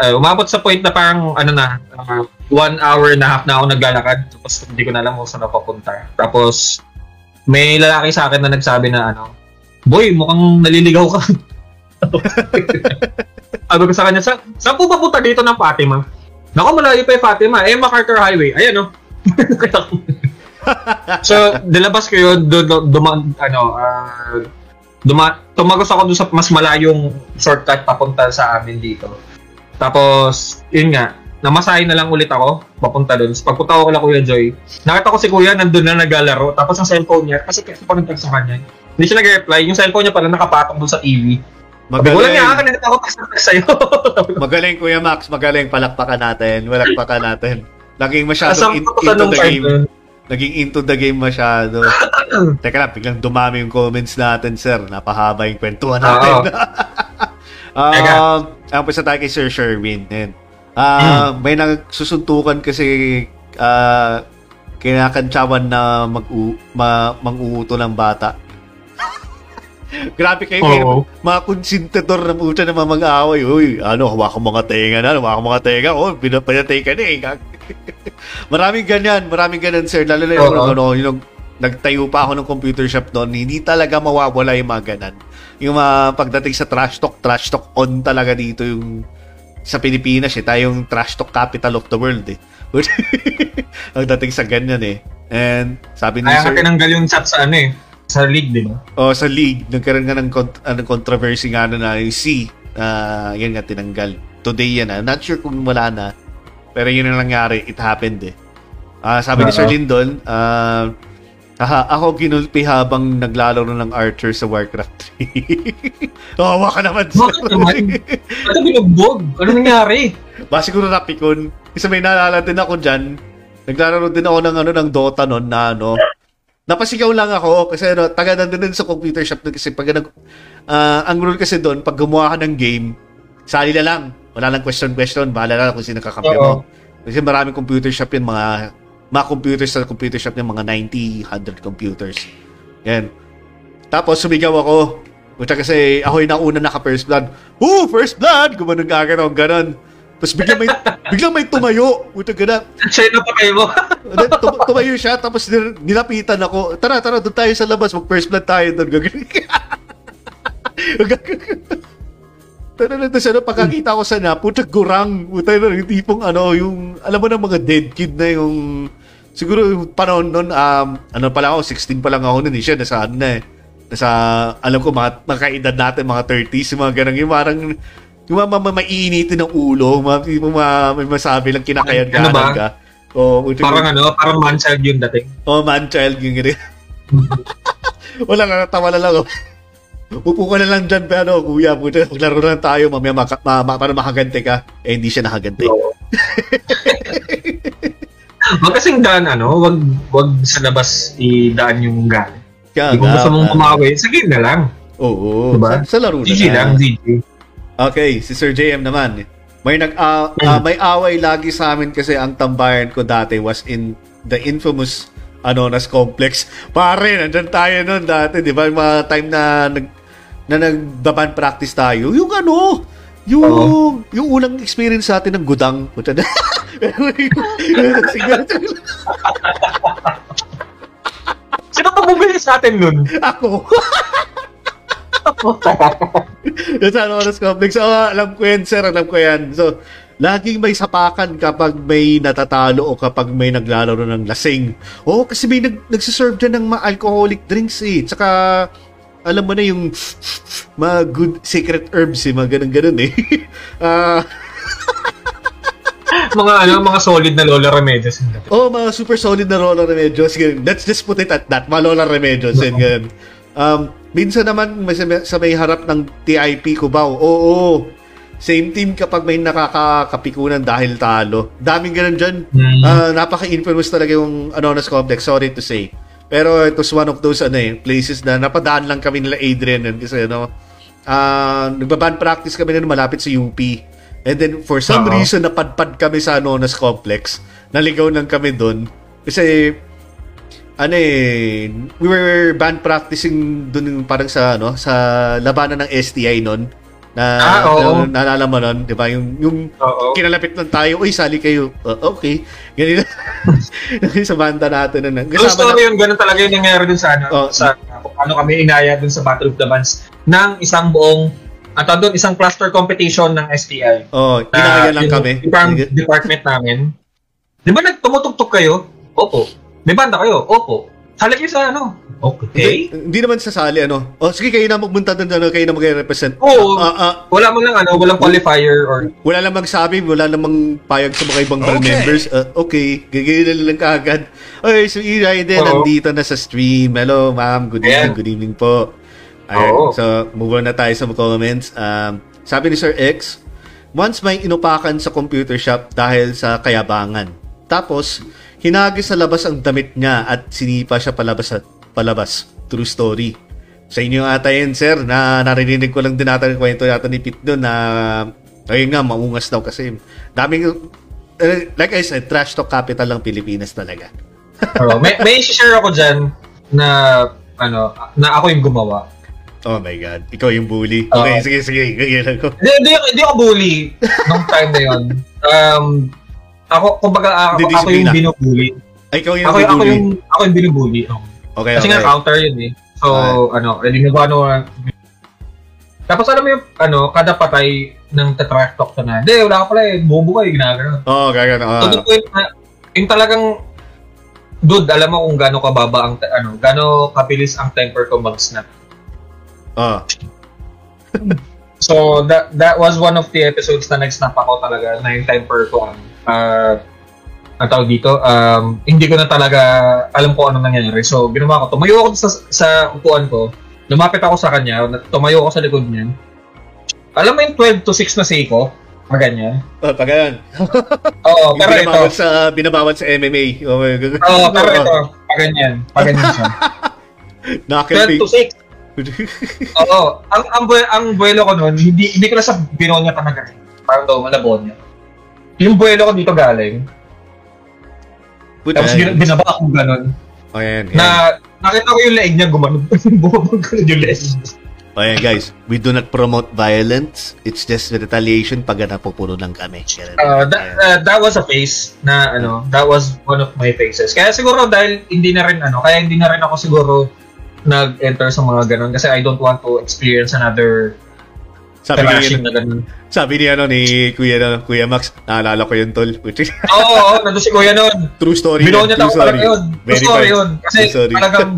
Uh, umabot sa point na parang, ano na, uh, one hour and a half na ako naglalakad. Tapos, hindi ko na alam kung saan ako papunta. Tapos, may lalaki sa akin na nagsabi na, ano, Boy, mukhang naliligaw ka. [laughs] Sabi ko sa kanya, sa, saan po papunta dito ng Fatima? Naku, malayo pa yung Fatima. Eh, MacArthur Highway. Ayan, no? [laughs] so, dilabas ko yun, do, do, duma, ano, ah, duma, tumagos ako doon sa mas malayong shortcut papunta sa amin dito. Tapos, yun nga, namasahin na lang ulit ako, papunta doon. So, pagpunta ko kala Kuya Joy, nakita ko si Kuya nandun na naglalaro, tapos ang cellphone niya, kasi kasi pa nagtag sa kanya, hindi siya nag-reply, yung cellphone niya pala nakapatong doon sa TV. Ko, wala niya, Magaling. akin na ako kasi sa'yo. [laughs] Magaling, Kuya Max. Magaling. Palakpakan natin. Walakpakan natin. Naging masyadong in- into the game. na yun. Naging into the game masyado. [clears throat] Teka lang, biglang dumami yung comments natin, sir. Napahaba yung kwentuhan natin. [laughs] Um, ang pisa tayo kay Sir Sherwin. Yan. Ah, May nagsusuntukan kasi ah kinakantsawan na mag ma, mang-uuto ng bata. [laughs] Grabe kayo, kayo Oo. mga konsintador ng uta na mamag-away. Uy, ano, hawakan mga tenga na, hawakan mga tenga. Oh, pinapayatay ka na eh. [laughs] maraming ganyan, maraming ganyan, sir. Lalo na yung, Oo. ano, yung nagtayo pa ako ng computer shop noon, hindi talaga mawawala yung mga ganan. Yung mga pagdating sa trash talk, trash talk on talaga dito yung sa Pilipinas eh, tayong trash talk capital of the world eh. Ang [laughs] dating sa ganyan eh. And sabi ni Kaya sir, tinanggal yung chat sa ano eh, sa league, di ba? oh, sa league, nagkaroon nga ng, kont- anong controversy nga na na yung C, ah, yan nga tinanggal. Today yan ah. Not sure kung wala na. Pero yun ang nangyari. It happened eh. Ah, sabi ni Oo. Sir Lindon, ah, Haha, ako ginulpi habang naglalaro ng Archer sa Warcraft 3. Hawa [laughs] ka naman. sir. Bakit naman? Ano binugbog? Ano nangyari? Ba siguro napikon. Kasi may naalala din ako dyan. Naglalaro din ako ng ano ng Dota noon na ano. Napasigaw lang ako kasi ano, taga nandun din sa computer shop kasi pag nag ah, ang rule kasi doon pag gumawa ka ng game, sali na lang. Wala lang question question, bahala na kung sino kakampi mo. Kasi maraming computer shop yun, mga mga computers sa computer shop yung mga 90, 100 computers. Yan. Tapos sumigaw ako. Puta kasi ako yung nauna naka first blood. Woo! First blood! Gumanon ka agad ako ganon. Tapos biglang may, [laughs] biglang may tumayo. Puta gana. Siya yung napatay mo. Then, tum- tumayo siya. Tapos nil- nilapitan ako. Tara, tara, doon tayo sa labas. Mag first blood tayo doon. Gagano. [laughs] Tara na doon ano, pagkakita ko sa na, puta gurang. Puta na, yung tipong ano, yung, alam mo na mga dead kid na yung, siguro panahon nun, um, ano pala ako, 16 pa lang ako nun, eh, siya, nasa ano na eh. Nasa, alam ko, mga, mga kaedad natin, mga 30s, yung mga ganang, yung parang, yung mga, maiinitin ng ulo, mga, yung mga, may masabi lang kinakayan Ano ba? ka. Oh, parang ano, parang man-child yung dating. Oh, man child yung gano'n. Wala nga, tawa na lang. Oh. Upo ka na lang dyan, pero kuya, puta, maglaro na lang tayo, mamaya maka, ma, ma, para makaganti ka. Eh, hindi siya nakaganti. [laughs] Wag kasing daan, ano, wag, wag sa labas i-daan yung gun. Kaya Kung gusto mong ah, kumawi, sige na lang. Oo, Diba? sa, sa laro na GG lang, GG. Okay, si Sir JM naman. May nag ah, ah, may away lagi sa amin kasi ang tambayan ko dati was in the infamous Anonas Complex. Pare, nandyan tayo noon dati, 'di ba? Yung mga time na nag na nagbaban practice tayo. Yung ano, yung yung unang experience sa atin ng gudang. [laughs] Sino pa bumili sa atin nun? ako. [laughs] Yung sa Anonas Complex. So, alam ko yan, sir. Alam ko yan. So, laging may sapakan kapag may natatalo o kapag may naglalaro ng lasing. Oo, kasi may nag nagsiserve dyan ng mga alcoholic drinks eh. Tsaka, alam mo na yung mga good secret herbs eh, mga ganun-ganun eh. [laughs] Ah, [laughs] mga ano, mga solid na Lola Remedios. Oh, mga super solid na Lola Remedios. Let's just put it at that. Mga Lola Remedios. And ganun. Um, minsan naman may, sa may harap ng TIP Cubao. Oo, oo. Same team kapag may nakakapikunan dahil talo. Daming ganun dyan. Mm. Ah, napaka-infamous talaga yung Anonas Complex. Sorry to say. Pero it was one of those ano eh, places na napadaan lang kami nila Adrian kasi ano, ah nagbaban practice kami nun malapit sa UP. And then for some Oo. reason napadpad kami sa Anonas Complex. Naligaw lang kami doon. Kasi ano eh, we were band practicing dun parang sa ano, sa labanan ng STI noon. Na, Ah, oo. na naalala mo nun, di ba? Yung, yung Oo. kinalapit lang tayo, uy, sali kayo. Uh, okay. Ganun [laughs] sa banda natin. Na, Yung story yun, ganun talaga yung nangyari dun sa ano, Oh. sa ano kami inaya dun sa Battle of the Bands ng isang buong ang tawag doon, isang cluster competition ng STI. Oh, Na ginaya lang yung- kami. Yung parang department namin. Di ba nagtumutugtog kayo? Opo. May banda kayo? Opo. Sali kayo sa ano? Okay. Hindi, hindi naman sasali, ano. Oh, sige, kayo na magpunta doon, ano, kayo na mag-represent. Oo. Ah, ah, Wala mo lang ano, walang qualifier or wala namang sabi, wala namang payag sa mga ibang Okay. members. Ah, okay, gagawin na lang kaagad. Okay, so Ira, din, Oo. nandito na sa stream. Hello, ma'am. Good evening, Ayan. good evening po. Ayan, Oo. so move on na tayo sa comments. Um, sabi ni Sir X, once may inupakan sa computer shop dahil sa kayabangan. Tapos, hinagis sa labas ang damit niya at sinipa siya palabas at palabas. True story. Sa inyo ata yun, sir, na narinig ko lang din yung kwento yata ni Pete doon na ayun nga, maungas daw kasi. Daming, eh, like I said, trash talk capital ng Pilipinas talaga. Oo. may may share ako diyan na ano, na ako yung gumawa. Oh my God. Ikaw yung bully. Okay, sige, sige. Gagawin ko. Hindi, hindi, hindi ako bully nung time na yun. Um, ako, kumbaga, ako, Hindi ako yung binubully. Ay, ikaw yung Ako, ako bully. yung, ako yung binubully. Oo. Okay, Kasi okay. nga counter yun eh. So, ano, edi nga ano, tapos alam mo yung, ano, kada patay ng tetrash talk na, hindi, wala ka pala eh, bobo ka eh, ginagano. Oo, oh, gagawin. So, the point na, yung talagang, dude, alam mo kung gaano kababa ang, ano, gaano kabilis ang temper ko mag-snap. Oh. [laughs] So, that that was one of the episodes na nag-snap ako talaga na yung temper ko ang uh, ang tawag dito, um, hindi ko na talaga alam ko ano nangyayari. So, ginawa ko, tumayo ako sa, sa upuan ko, lumapit ako sa kanya, tumayo ako sa likod niya. Alam mo yung 12 to 6 na Seiko? Mga ganyan. Oh, pag ganun. Oo, pero ito. sa, binabawal sa MMA. Oh, my God. Oo, pero ito. Pag ganyan. Pag ganyan siya. [laughs] Knuckle 12 to 6. [laughs] Oo. Ang, ang, bue- ang buwelo ko noon, hindi, hindi ko na sa Binonya talaga. Parang daw, Malabonya. Yung buwelo ko dito galing, Puta, tapos bin- binaba akong ganun. Oh, yan, yan. Na, nakita ko yung leeg niya gumanon. Bumabag [laughs] ko yung leeg. Oh, yan, guys. We do not promote violence. It's just retaliation pag napupuno lang kami. Ganun. Uh, that, uh, that was a face na ano, that was one of my faces. Kaya siguro dahil hindi na rin ano, kaya hindi na rin ako siguro nag-enter sa mga ganun kasi I don't want to experience another sabi ni, trashing na ganun. sabi ni, ano, ni Kuya, ano, Kuya Max, naalala ko yun, tol. Oo, oo, nandun si Kuya noon. True story. Yan, true ako talaga story. yun. True Verified. story yun. Kasi True story. talagang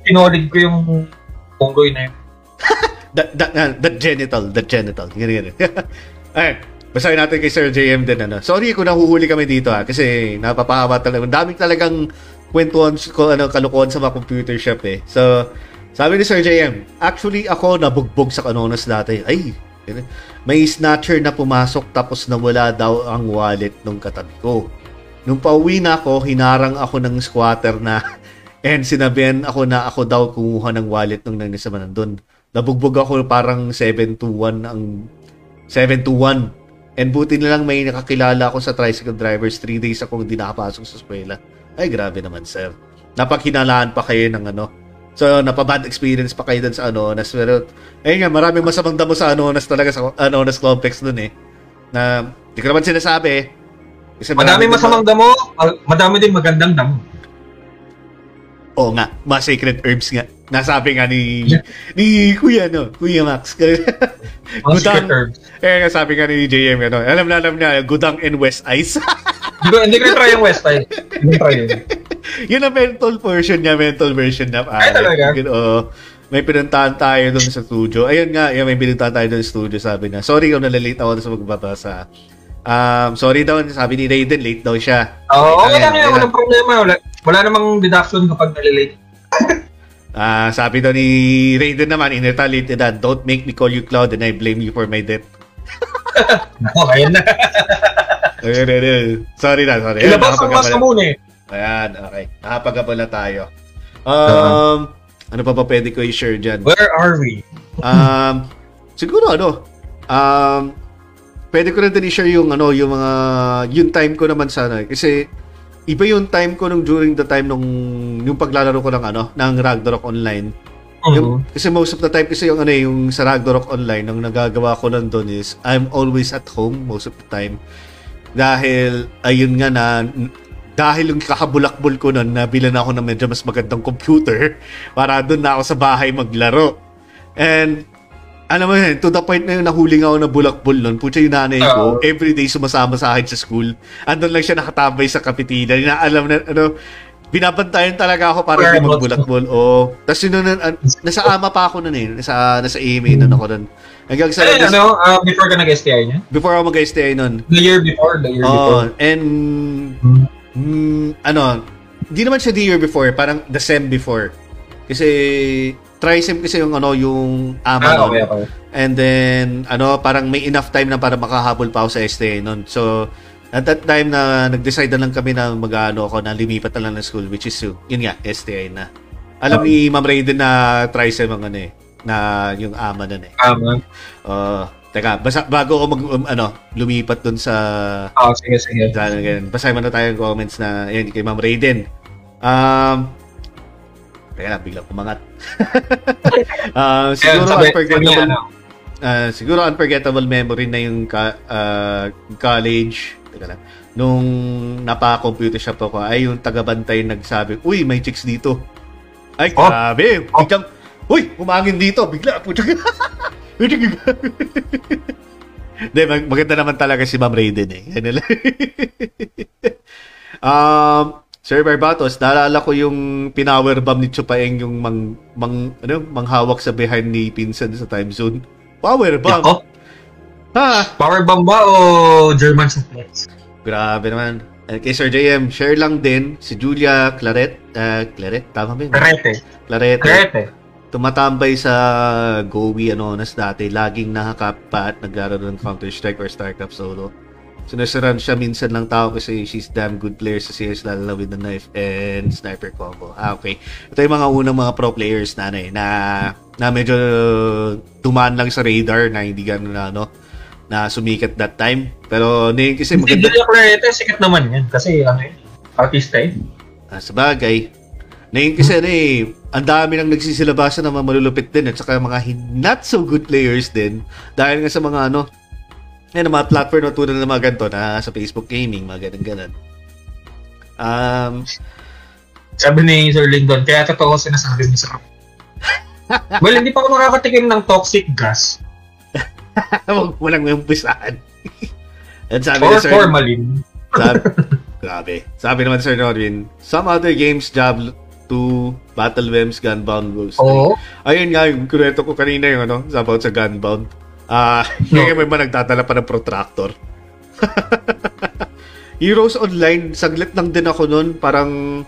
pinolig ko yung punggoy na yun. [laughs] that, that, uh, that genital, that genital. Ganyan, ganyan. Ayun. Basahin natin kay Sir JM din. Ano. Sorry kung nahuhuli kami dito ha, kasi napapahawa talaga. Ang daming talagang kwentuhan, ko, ano, kalukuhan sa mga computer shop eh. So, sabi ni Sir JM, actually ako nabugbog sa kanonas dati. Ay, may snatcher na pumasok tapos nawala daw ang wallet nung katabi ko. Nung pauwi na ako, hinarang ako ng squatter na [laughs] and sinabihan ako na ako daw kumuha ng wallet nung nangyari nandun. Nabugbog ako parang 7 to 1 ang 7 to 1. And buti na lang may nakakilala ako sa tricycle drivers. 3 days akong hindi sa eskwela. Ay, grabe naman, sir. Napaghinalaan pa kayo ng ano. So, napabad experience pa kayo dun sa Anonas. Pero, ayun nga, maraming masamang damo sa Anonas talaga sa Anonas Complex dun eh. Na, di ko naman sinasabi eh. Kasi Madami masamang damo, madami din magandang damo. Oo nga, mga sacred herbs nga. Nasabi nga ni ni Kuya no, Kuya Max. [laughs] Gudang. herbs. Eh, nga sabi nga ni JM ano, alam na alam na Gudang and West Ice. [laughs] Hindi ko, hindi ko try yung West Side. Hindi try yun. Yun ang mental version niya, mental version na pare. Ay, talaga? Yun, Oo. may pinuntahan tayo doon sa studio. Ayun nga, yun, may pinuntahan tayo doon sa studio, sabi na. Sorry kung nalalate ako sa magbabasa. Um, sorry daw, sabi ni Raiden, late daw siya. Oo, Ayan, lang yan. ayan. Walang problema. Wala, wala namang deduction kapag nalilate. [laughs] Ah, sabi daw ni Raiden naman, in retaliate that, don't make me call you Cloud and I blame you for my death. [laughs] Nako, ayun na. Sorry na, sorry. Ilabas ang mask muna eh. Ayan, okay. Nakapagkabala tayo. Um, ano pa ba pwede ko i-share dyan? Where are we? Um, siguro ano, um, pwede ko rin din i-share yung ano, yung mga, yung time ko naman sana. Kasi, iba yung time ko nung during the time nung, yung paglalaro ko ng ano, ng Ragnarok Online. Yung, Mhm. kasi most of the time kasi yung ano eh, yung sa Ragnarok Online, ang nagagawa ko nandun is, I'm always at home most of the time. Dahil, ayun nga na, dahil yung kakabulakbol ko nun, nabilan ako ng medyo mas magandang computer [laughs] para doon na ako sa bahay maglaro. And, alam mo yun, to the point na yun, nahuling ako na bulakbol nun. Putya yung nanay ko, everyday sumasama sa akin sa school. Andun lang siya nakatabay sa kapitina. Na alam na, ano, binabantayan talaga ako para hindi Remote. magbulakbol. Oo. Tapos yun, nun, an- nasa ama pa ako nun eh. Nasa, nasa AMA nun ako nun. Hanggang sa, Eh, ano, uh, before ka nag-STI niya? before ako mag-STI nun. The year before, the year Oh, before. and mm, ano, hindi naman siya the year before, parang the sem before. Kasi trisem kasi yung ano, yung ama Ah, nun. okay, okay. And then ano, parang may enough time na para makahabol pa ako sa STA noon. So at that time na nag-decide na lang kami na mag-ano ako na lumipat na lang ng school which is yun, yun nga STA na. Alam ni Ma'am Raiden na trisem ang ano eh, na yung ama nun eh. Tama. Uh, teka, basta, bago ako mag, um, ano, lumipat dun sa Ah, sige, sige. Dahil ganun. Basahin mo na tayo yung comments na yun kay Ma'am Raiden. Um, Teka lang, biglang kumangat. uh, [laughs] siguro Ayun, sabi- unforgettable sabi ano, uh, siguro unforgettable memory na yung ka, uh, college. Teka lang. Nung napa-computer shop ako, ay yung tagabantay nagsabi, Uy, may chicks dito. Ay, Oh. grabe. Oh. Biglang, Uy, umangin dito. Bigla, puto. [laughs] [laughs] Hindi, mag- maganda naman talaga si Ma'am Raiden eh. Yan lang. [laughs] um, Sir Barbatos, naalala ko yung pinower bomb ni Chupaeng yung mang, mang, ano, manghawak sa behind ni Pinsan sa time zone. Power bomb. Yako, Ha! power bomb ba o German suplex? Grabe naman. Kay Sir JM, share lang din si Julia Claret. Uh, Claret? Tama ba yun? Karete. Claret. Karete. Tumatambay sa GOWI ano nas dati. Laging nakakapa at naglaro ng Counter-Strike or StarCraft solo. Sinusuran siya minsan lang tao kasi she's damn good player sa CS lalo na with the knife and sniper combo. Ah, okay. Ito yung mga unang mga pro players na ano eh, na, na medyo dumaan lang sa radar na hindi gano'n na ano, na sumikat that time. Pero ngayon kasi Si maganda Julia Clarete, sikat naman yan. Kasi ano yun, artista yun. Ah, sa bagay. Ngayon kasi ano eh, ang dami nang nagsisilabasan ng mga malulupit din at saka mga not so good players din dahil nga sa mga ano, yan, mga platform na tulad ng mga ganito na sa Facebook Gaming, mga ganun-ganun. Um, Sabi ni Sir Lyndon, kaya totoo sinasabi mo sa [laughs] Well, hindi pa ako nakakatikim ng toxic gas [laughs] wag mo lang umpisahan. [laughs] At sabi or ni Sir, formalin. sabi, [laughs] grabe. Sabi naman Sir Norwin, some other games, Diablo 2, Battle Wems, Gunbound Ghost. Oo. Ayun nga, yung kureto ko kanina yung ano, about sa gunbound. Ah, No. yung may ba nagdadala pa ng protractor? Heroes Online, saglit lang din ako nun. Parang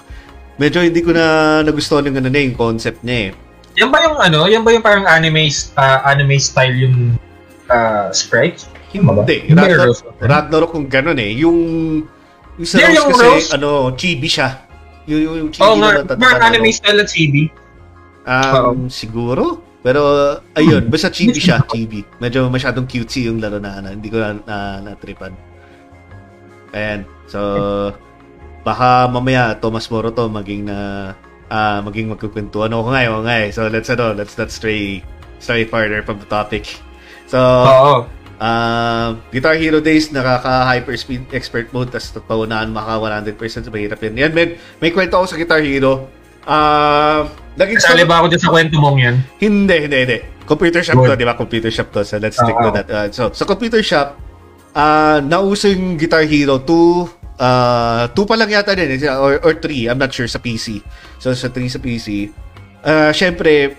medyo hindi ko na nagustuhan yung ano na yung concept niya eh. Yan ba yung ano, yan ba yung parang anime ah, anime style yung uh, sprite? Hindi. Hindi, Ragnarok. Ragnarok kung gano'n eh. Yung, yung sa Hindi, Rose yung kasi, Rose. ano, chibi siya. Yung, yung, yung chibi nga, na parang anime style at chibi. Um, siguro. Pero, ayun, basta chibi siya, chibi. Medyo masyadong cutesy yung laro na, ano, hindi ko na, na, na-tripan. Ayan. So, baka mamaya, Thomas Moro to, maging na, ah, maging magkukwentuhan ako ngayon, ngayon. So, let's, ano, let's not stray, stray farther from the topic. So, Oo. ah, Guitar Hero Days, nakaka-hyperspeed expert mode, tapos paunahan maka 100% mahirap yun. Yan, may, may kwento ako sa Guitar Hero. Ah, naging Kasali ba ako dyan sa kwento mong yan? hindi, hindi, hindi. Computer shop Good. to, di ba? Computer shop to. So, let's stick Oo. to that. Uh, so, sa computer shop, uh, nauso yung Guitar Hero 2, uh, 2 pa lang yata din, eh, or, or 3, I'm not sure, sa PC. So, sa 3 sa PC. Uh, Siyempre,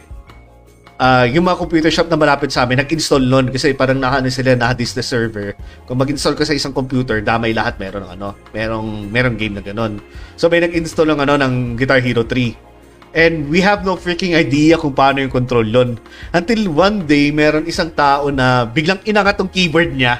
ah, yung mga computer shop na malapit sa amin, nag-install nun kasi parang naka, ano sila, naka-dis the server. Kung mag-install ka sa isang computer, damay lahat meron ano, merong, merong game na ganun. So may nag-install ng ano, ng Guitar Hero 3. And we have no freaking idea kung paano yung control nun. Until one day, meron isang tao na biglang inangat tong keyboard niya.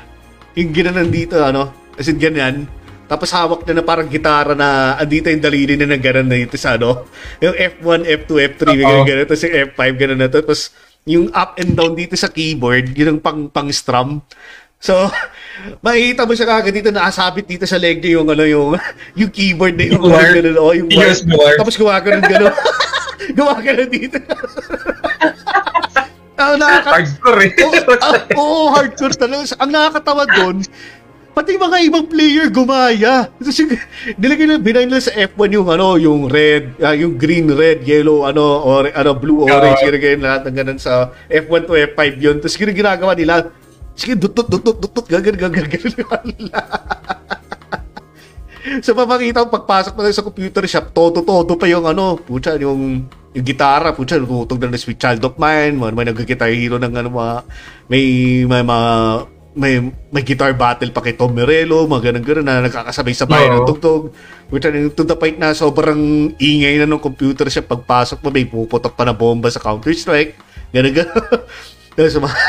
Yung ginanon dito, ano, as in ganyan. Tapos hawak na na parang gitara na andito yung daliri na nagganon na dito sa ano. Yung F1, F2, F3, may Oo. ganun, ganun. Tapos yung F5, ganun na. Tapos yung up and down dito sa keyboard, yun yung pang, pang strum. So, [laughs] makikita mo siya kagad dito nakasabit dito sa leg niya yung ano yung [laughs] yung keyboard na yung Yung ganun, oh, yung Yung wire. USB wire. Tapos gumagano gano'n. gumagano [laughs] dito. Ang nakaka- Hardcore eh. Oo, ah, Oo, hardcore talaga. Ang nakakatawa doon, pati mga ibang player gumaya. Nilagay na, binayin nila sa F1 yung ano, yung red, ah, yung green, red, yellow, ano, or, ano, blue, orange, Oo. ginagay lahat ng ganun sa F1 to F5 yun. Tapos gina- ginagawa nila, sige, dutut, dutut, dutut, gagan, gagan, gagan. so, papakita ko, pagpasok na sa computer shop, todo-todo pa yung ano, pucha, yung yung gitara, pucha, tutugtog na ng Sweet Child of Mine, may, may nag-guitar hero ng ano, mga, may, may mga, may, may guitar battle pa kay Tom Morello, mga ganun-ganun na nagkakasabay-sabay ng Oo. tugtog. Pucha, to the point na sobrang ingay na ng computer siya pagpasok mo, may puputok pa na bomba sa Counter-Strike. Ganun-ganun. [laughs] Tapos, mga-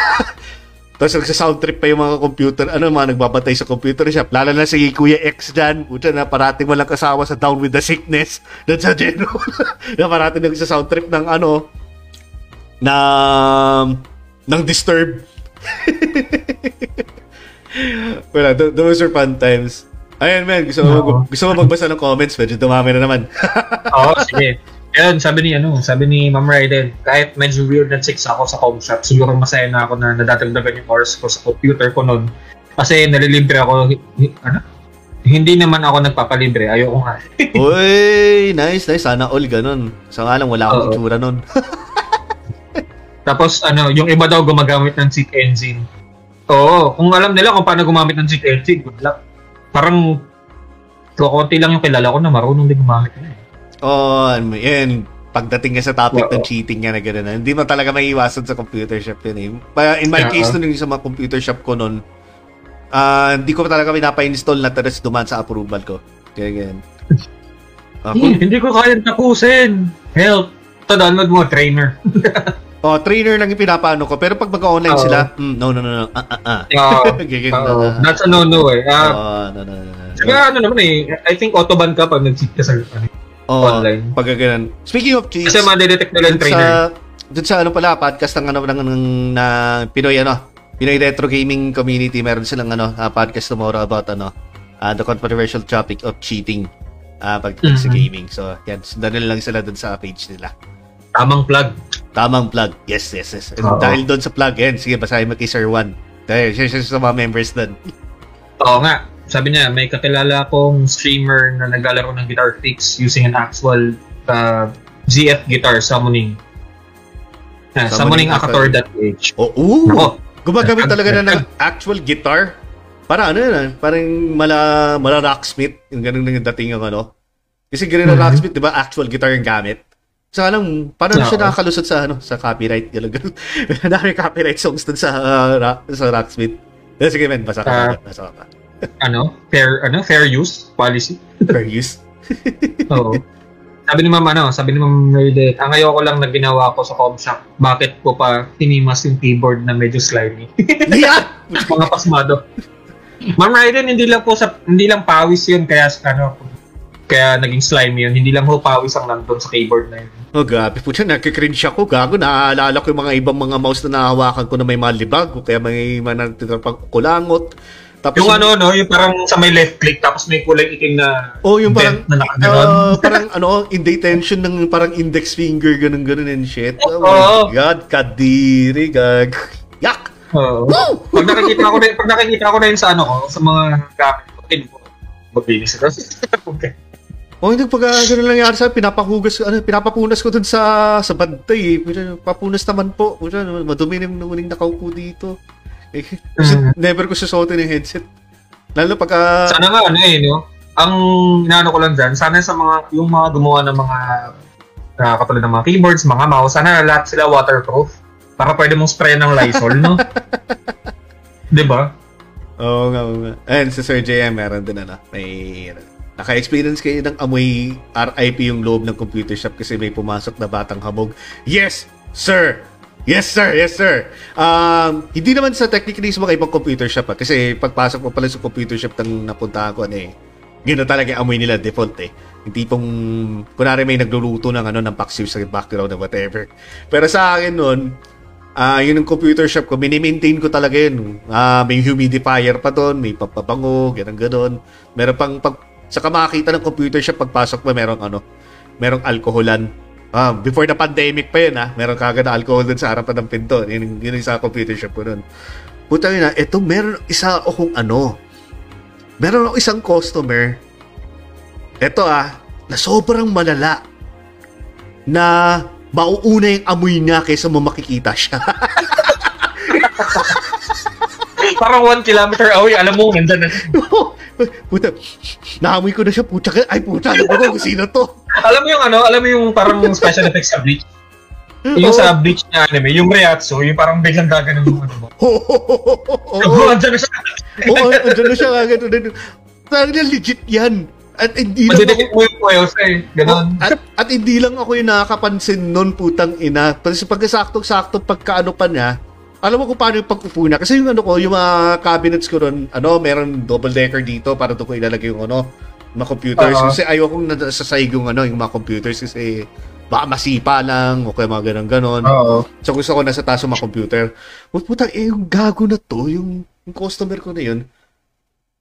[laughs] tapos nagsa-sound trip pa yung mga computer, ano, mga nagbabatay sa computer shop. Lalo na si Kuya X dyan, puta na parating walang kasama sa Down with the Sickness [laughs] doon sa Geno. na parating nagsa-sound trip ng ano, na ng Disturb. [laughs] Wala, th- those are fun times. Ayun, man, gusto mo, Oo. gusto mo magbasa ng comments, medyo dumami na naman. [laughs] Oo, sige. Ayun, sabi ni ano, sabi ni Ma'am Raiden, kahit medyo weird na chicks ako sa home shop, siguro masaya na ako na nadadagdagan yung hours ko sa computer ko noon. Kasi nalilibre ako, ano? Hindi naman ako nagpapalibre, ayoko nga. [laughs] Uy, nice, nice. Sana all ganun. Sa nga lang, wala akong itsura nun. Tapos ano, yung iba daw gumagamit ng cheat engine. Oo, kung alam nila kung paano gumamit ng cheat engine, good luck. Parang konti lang yung kilala ko na marunong din gumamit na eh. Oh, ano, yan. Pagdating ka sa topic ng Oo. cheating nga na gano'n, hindi mo talaga may iwasan sa computer shop yun eh. In my Oo. case, nun yung sa mga computer shop ko nun, ah, hindi ko talaga pinapa-install na teres duman sa approval ko. Kaya ganyan. [laughs] Ah, Eh, kung- hindi ko kaya tapusin. Help! Download mo, trainer. [laughs] oh, trainer lang yung pinapaano ko. Pero pag mag-online Oo. sila, mm, no, no, no, no. Ah, ah, ah. Oo. [laughs] na. That's a no-no eh. Ah, Oh, no, no, no, no. Saka ano naman eh, I think autoban ka pag nag-cheat ka sa Oh, online. Pag ganun. Speaking of cheats, Kasi ma-detect nila yung trainer. sa, dun sa ano pala, podcast ng ano, ng, ng, na Pinoy, ano, Pinoy Retro Gaming Community, meron silang ano, ah, podcast tomorrow about ano, ah, the controversial topic of cheating ah pagdating sa Mhm. gaming. So, yan, sundan nila lang sila dun sa page nila. Tamang plug. Tamang plug. Yes, yes, yes. And Oo. dahil doon sa plug, yan, sige, basahin mo kay Sir Juan. Dahil siya siya sa mga members doon. Oo nga. Sabi niya, may kakilala akong streamer na naglalaro ng guitar fix using an actual uh, GF guitar summoning. Ah, Summoning summoning Akator.ph. Oh, ooh! Nako, Gumagamit talaga na ng [laughs] actual guitar. Para ano yun, ah, parang mala, mala rocksmith. Yung ganun yung dating yung ano. Kasi ganun na Mhm. rocksmith, di ba? Actual guitar yung gamit. Sa alam, paano Oo. siya nakakalusot sa ano, sa copyright ganun. [laughs] Dami copyright songs dun sa uh, rock, sa rocksmith. Sige men, basa ka Ah. pa. Basa ka [laughs] ano, fair, ano, fair use policy. [laughs] Fair use. Oo. sabi ni Ma'am, ano, sabi ni Ma'am Merde, ang ayoko lang na ginawa ko sa com shop, bakit ko pa tinimas yung keyboard na medyo slimy? Yeah! mga pasmado. Ma'am Raiden, hindi lang po sa hindi lang pawis 'yun kaya ano kaya naging slimy 'yun. Hindi lang ho pawis ang nandun sa keyboard na 'yun. Oh, grabe po siya. Nakikringe ako. Gago, naaalala ko yung mga ibang mga mouse na nahawakan ko na may mga libag o kaya may mga kulangot. Tapos Yung ano no, yung parang sa may left click tapos may kulay itim na Oh, yung parang na nakaganon. ah, [laughs] parang ano, indentation ng parang index finger ganun ganun and shit. Oh, Oo. my god, kadiri gag. Yak. Oo. Pag nakikita ko na pag nakikita ko na yun sa ano ko, sa mga gamit ko, tin ko. Maglinis ito. [laughs] okay. Oh, hindi pag uh, ganun lang nangyari sa pinapahugas ano, pinapapunas ko dun sa sa bantay. Eh. Papunas naman po. Puta, madumi na yung huling nakaupo dito. Eh, [laughs] Mhm. never ko susuotin yung headset. Lalo pagka... Sana nga ano eh, no? Ang inaano ko lang dyan, sana sa mga, yung mga gumawa ng mga uh, katulad ng mga keyboards, mga mouse, sana lahat sila waterproof. Para pwede mong spray ng Lysol, no? [laughs] 'Di ba? Oo nga, oo nga. Ayun, sa Sir JM, meron din ano. May, ano, naka-experience kayo ng amoy RIP yung loob ng computer shop kasi may pumasok na batang hamog. Yes, sir! Yes, sir! Yes, sir! Um, hindi naman sa technically sa mga ibang computer shop ah, kasi pagpasok mo pala sa computer shop ng napuntahan ko, ano eh, gano'n talaga yung amoy nila default eh. Hindi pong, kunwari may nagluluto ng ano, ng paksiw sa background or whatever. Pero sa akin nun, Ah, yun yung computer shop ko, mini-maintain ko talaga yun. Ah, may humidifier pa doon, may papabango, ganun ganon. Meron pang pag saka makakita ng computer shop pagpasok mo merong ano, merong alkoholan. Ah, before the pandemic pa yun ah, meron kagad na alcohol doon sa harapan ng pinto. Yun, yun yung sa computer shop ko doon. Puta yun na, eto meron isa akong ano, meron ako isang customer, eto ah, na sobrang malala na mauuna yung amoy niya kaysa mo makikita siya. [laughs] Parang one kilometer away, alam mo, nandun na. [laughs] puta, naamoy ko na siya, puta ka, ay puta, alam ko kung sino to. alam mo yung ano, alam mo yung parang special effects sa Bleach? Yung sa Bleach na anime, yung Reatsu, yung parang biglang gaganon yung ano mo. [laughs] Oo, Oo, andyan na siya. oo, andyan na siya kagad. Talagang legit yan. At hindi lang ako, mo yung Puelsa eh. Ganon. at, at hindi lang ako yung nakakapansin nun, putang ina. Kasi pagkasaktong-sakto pagkaano pa niya, alam mo kung paano yung pag-upo niya. Kasi yung ano ko, yung mga cabinets ko ron, ano, meron double decker dito para doon ko ilalagay yung ano, mga computers. Oo. Kasi ayoko nasasayig yung ano, yung mga computers kasi baka masipa lang o kaya mga ganun-ganon. Oo. So gusto ko nasa taas yung mga computer. But putang, eh, yung gago na to, yung, yung customer ko na yun,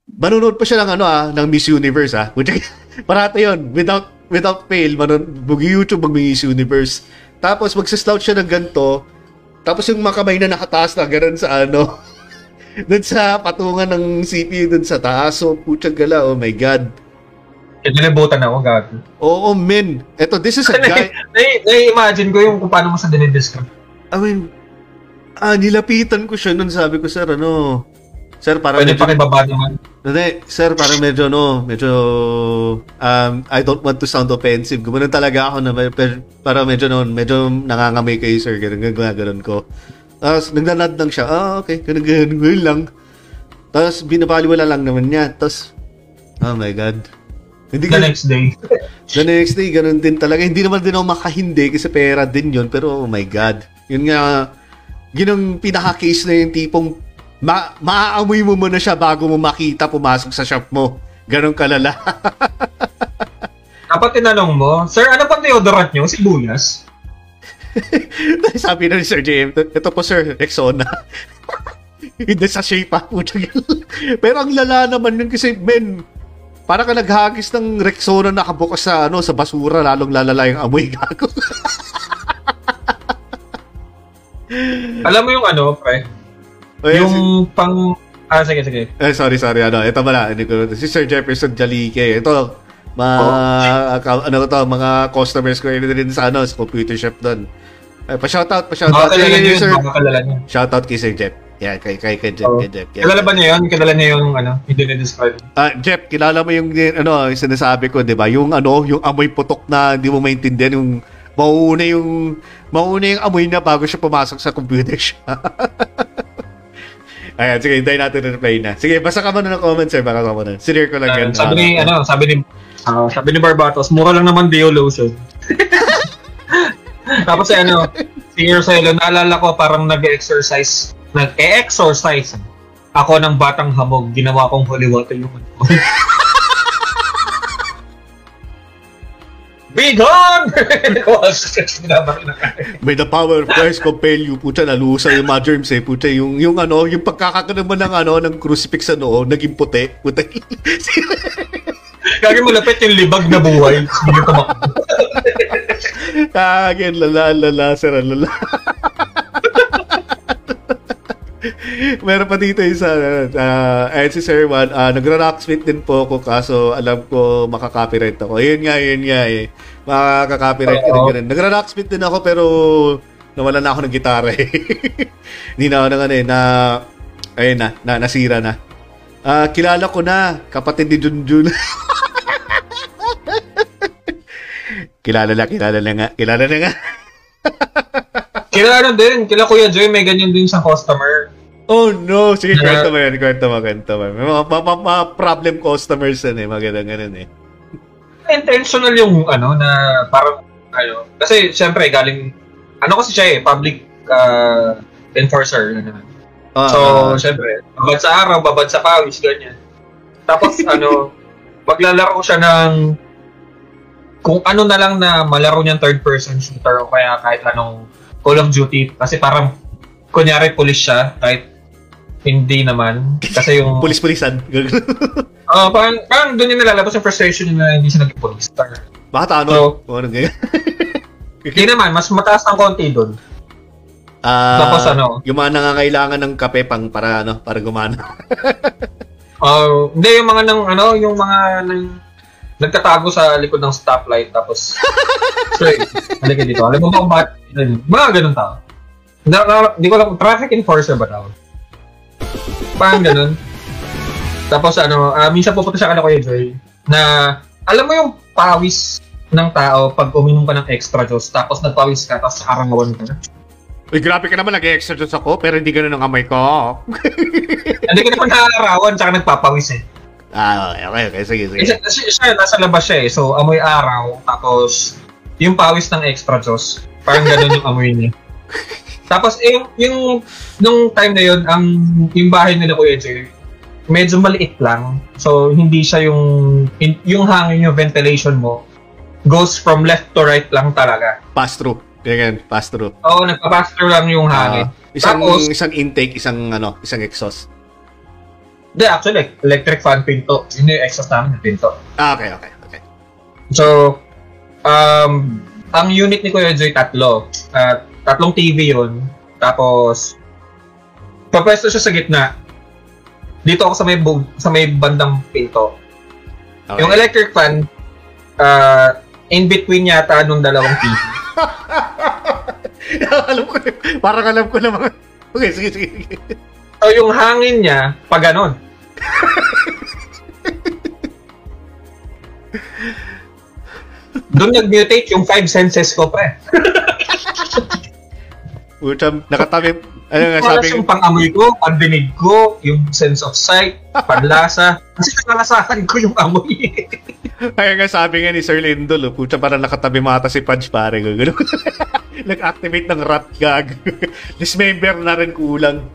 manonood pa siya ng ano ah, ng Miss Universe ah. [laughs] Parata yun, without, without fail, manon, mag-YouTube mag Miss Universe. Tapos magsaslout siya ng ganito, tapos yung mga kamay na nakataas na ganun sa ano, [laughs] dun sa patungan ng CPU dun sa taas. So, putang gala, oh my God. Kaya nilibutan ako, gago. Oo, men. Eto, this is a [laughs] guy, Nai- Nai-imagine ko yung kung paano mo sa dinidescribe. I mean, ah, nilapitan ko siya nun, sabi ko, sir, ano, sir, parang Pwede medyo, pakibaba naman. hindi, sir, parang medyo, no, medyo, um, I don't want to sound offensive. Gumanon talaga ako na, para medyo, no, medyo nangangamay kayo, sir, ganun, ganun, ganun ko. Tapos, nagdanad lang siya, ah, okay, ganun, ganun, ganun lang. Tapos, binabaliwala lang naman niya. Tapos, oh my God. Hindi The next day. [laughs] The next day, ganun din talaga. Hindi naman din ako makahindi kasi pera din yun. Pero, oh my God. Yun nga, yun ang pinaka-case na yung tipong ma maaamoy mo muna siya bago mo makita pumasok sa shop mo. Ganon kalala. [laughs] Dapat tinanong mo, Sir, ano pang deodorant nyo? Sibuyas? [laughs] Sabi na ni Sir JM, ito po Sir, Rexona. [laughs] Hindi sa shape pa. Pero ang lala naman yun kasi, men, para ka naghagis ng Rexona na nakabukas sa, ano, sa basura, lalong lalala yung amoy gago. Alam mo yung ano, pre? O, yun, yung pang... Ah, sige, sige. Eh, sorry, sorry. Ano, ito pala. Hindi si Sir Jefferson Jalique. Ito, mga, ka- ano to, mga customers ko yun din sa, ano, sa computer shop doon. Eh, pa-shoutout, pa-shoutout. Baka kalala Kay niyo Sir. niyo. Shoutout kay Sir Jeff. Yeah, kay, kay, kay Jeff, Oo. kay Jeff. Yeah. Kilala ba niya yun? Kilala niya yung ano, yung dinidescribe. Ah, Jeff, kilala mo yung, ano, yung sinasabi ko, di ba? Yung, ano, yung amoy putok na hindi mo maintindihan, yung mauuna yung, mauuna yung amoy niya bago siya pumasok sa computer siya. [laughs] Ayan, sige, hintayin natin na reply na. Sige, basta ka muna ng comment, sir. Baka ka muna. Sinare ko lang Ah, yan. sabi ni, ano, sabi ni, ah, sabi ni Barbatos, mura lang naman Deo lotion. [laughs] Tapos eh, ano, si Marcelo, naalala ko parang nag-exercise, nag-e-exercise ako ng batang hamog, ginawa kong holy water yung ano. [laughs] Be [laughs] gone! May the power of Christ compel you. Puta, nalusa yung mga germs eh. Puta, yung, yung ano, yung pagkakakaroon mo ng ano, ng crucifix sa noo, naging puti. Puta. Kaya malapit yung libag na buhay. Hindi tumakbo. Kagin, [laughs] lala, lala, sir, lala. Meron pa dito isa, uh, ayun si Sir Juan, uh, nagra-rocksmith din po ako kaso alam ko makaka-copyright ako. Yun nga, yun nga eh. Makaka-copyright ka rin ganun. Nagra-rocksmith din ako pero nawala na ako ng gitara eh. [laughs] Hindi na ako ng ano eh, na, ayun na, na nasira na. Ah, kilala ko na, kapatid ni Junjun. [laughs] kilala na, kilala na nga, kilala na nga. [laughs] Kila ano din, kila Kuya Joy, may ganyan din sa customer. Oh no! Sige, Na- kwento mo yan. Kwento mo, kwento mo. May mga, mga, mga, mga problem customers yan eh. Maganda ganun eh. Intentional yung ano na parang ano, kasi syempre galing ano kasi siya eh, public uh, enforcer naman. Ah, So, ah, syempre, babad sa araw, babad sa pawis, ganyan. Tapos, [laughs] ano, maglalaro siya ng kung ano na lang na malaro niyang third-person shooter o kaya kahit anong Call of Duty. Kasi parang, kunyari, police siya, kahit hindi naman. Kasi yung... [laughs] Pulis-pulisan. [laughs] Ah, parang, parang doon yung nilalabas yung frustration niya na hindi siya naging police star. Baka ano? So- anong ganyan. [laughs] Hindi naman, mas mataas ng konti doon. Ah, Tapos ano? Yung mga nangangailangan ng kape pang para ano, para gumana. Uh, hindi, yung mga nang, ano, yung mga nang, nagtatago sa likod ng stoplight tapos sorry, halika dito. Alam mo ba kung bakit? Mga ganun tao. Na, na, di ko lang, traffic enforcer ba tawag? Parang ganun. Tapos ano, ah, minsan pupunta siya ka na Kuya Joy na alam mo yung pawis ng tao pag uminom ka ng extra juice tapos nagpawis ka tapos arangawan ka na. Uy, grabe ka naman, nag-extra juice ako, pero hindi ganun ang amay ko. [laughs] Hindi ka naman naarawan tsaka nagpapawis eh. ah, okay, okay. Sige, sige. Siya, siya, siya, nasa labas siya eh. So, amoy araw, tapos yung pawis ng extra juice. Parang ganun yung amoy niya. [laughs] tapos, eh, yung, yung, nung time na yun, ang, yung bahay nila Kuya Jay, medyo maliit lang. So, hindi siya yung, in- yung hangin, yung ventilation mo, goes from left to right lang talaga. Pass through. Ganyan, pass through. Oo, nagpa-pass through lang yung hangin. Ah, isang Tapos- isang intake, isang ano, isang exhaust. Hindi, actually, electric fan pinto. Yun yung exhaust namin na pinto. Ah, okay, okay, okay. So, um, ang unit ni Kuya Joy tatlo. At tatlong TV yun. Tapos, papwesto siya sa gitna. Dito ako sa may bu- sa may bandang pinto. okay. Yung electric fan, uh, in between yata nung dalawang TV. [laughs] alam ko parang alam ko na mga... Okay, sige, sige. sige. So, yung hangin niya, pa ganon. [laughs] Doon nag-mutate yung five senses ko, pre. [laughs] Puta, nakatabi. Ano nga sabi yung pang-amoy ko, pandinig ko, yung sense of sight, [laughs] panlasa. Kasi nakalasahan ko yung amoy. [laughs] Kaya nga sabi nga ni Sir Lindol, oh, puta parang nakatabi mata si Punch pare. [laughs] Nag-activate ng rat gag. Dismember na rin kulang.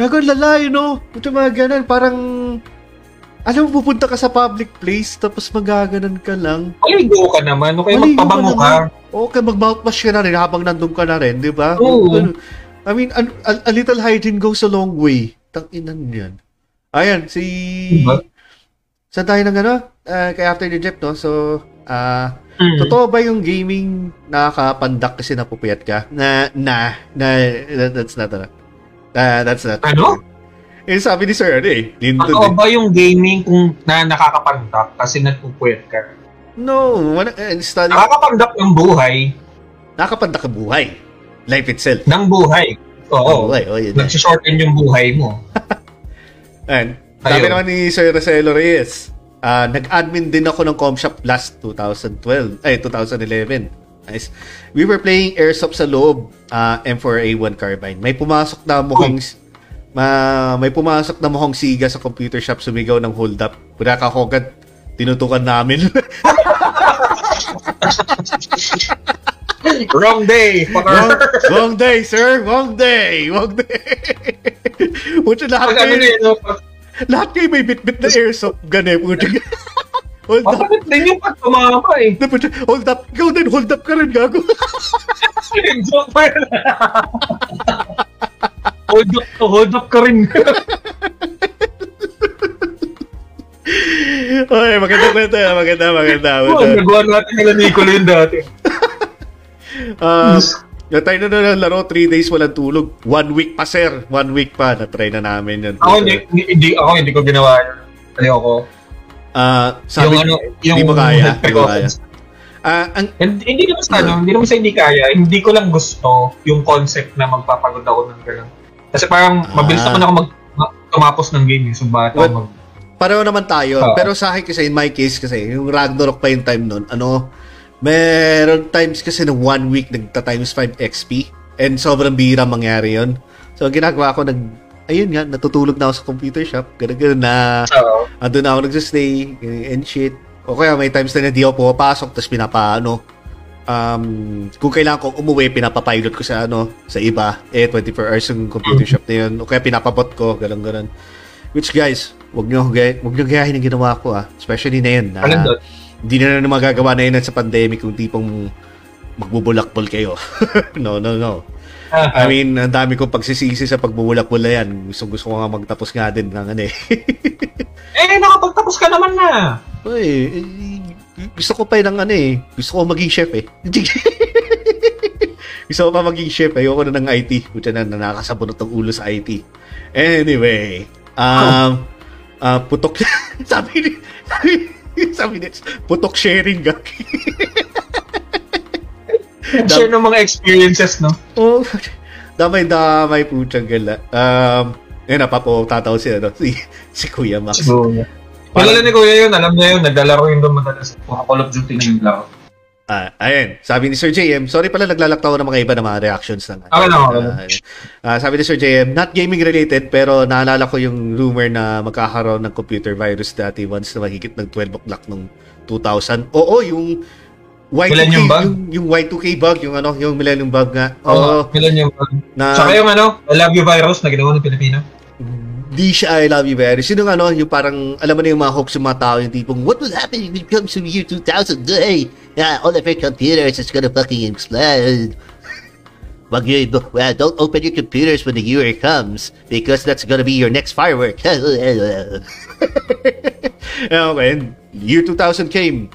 Gago lala, you know? Puta mga ganun, parang... Alam mo, pupunta ka sa public place, tapos magaganan ka lang. Maligo ka naman, o kaya Maligo magpabango ka. naman. Okay, mag-mouthwash ka na rin habang nandun ka na rin, di ba? Oo. I mean, a, a- a little hygiene goes a long way. Tanginan yan. Ayan, si... Diba? Saan tayo ng ano? Ah, kay After the Jeff, no? So, ah, Mm. totoo ba yung gaming nakakapandak kasi napupuyat ka? Na, na, na, that- that's not. Ah, that's not. Ano? Eh, sabi ni Sir, ano eh, Totoo eh. ba yung gaming kung na nakakapandak kasi nagpupuyat ka? No, wala, eh, study, Nakakapandak ng buhay, nakakapandak ka buhay. Life itself. ng buhay. Oo. Buhay, oh, yun. na. Nagsishorten yung buhay mo. [laughs] Ayan. Sabi naman ni Sir Roselo Reyes, ah, nag-admin din ako ng Comshop last 2012, ay 2011. Nice. We were playing airsoft sa loob, ah, M4A1 carbine. May pumasok na mukhang ma, may pumasok na mukhang siga sa computer shop sumigaw ng hold up. Pura kakogad, tinutukan namin. [laughs] Wrong day! wrong, Fucker! wrong day, sir. Wrong day. Wrong day. [laughs] Puta lahat ano kayo, yun, no? Lahat kayo may bit-bit na airsoft gun eh. Puta. [laughs] Hold up. Bakit din yung pag tumama eh? Hold up. Ikaw din, hold up ka rin, gago. Joke pa yun. Hold up to, hold up ka rin. okay, maganda kwento yan. Maganda, maganda. Oh, maganda. nagawa natin nila Nicolo yun dati. Um, na tayo na na laro, 3 days walang tulog. One week pa, sir. One week pa. Na-try na namin yun. Ako hindi, hindi, ako hindi ko ginawa yun. Ayoko. Ah, sabi, yung ano, yung hindi mo kaya. Hindi mo kaya. Ah, ang, And, hindi naman sa ano, hindi naman sa hindi kaya, hindi ko lang gusto yung concept na magpapagod ako ng gano'n. Kasi parang Ah. mabilis naman ako mag, ma- tumapos ng game eh. So bakit ako mag... pareho naman tayo. Oo. Pero sa akin kasi, in my case kasi, yung Ragnarok pa yung time nun, ano, Meron times kasi na one week nagta times 5 XP and sobrang bira mangyari yon. So, ang ginagawa ko, nag, ayun nga, natutulog na ako sa computer shop. Ganun-ganun na, Oo. andun na ako nagsistay and shit. O kaya may times na hindi ako pumapasok tapos pinapaano, um, kung kailangan ko umuwi, pinapapilot ko sa ano, sa iba. Eh, 24 hours yung computer shop na yun. O kaya pinapabot ko, ganun ganun. Which guys, wag nyo, gay- wag nyo gayahin ang ginawa ko ah. Especially na yun. na? Hindi na na magagawa na yun sa pandemic kung tipong magbubulakbol kayo. [laughs] no, no, no. I mean, ang dami kong pagsisisi sa pagbubulakbol na yan. Gusto, gusto ko nga magtapos nga din ng ano eh. [laughs] eh, nakapagtapos ka naman na. Uy, eh, gusto ko pa ng ano eh. Gusto ko maging chef eh. [laughs] gusto ko pa maging chef. Ayoko na ng IT. Kutya na, na nakakasabunot ng ulo sa IT. Anyway, um, ah, putok, [laughs] sabi ni, sabi, sabi ni, putok sharing gag. Share ng mga experiences, no? oh, damay-damay putyang gala. Um, yun na, papo, tataw si, si, si Kuya Max. Siguro. Kilala ni Kuya yun, alam niya yun, naglalaro yun doon madalas. Mga Call of Duty na yung laro. Ah, ayun. Sabi ni Sir JM, sorry pala naglalaktaw ng mga iba ng mga reactions lang. Okay lang, okay. Ah, sabi ni Sir JM, not gaming related, pero naalala ko yung rumor na magkakaroon ng computer virus dati once na mahigit ng 12 o'clock nung 2000. Oo, yung Y2K, Millennium bug? yung, yung Y2K bug, yung ano, yung Millennium bug nga. Oo. Oo. Kailan yung... na, Saka yung ano, I love you virus na ginawa ng Pilipino. Di siya I love you very. Sino ano, yung parang, alam mo na yung mga hoax yung mga tao, yung tipong, what will happen if it comes to year 2000? Hey, yeah, all of your computers is gonna fucking explode. [laughs] Wag yun, well, don't open your computers when the year comes because that's gonna be your next firework. [laughs] okay, year 2000 came.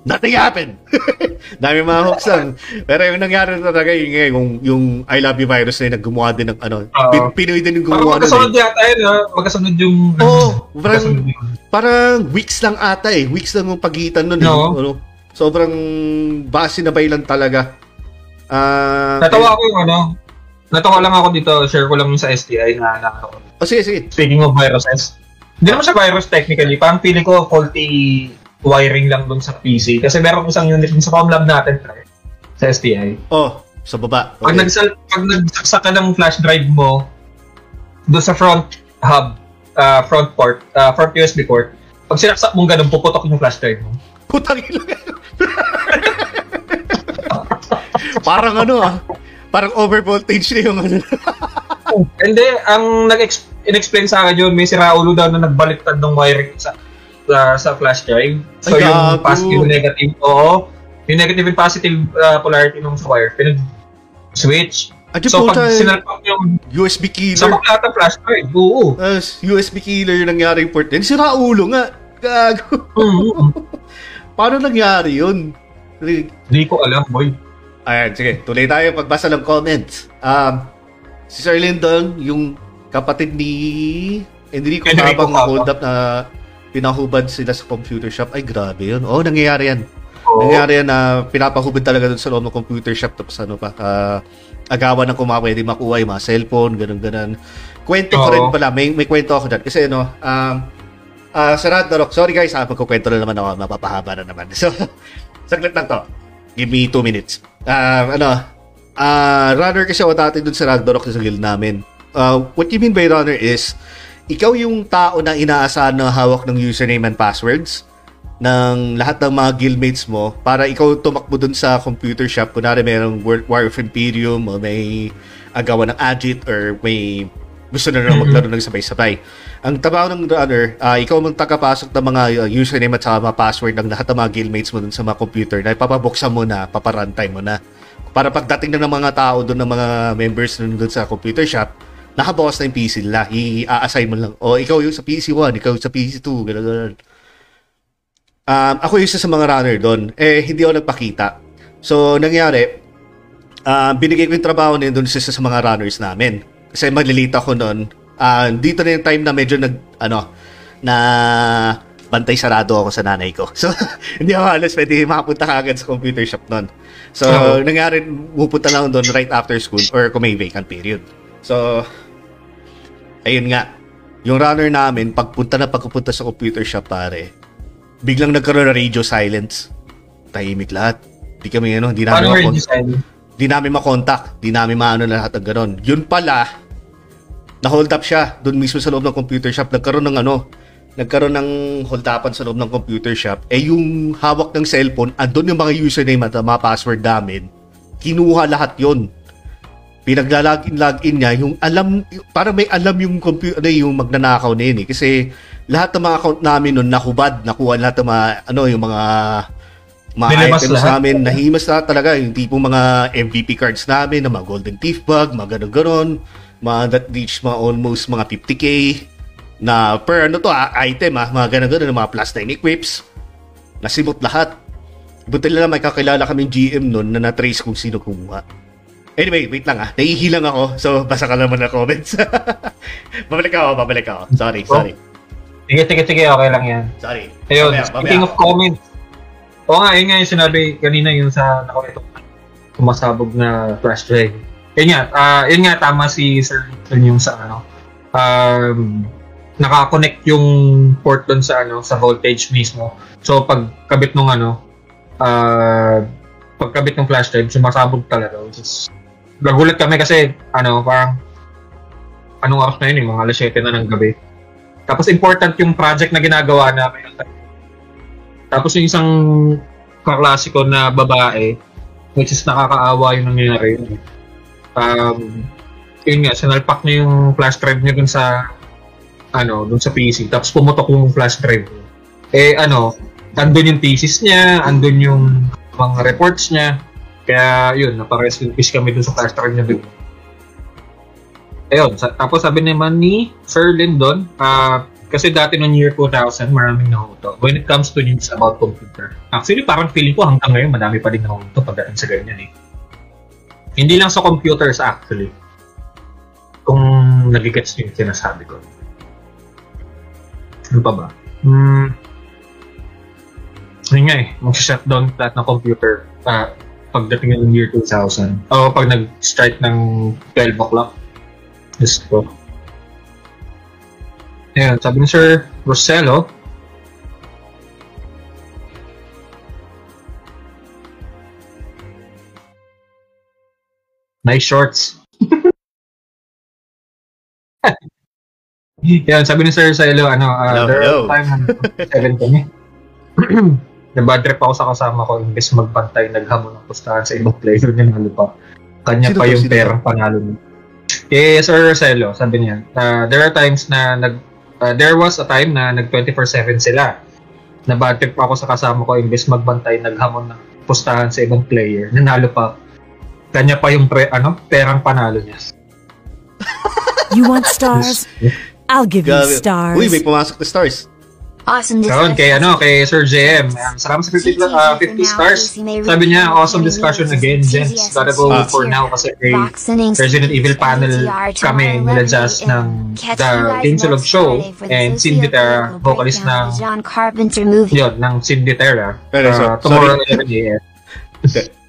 Nothing happened. [laughs] Dami mga hoax lang. Pero yung nangyari talaga yung, yung, yung I love you virus na yun, naggumawa din ng ano. Pin- Pinoy din yung Parang gumawa nun. eh. magkasunod yata yun? Magkasunod yung... Oo, [laughs] parang, magkasunod yun. parang weeks lang ata eh. Weeks lang yung pagitan nun. eh. No. Ano, sobrang base na lang talaga. Ah, Natawa ako yung ano, natawa lang ako dito, share ko lang yung sa STI na, na ano, Oh, sige, sige. speaking of viruses. Hindi naman siya virus technically, parang feeling ko faulty wiring lang dun sa PC. Kasi meron isang unit sa Comlab natin, pre, sa STI. Oh, sa baba. Pag, Okay. nagsal, pag nagsaksak ka ng flash drive mo, doon sa front hub, ah, front port, ah, front USB port, pag sinaksak mong ganun, puputok yung flash drive mo. Putang ina. [laughs] parang ano ah. Parang overvoltage na yung ano. [laughs] Hindi, ang nag-explain sa akin yun, may si Raulo daw na nagbaliktad ng wiring sa sa, sa flash drive. So Ay, yung positive, negative, oo. Yung negative and positive uh, polarity ng sa wire, pinag-switch. At So yung puta, pag sinalpak yung USB sa killer. lahat ng flash drive, oo. As USB killer yung nangyari yung port. din. Si Raulo nga. Gago. Mm, [laughs] Paano nangyari yun? Hindi ko alam, boy. Ayan, sige. Tuloy tayo pagbasa ng comments. Um, si Sir Lyndon, yung kapatid ni Enrico Enrico habang hold up na pinahubad sila sa computer shop. Ay, grabe yun. Oo, nangyayari yan. Oo. Nangyari yan na pinapahubad talaga dun sa loob ng computer shop tapos ano pa, ah, agawan ng kung mga pwede makuha yung mga cellphone, ganun ganun. Kwento ko Oo. rin pala, may, may kwento ako dyan. Kasi ano, um, ah sa Ragnarok, sorry guys, ah, magkukwento na naman ako, mapapahaba na naman. [laughs] So, saglit lang to. Give me two minutes. Ah, ano, ah, runner kasi ako dati dun sa Ragnarok sa guild namin. Ah, what you mean by runner is, ikaw yung tao na inaasahan na hawak ng username and passwords ng lahat ng mga guildmates mo para ikaw tumakbo dun sa computer shop. Kunwari merong War, of Imperium o may agawan ng Agit or may gusto na rin maglaro ng sabay-sabay. Ang trabaho ng runner, ah, ikaw mong tagapasok ng mga uh, username at saka mga password ng lahat ng mga guildmates mo dun sa mga computer na ipapabuksan mo na, paparantay mo na. Para pagdating na ng mga tao doon ng mga members nun dun sa computer shop, nakabukas na yung PC nila. I-assign mo lang. O, ikaw yung sa PC1, ikaw yung sa PC2, gano'n, gano'n. Um, ako yung isa sa mga runner doon. Eh, hindi ako nagpakita. So, nangyari, ah, binigay ko yung trabaho na yun doon sa sa mga runners namin. Kasi malilita ako noon. Ah, dito na yung time na medyo nag, ano, na bantay sarado ako sa nanay ko. [laughs] So, hindi ako halos pwede makapunta kagad sa computer shop noon. So, Oo. nangyari, pupunta lang doon right after school or kung may vacant period. So, ayun nga. Yung runner namin, pagpunta na pagpunta sa computer shop, pare, biglang nagkaroon ng radio silence. tahimik lahat. Di kami ano, di Paano namin yung makon- design? di namin makontak, di namin maano na lahat ng ganon. Yun pala, na-hold up siya doon mismo sa loob ng computer shop. Nagkaroon ng ano, nagkaroon ng hold upan sa loob ng computer shop. Eh yung hawak ng cellphone, andun yung mga username at mga password namin. Kinuha lahat yon pinaglalagin login niya yung alam para may alam yung computer ano yung magnanakaw na yun eh. Kasi lahat ng mga account namin noon nahubad nakuha lahat ng mga ano yung mga mga Nilimas items lahat? namin. Nahimas lahat talaga yung tipong mga MVP cards namin na mga golden thief bag mga ganun ganon mga that reach mga almost mga 50k na per ano to ah, item ah mga ganun ganon mga plus 9 equips. Nasimot lahat. Buti lang may kakilala kaming GM noon na na-trace kung sino kumuha. Anyway, wait lang ah. Nahihilang ako. So, basa ka naman ng comments. [laughs] babalik ako, babalik ako. Sorry, sorry. Sige, sige, sige, okay lang yan. Sorry. Ayun, Mamaya, speaking of comments, oo nga, yun nga yung sinabi kanina yung sa nakwento sumasabog na flash drive. Yun nga, ah, yun nga, tama si Sir Newton yung sa ano, um, nakakonect yung port doon sa ano, sa voltage mismo. So, pagkabit nung ano, ah, pagkabit ng flash drive, sumasabog talaga. Which is, nagulat kami kasi, ano, parang, anong oras na yun, eh, mga alas 7 na ng gabi. Tapos important yung project na ginagawa namin. Tapos yung isang kaklasiko na babae, which is nakakaawa yung nangyayari. Um, yun nga, sinalpak niya yung flash drive niya dun sa ano, dun sa PC. Tapos pumutok yung flash drive. Eh ano, andun yung thesis niya, andun yung mga reports niya. Kaya yun, naparest in peace kami dun sa drive niya dun. Ayun, sa, tapos sabi naman ni Sir Lyndon, ah, kasi dati noong year 2000, maraming nahuto. When it comes to news about computer. Actually, parang feeling ko hanggang ngayon, madami pa din nahuto pagdating sa ganyan eh. Hindi lang sa computers actually. Kung nagigets nyo yung sinasabi ko. Ano pa ba? Hmm. Yun nga eh, mag-shutdown lahat ng computer ah, pagdating ng year 2000. O pag nag-strike ng 12 o'clock. Diyos ko. Ayan, sabi ni Sir Rosello, nice shorts. [laughs] Yan, sabi ni Sir Rosello, ano, uh, Hello, there hello. are time na 7 kami. Nabad trip ako sa kasama ko, imbes magbantay, naghamon ng pustahan sa ibang player na nalo pa. Kanya Sino pa to? yung Sino pera panalo niya. Eh, Sir Rosello, sabi niya, uh, there are times na nag, uh, there was a time na nag 24-7 sila. Na bad trip ako sa kasama ko, imbes magbantay, naghamon ng pustahan sa ibang player, nanalo pa. Kanya pa yung pre, ano, perang panalo niya. You want stars? [laughs] I'll give you stars. Uy, may pumasok na stars. Awesome discussion. kay ano kay Sir JM. Um, salamat sa 50, uh, 50 stars. Sabi niya awesome discussion again, gents. Gotta go Ah. for now kasi kay Resident Evil panel kami tomorrow nila Jazz ng The next Show and Cindy Terra, vocalist ng John Carpenter movie. yun, ng Cindy Terra. Uh, tomorrow sorry. 11 a.m.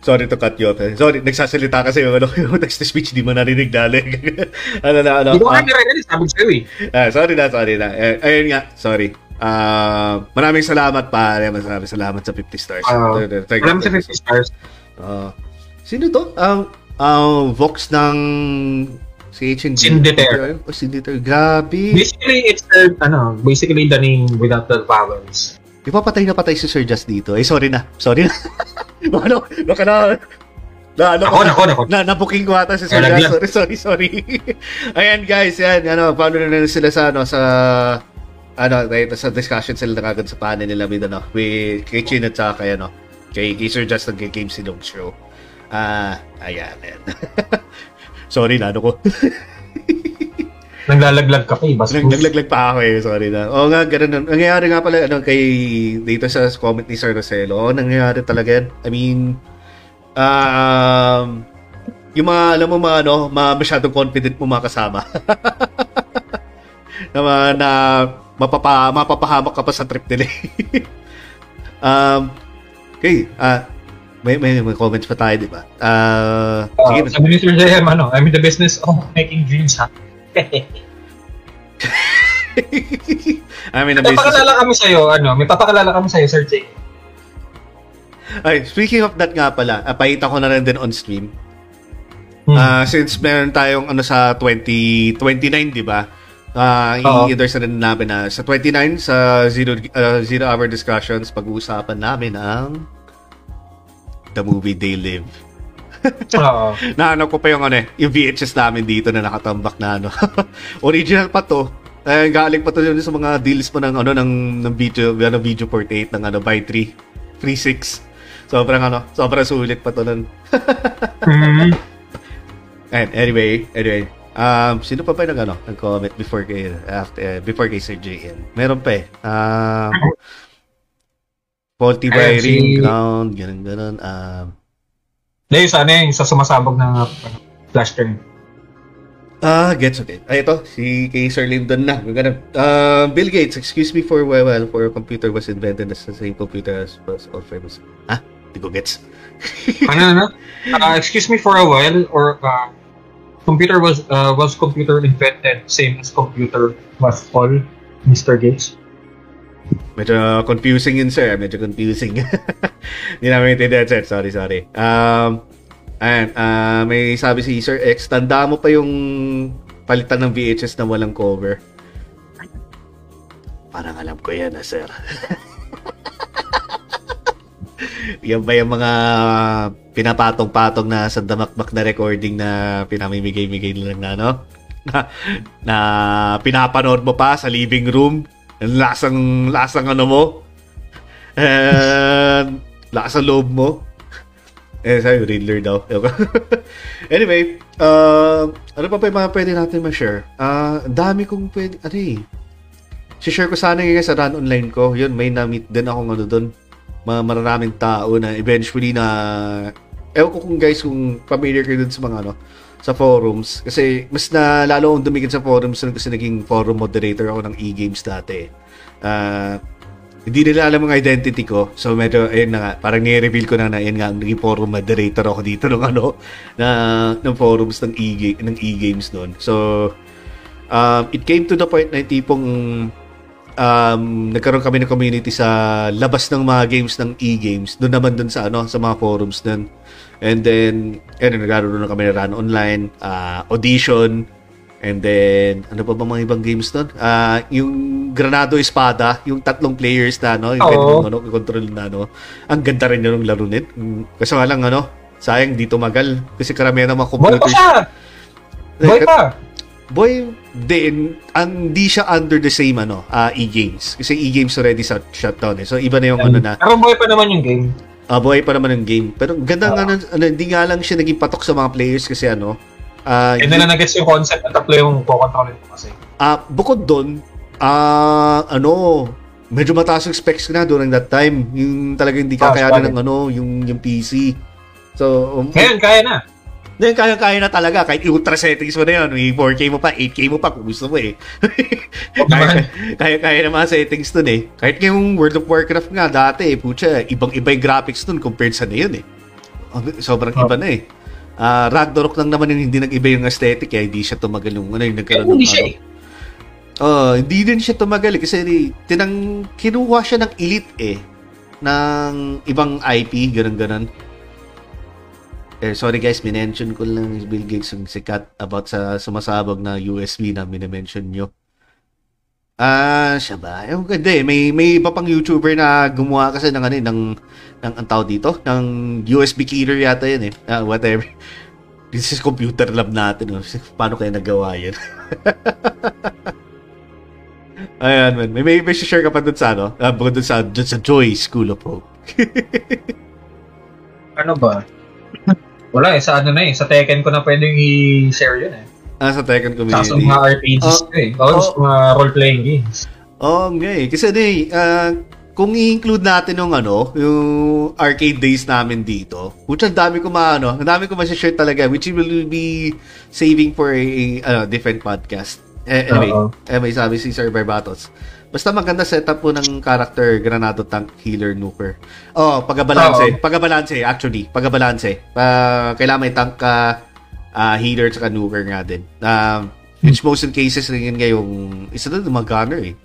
Sorry to cut you off. eh. Sorry, nagsasalita kasi yung, ano, [laughs] yung text to speech, di mo narinig dali. [laughs] ano na, ano. Hindi ko ah, nga narinig, sabi sa'yo eh. ah, sorry na, sorry na. Eh, ayun nga, sorry. Ah, maraming salamat pare. Maraming salamat sa 50 stars. Ah, Thank. Salamat sa 50 stars. Ah, sino to? Ang ang Vox ng si HND. Sinditer. Oh, Sinditer. Grabe. Basically, it's the, ano, basically the name without the vowels. Ipapatay na patay si Sir Just dito. Eh, sorry na. Sorry na. [laughs] ano, baka na, na, ano, Ako, ako, ako. na, nabuking ko ata si Sir Just. Sorry, sorry, sorry. [laughs] Ayan, guys, yan, ano, paano na sila sa, ano, sa, ano, dahil sa discussion sila na kagad sa panel nila with, ano, with, kay Chin at saka kay, ano, kay, kay Sir Just ng Game Silong Show. Ah, ayan, ayan. [laughs] sorry na, ano ko. [laughs] Naglalaglag ka pa eh, bastos. Nag- Naglaglag pa ako eh, sorry na. Oo nga, ganun. na- Nangyayari nga pala ano, kay dito sa comment ni Sir Roselo. Oo, nangyayari talaga yan. I mean, um, yung mga, alam mo, mga, ano, mga masyadong confident mo mga kasama. [laughs] na, mga- na mapapa, mapapahamak ka pa sa trip nila. [laughs] um, okay, ah, may, may, may comments pa tayo, di ba? Ah, Uh, sige sabi ni Sir JM, ano, I'm in the business of making dreams happen. I mean, May papakilala kami sa'yo, ano, may papakilala kami sa'yo, Sir Jay. Ay, speaking of that nga pala, uh, pakita ko na rin din on stream. Hmm. Ah, since meron tayong ano sa 2029, 'di ba? Ah, Oo. i-endorse na rin namin na sa 29 sa zero uh, zero hour discussions pag-uusapan namin ang the movie They Live. [laughs] Oo. Naano ko pa yung ano eh, yung VHS namin dito na nakatambak na ano. [laughs] Original pa to. Eh, galing pa to yun sa mga deals pa ng ano ng ng video, ano video 48 ng ano buy 3, free 6. Sobrang ano, sobrang sulit pa to nun. [laughs] Mhm. And anyway, anyway, um, sino pa ba nag ano, nag-comment before kay after uh, before kay Sir JN? Meron pa eh. Um, faulty wiring, si- ground, ganun ganun. Um, Hindi, yung sana yung sa sumasabog na ano, flash turn. Ah, gets okay. Ay, ito, si kay Sir Lyndon na. Ganun. Uh, Bill Gates, excuse me for a while, for a computer was invented as the same computer as was all famous. Ha? Di ko gets. ano na? Uh, excuse me for a while, or uh, computer was uh, was computer invented same as computer was all, Mr. Gates. Medyo confusing yun, sir. Medyo confusing. [laughs] Hindi namin maintindihan, sir. Sorry, sorry. Um, ayan, ah, may sabi si Sir X, tanda mo pa yung palitan ng VHS na walang cover. Parang alam ko yan, ah, sir. [laughs] yan ba yung mga pinapatong-patong na sa damakmak na recording na pinamimigay-migay lang na, no? [laughs] Na, na pinapanood mo pa sa living room. Ang lasang lasang ano mo. And lasang loob mo. Eh sabi Riddler daw. [laughs] Anyway uh, ano pa ba yung mga pwede natin ma-share? Ah dami kong pwede ano eh. Share ko sana yung sa run online ko. Yun may na-meet din akong ano doon mga tao na eventually na ewan ko kung guys kung familiar kayo dun sa mga ano sa forums kasi mas na lalo akong dumikit sa forums nun kasi naging forum moderator ako ng e-games dati. Ah, hindi nila alam ang identity ko. So medyo ayun na nga, parang ni-reveal ko na na ayun nga naging forum moderator ako dito ng ano na ng forums ng e ng e-games noon. So um, it came to the point na tipong um, nagkaroon kami ng community sa labas ng mga games ng e-games. Doon naman doon sa ano sa mga forums nun. And then, ayun, nagkaroon na kami ng run online, ah, audition, and then, ano pa ba mga ibang games doon? Ah, yung Granado Espada, yung tatlong players na, no? Yung Oo. ganun, ano, control na, no? Ang ganda rin yun ng laro nit. Kasi nga lang, ano, sayang, di tumagal. Kasi karamihan ng mga Boy pa computers. siya! Boy pa! Boy, din, ang di siya under the same, ano, ah, e-games. Kasi e-games already shut, shut down, eh. So, iba na yung, ano na, Pero boy pa naman yung game. Ah, buhay pa naman ng game. Pero ganda nga, na- ano, hindi nga lang siya naging patok sa mga players kasi ano, ah, And then na nag-gets yung concept na tatlo yung kukontrolin mo kasi. ah, bukod doon, ah, ano, medyo mataas yung specs na during that time. Yung talagang hindi Ah, kakayanin ng ano, yung, yung PC. So, um, Ngayon, kaya na. Then, kaya-kaya na talaga. Kahit ultra settings mo na yun. May 4K mo pa, 8K mo pa kung gusto mo eh. Naman. [laughs] Kaya-kaya na mga settings dun eh. Kahit yung World of Warcraft nga dati, eh, putya, ibang-iba yung graphics dun compared sa na yun eh. Ang- Sobrang Oh. iba na eh. Ah, Ragnarok lang naman yung hindi nag-iba yung aesthetic eh. Hindi siya tumagal yung ano, yung nagkaroon Hindi ng siya ano. Oh, hindi din siya tumagal eh, kasi tinang kinuha siya ng elite eh ng ibang IP, ganun-ganun. Eh, sorry guys, minention ko lang si Bill Gates yung sikat about sa sumasabog na USB na minention nyo. Ah, siya ba? Ewan ko, hindi. May, may iba pang YouTuber na gumawa kasi ng ano eh, ng, ng ang tawag dito, ng USB killer yata yun eh. Ah, whatever. [laughs] This is computer lab natin. Oh. [laughs] Paano kaya nagawa yan? [laughs] Ayan, man. May, may, may share ka pa dun sa ano? Ah, bukod dun sa, dun sa Joy School of Hope. Ano ba? Wala eh, sa ano na eh. Sa Tekken ko na pwedeng i-share yun eh. Ah, sa Tekken Saka sa community. mga RPGs Oh. ko eh. Oo, sa mga role-playing games. Nga eh. Kasi ano eh, ah, kung i-include natin yung ano, yung arcade days namin dito, putya, ang dami ko maano, ang dami ko masashare talaga, which will be saving for a, ano, different podcast. Eh, anyway, eh, may sabi si Sir Barbatos. Basta maganda setup po ng character Granado Tank Healer Nuker. Oh, pagabalanse. Oo. Pagabalanse, actually. Pagabalanse. Pa, kailangan may tank ka, ah, healer, tsaka nuker nga din. Um, which most in cases rin yun ngayong, isa doon, mga gunner eh.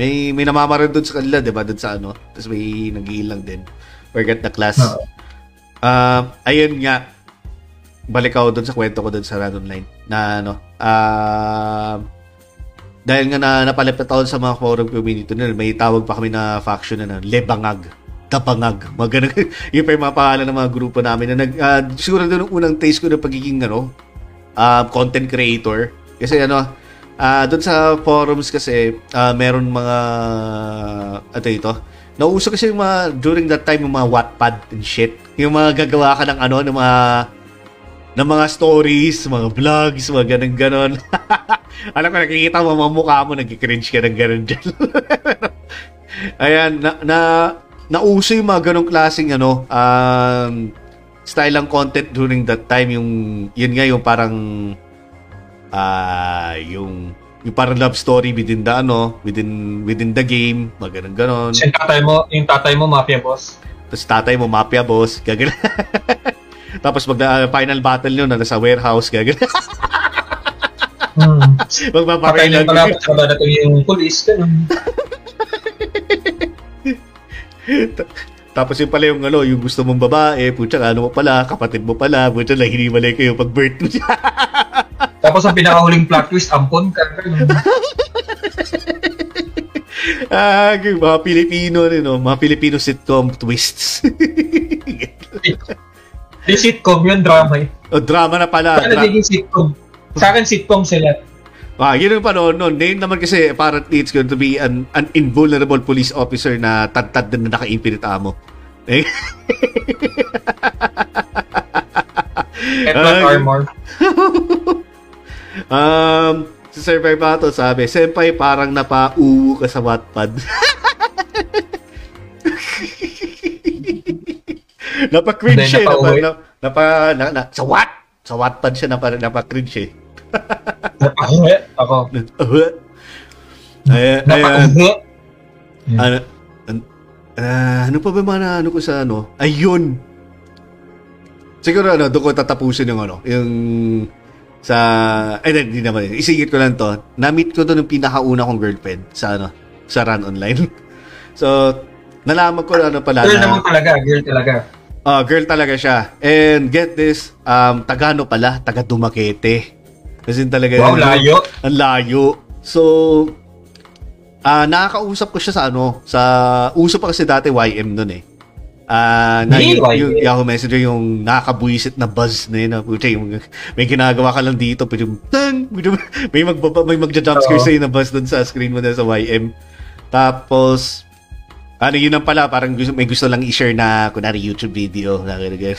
May, may namamaroon doon sa kanila, di ba? Doon sa ano. Tapos may nag lang din. Forget the class. Oo. Ah, ayun nga. Balik ako doon sa kwento ko doon sa Rad Online na ano, ah dahil nga na napalapit ako sa mga forum community na may tawag pa kami na faction na, na Lebangag. Tapangag. Mga ganun. [laughs] yun pa yung mga pangalan ng mga grupo namin na nag, ah, siguro doon ang unang taste ko ng pagiging ano, ah, content creator. Kasi ano, ah doon sa forums kasi ah, meron mga ano ito, nauso kasi yung mga during that time yung mga Wattpad and shit. Yung mga gagawa ka ng ano, ng mga ng mga stories, mga vlogs, mga ganun ganon. [laughs] Alam ko nakikita mo mga mukha mo nagki-cringe ka ng ganun dyan. [laughs] Ayan, na, na nauso yung mga ganong klaseng ano, um, style ng content during that time yung yun nga yung parang ah yung yung parang love story within the ano, within within the game, mga ganun ganon. Yung tatay mo, yung tatay mo, mafia boss. Tapos tatay mo, mafia boss, gagana. [laughs] Tapos mag uh, final battle nyo na nasa warehouse, gagana. [laughs] Hmm. Patay Magpaparay na yung palapit sa dadating yung police. Ganun. Tapos yung pala yung ano, yung gusto mong babae, putya ano mo pala, kapatid mo pala, putya lang hinimalay kayo pag birth mo siya. [laughs] Tapos ang pinakahuling plot twist, ampon ka. Ah, yung mga Pilipino, ano, mga Filipino sitcom twists. Di sitcom yun, drama eh. o drama na pala. Kaya Dra- nagiging sitcom. Sa akin, sitcom sila. ah, yun yung panoon nun. Name naman kasi apparently it's going to be an, an invulnerable police officer na tad-tad din na naka-infinite ammo. Eh? [laughs] Ah, armor. [laughs] um, si Sir Verbato sabi, Senpai parang napauwo ka sa Wattpad. [laughs] Napa-cringe siya. Napa, na, napa, na, na, sa what? Sa Wattpad siya napa, napa-cringe eh. Napahuwi ako. Uh, ay, Napahuwi. ano, an- ah, ano pa ba mga na, ano ko sa ano? Ayun! Siguro ano, doon ko tatapusin yung ano, yung sa, eh, hindi naman, isingit ko lang to. Na-meet ko doon yung pinakauna kong girlfriend sa ano, sa Run Online. [laughs] so, nalaman ko na ano pala Girl na, naman talaga, girl talaga. Ah, girl talaga siya. And get this, um, Tagano pala, taga Dumaguete. Kasi talaga, Wow, layo. ang layo. So, ah nakakausap ko siya sa ano, sa, uso pa kasi dati YM nun eh. Ah, na Hey, yung, yung Yahoo Messenger yung nakakabuisit na buzz na yun. na, puta, yung, may ginagawa ka lang dito, pero tang, may magbaba, may magja-jumpscare Oo. sa'yo na buzz dun sa screen mo na sa YM. Tapos, ano yun ang pala, parang gusto, may gusto lang i-share na, kunwari YouTube video, na ganyan.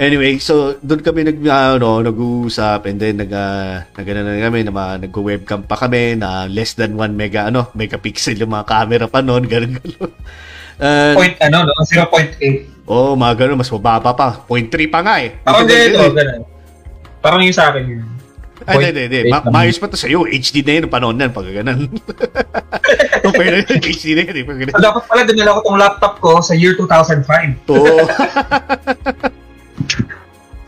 Anyway, so doon kami nag ah, ano, nag-uusap and then nag uh, nag ano na kami na nag-webcam pa kami na less than 1 mega ano, megapixel yung mga camera pa noon, [laughs] ganun ganun. And, Point ano, no? 0.8. oh, mga ganun, mas mababa pa. 0.3 pa nga eh. Parang Ganun, ganito, ganun. ganun. Parang yung sa akin yun. Ay, hindi, hindi. Ma- maayos pa to sa'yo. HD na yun, panahon yan, pag ganun. Compare na yun, HD na yun, eh, pag ganun. So, dapat pala dinala ko tong laptop ko sa year 2005. Oo. [laughs]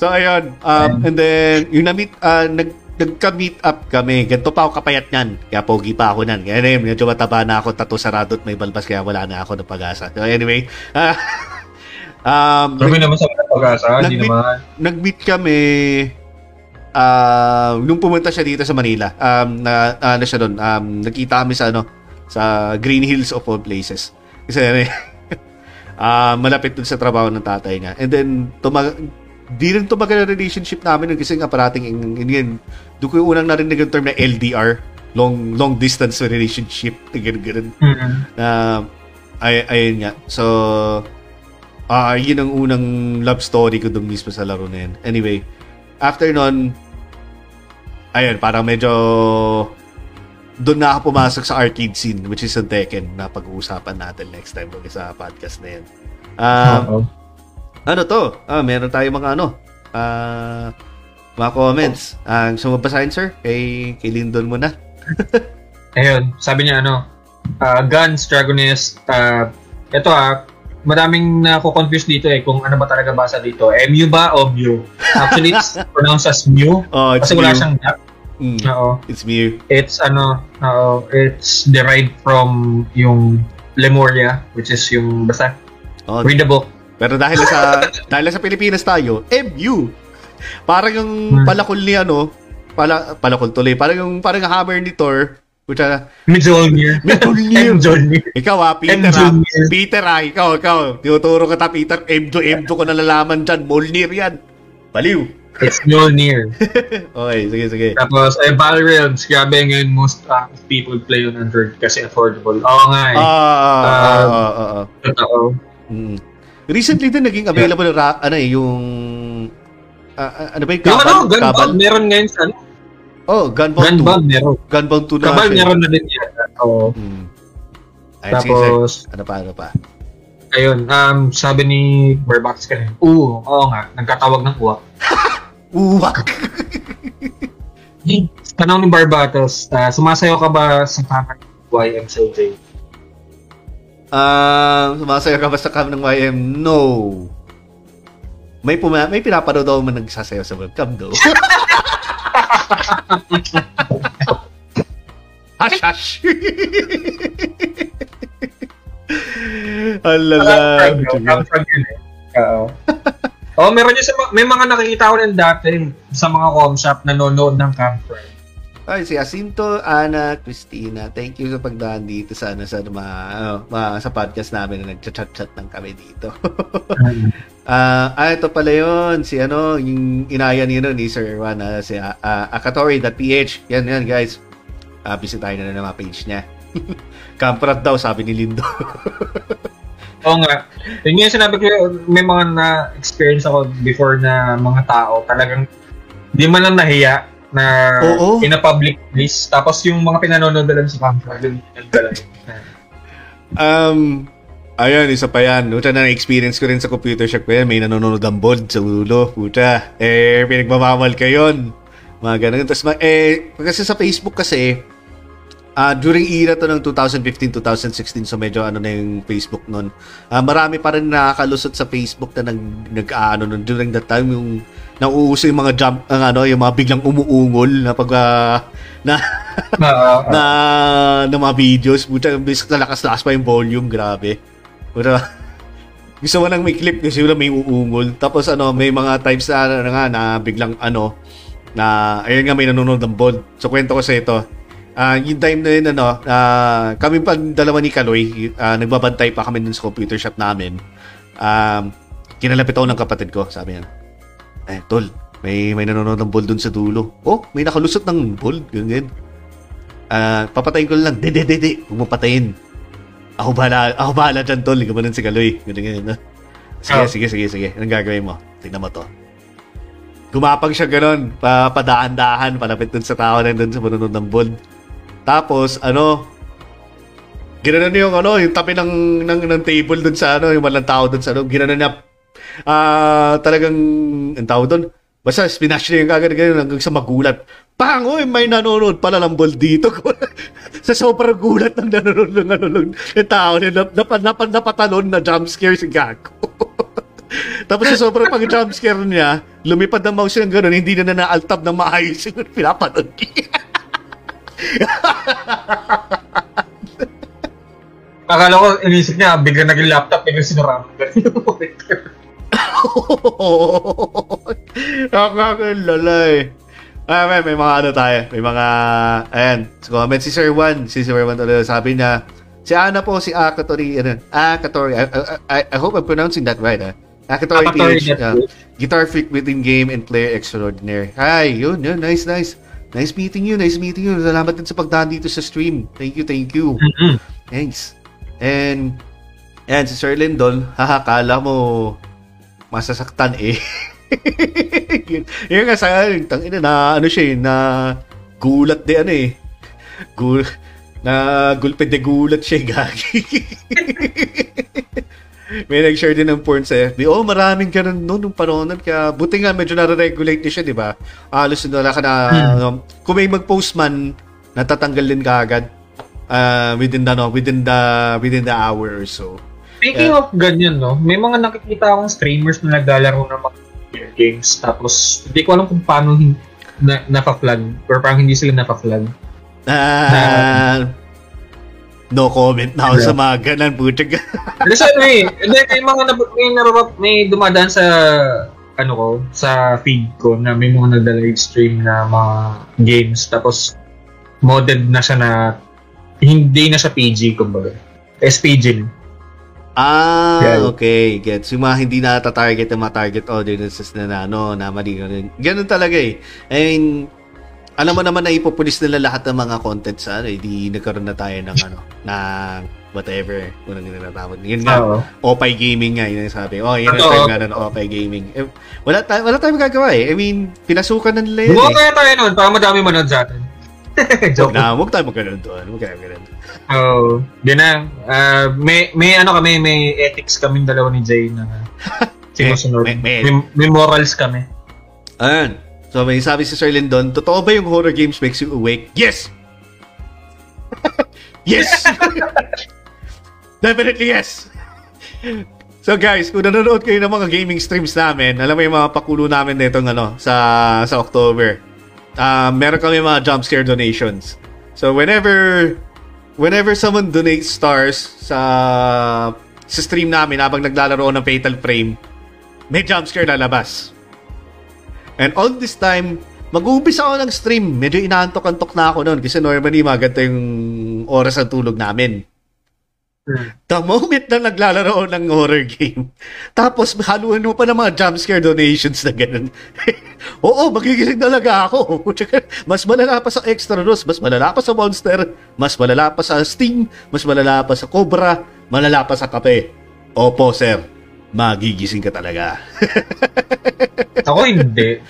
so, ayun. Um, and then, yung na-meet, ah, nag, nagka-meet up kami. Ganito pa ako kapayat niyan. Kaya pogi pa ako niyan. Kaya anyway, medyo mataba na ako, tato sarado at may balbas, kaya wala na ako ng pag-asa. So, anyway, [laughs] ah, um, Sabi naman sa mga pag-asa, hindi naman. nag-meet kami ah nung pumunta siya dito sa Manila. Um na ano siya doon, um nakita kami sa ano sa Green Hills of all places. Kasi [laughs] ah malapit dun sa trabaho ng tatay niya. And then tumag di rin tumagal ang relationship namin kasi nga parating in, in, in, doon ko yung unang narinig yung term na LDR long long distance relationship [laughs] ganun ganun Mm-hmm. na ay ayun nga. So ah yun ang unang love story ko doon mismo sa laro na yun. Anyway, after nun ayun, parang medyo doon na ako pumasok sa arcade scene which is sa Tekken na pag-uusapan natin next time pag sa podcast na yun. Um, Oo. ano to? Ah, meron tayo mga ano, ah, mga comments. Ang uh, sumabasahin, sir? Kay, kay Lindon muna. [laughs] Ayun, sabi niya ano, uh, Guns, Dragonist, uh, ito ah, madaming nako-confuse dito eh kung ano ba talaga basa dito. MU ba o Mew? Actually, it's [laughs] pronounced as Mew Oh, it's kasi wala siyang gap. Mm, Oo. it's Mew. It's ano, oo, it's derived from yung Lemuria, which is yung basta Oh, Read the book. pero dahil sa [laughs] dahil sa Pilipinas tayo, MU. Parang yung Hmm. palakol ni ano, pala, palakol tuloy. Parang yung parang hammer ni Thor. Puta, Mjolnir. Mjolnir. Mjolnir. ikaw ah, Peter ah. Peter ah, ikaw, ikaw. Tinuturo ka ta, Peter. M2, M2 ko nalalaman dyan. Molnir yan. Baliw. It's Mjolnir. [laughs] Okay, sige, sige. Tapos, eh, Battle Realms, grabe ngayon most uh, people play on Android kasi affordable. Oo nga eh. Ah. Totoo. Mm. Recently din naging available ra- ano eh, yung ah, ano ba yung Yung Kabal? ano, Kabal? Gunbound, meron ngayon sa ano? Oh, Gunbound 2. Gunbound, meron. Gunbound 2 na Kabal, meron na din yata. Oo. Mm. Ayun, sige, sige. Tapos, Ano pa, ano pa? ayun, um, sabi ni Barbax kanina, oo, oo nga, nagkatawag ng uwak. [laughs] Uwak! Tanong ni Barbatos, uh, sumasayaw ka ba sa camera ng YMCJ? Ah, sumasayaw ka ba sa cam ng YM? No. May puma may pinapanood ako man nagsasayaw sa webcam [laughs] do. Hash hash. Alala. Eh. Oo. Oo, meron yun sa mga, may mga nakikita ko rin dati sa mga com shop nanonood ng camp front. Ay, si Jacinto, Ana, Christina, thank you sa pagdaan dito sa ano, sa mga, ano, mga- sa podcast namin na nagchat-chat lang kami dito. Ah, ah, ito pala yun, si ano, yung inaya niyo nun, ni Sir Juan, ah, si uh, akatori.ph. Yan, yan, guys. Uh, bisitahin na na mga page niya. [laughs] Kamprat daw, sabi ni Lindo. [laughs] Oo nga. Yun yung sinabi ko, may mga na-experience ako before na mga tao, talagang di man lang nahiya na Oo. in a public place. Tapos yung mga pinanonood lang sa camp front, yun yung dala. [laughs] um, ayun, isa pa yan. Puta na na-experience ko rin sa computer shop ko yan. May nanonood ang board sa ulo. Puta. Eh, pinagmamamal ka yun. Mga ganun. Tapos, eh, kasi sa Facebook kasi, ah during era to ng 2015-2016, so medyo ano na yung Facebook nun. Ah, marami pa rin nakakalusot sa Facebook na nag, nag ano, nun, during that time, yung nauuso yung mga jump, ang ano, yung mga biglang umuungol na pag, ah, [laughs] na, Oo. na, na mga videos. Buta, bis na lakas-lakas pa yung volume, grabe. Buta, [laughs] gusto mo nang may clip kasi wala may uungol. Tapos ano, may mga times na, na, nga, na biglang ano, na, ayun nga may nanonood ng bold. So, kwento ko sa ito. Ah, yung time na yun, ano, ah, kami pa dalawa ni Kaloy, ah, nagbabantay pa kami dun sa computer shop namin. Um, kinalapit ako ng kapatid ko, sabi niya, eh, tol, may, may nanonood ng bold dun sa dulo. Oh, may nakalusot ng bold, ganyan. Ah, papatayin ko lang. De, de, de, de. Huwag mo. Ako bahala, ako bahala dyan, tol. Gumanon si Kaloy. Ganyan, ganyan. no? Sige, Oh. sige, sige, sige. Anong gagawin mo? Tingnan mo to. Gumapag siya ganon. Pa, padaan-dahan. Palapit dun sa tao na dun sa manunod ng bold. Tapos, ano, ginanon niya yung ano, yung tabi ng, ng, ng table dun sa ano, yung walang tao dun sa ano, ginanon niya, ah, talagang, ang tawag dun, basta spinash niya yung kagad ganyan hanggang sa magulat. Pang, oy, may nanonood pala ng ball dito. [laughs] sa sobrang gulat ng nanonood ng ano yung tao niya, nap, nap, nap, napatalon na jump scare si Gago. [laughs] Tapos sa sobrang pag jump scare niya, lumipad ang mouse niya gano'n, hindi na na na-alt-tab ng maayos yung [laughs] pinapanood niya. Akala ko, inisip niya, bigla naging laptop, bigla sinurang. Nakakalala eh. Ah, may, may mga ano tayo. May mga, ayan, sa comment si Sir Juan. Si Sir Juan talaga sabi niya, si Ana po, si Akatori, ano, Akatori, I, I, I hope I'm pronouncing that right, ah. Akatori, Akatori, PH, that's ah, guitar freak within game and player extraordinary. Hi, yun, yun, nice, nice. Nice meeting you, nice meeting you. Salamat din sa pagdaan dito sa stream. Thank you, thank you. Mhm. Thanks. And, ayan, si Sir Lindol, [laughs] haha, kala mo masasaktan eh. [laughs] [laughs] yun, yun nga sa akin, tangina na, ano siya eh, na gulat di ano eh. Gul, na gulpe de gulat siya, eh, gagi. [laughs] May nag-share din ng porn sa FB. Oh, maraming ganun noon nung panahon nun. Kaya buti nga medyo na-regulate niya siya, di ba? Alos na wala ka na, ano, kung may mag-post man, natatanggal din ka agad uh, within the no, within the within the hour or so. Speaking of ganyan, no, may mga nakikita akong streamers na naglalaro ng mga video games tapos hindi ko alam kung paano hin- na, napa-flag or parang hindi sila napa-flag. Na no comment na ako sa mga ganan, putya. [laughs] Kasi ano eh, hindi, may mga nab- may, nababa- may dumadaan sa ano ko, sa feed ko na may mga nagda-live stream na mga games tapos modded na siya na hindi na siya PG kumbaga. SPG na. Ah, Yeah. okay. Gets. Yung mga hindi na target ng mga target audiences na, na ano, na mali. Ganun talaga eh. I mean, alam mo naman na ipopulis nila lahat ng mga content sa ano, hindi nagkaroon na tayo ng ano, ng whatever, kung ano tinatawag. Yun nga, Oo. Opay Gaming nga, yun yung sabi. Oh, yun ang term nga ng Opay Gaming. Eh, wala, tayo, wala tayong magagawa eh. I mean, pinasukan na nila yun Gumawa eh. kaya tayo nun para madami manood sa atin. [laughs] Huwag Joke. na, huwag tayo magkaroon doon. Huwag tayo magkaroon. Oh, di na. Ah, may may ano kami, may ethics kami dalawa ni Jay na [laughs] sinusunod. May- may- May, may morals kami. Ayan. So, may sabi si Sir Lindon, totoo ba yung horror games makes you awake? Yes! [laughs] yes! [laughs] Definitely yes! So guys, kung nanonood kayo ng mga gaming streams namin, alam mo yung mga pakulo namin nitong ano, sa, sa October. Ah, meron kami mga jump scare donations. So whenever whenever someone donates stars sa sa stream namin habang naglalaro ng Fatal Frame, may jump scare lalabas. And all this time, mag-uumpisa ako ng stream. Medyo inaantok-antok na ako noon kasi normally mga ganito yung oras ng tulog namin. The moment na naglalaro ng horror game, tapos haluan mo pa ng mga jump scare donations na ganun. [laughs] Oo, magigising talaga ako. [laughs] mas malala pa sa Extra Rose, mas malala pa sa Monster, mas malala pa sa Sting, mas malala pa sa Cobra, malala pa sa kape. Opo, sir. Magigising ka talaga. [laughs] Ako hindi.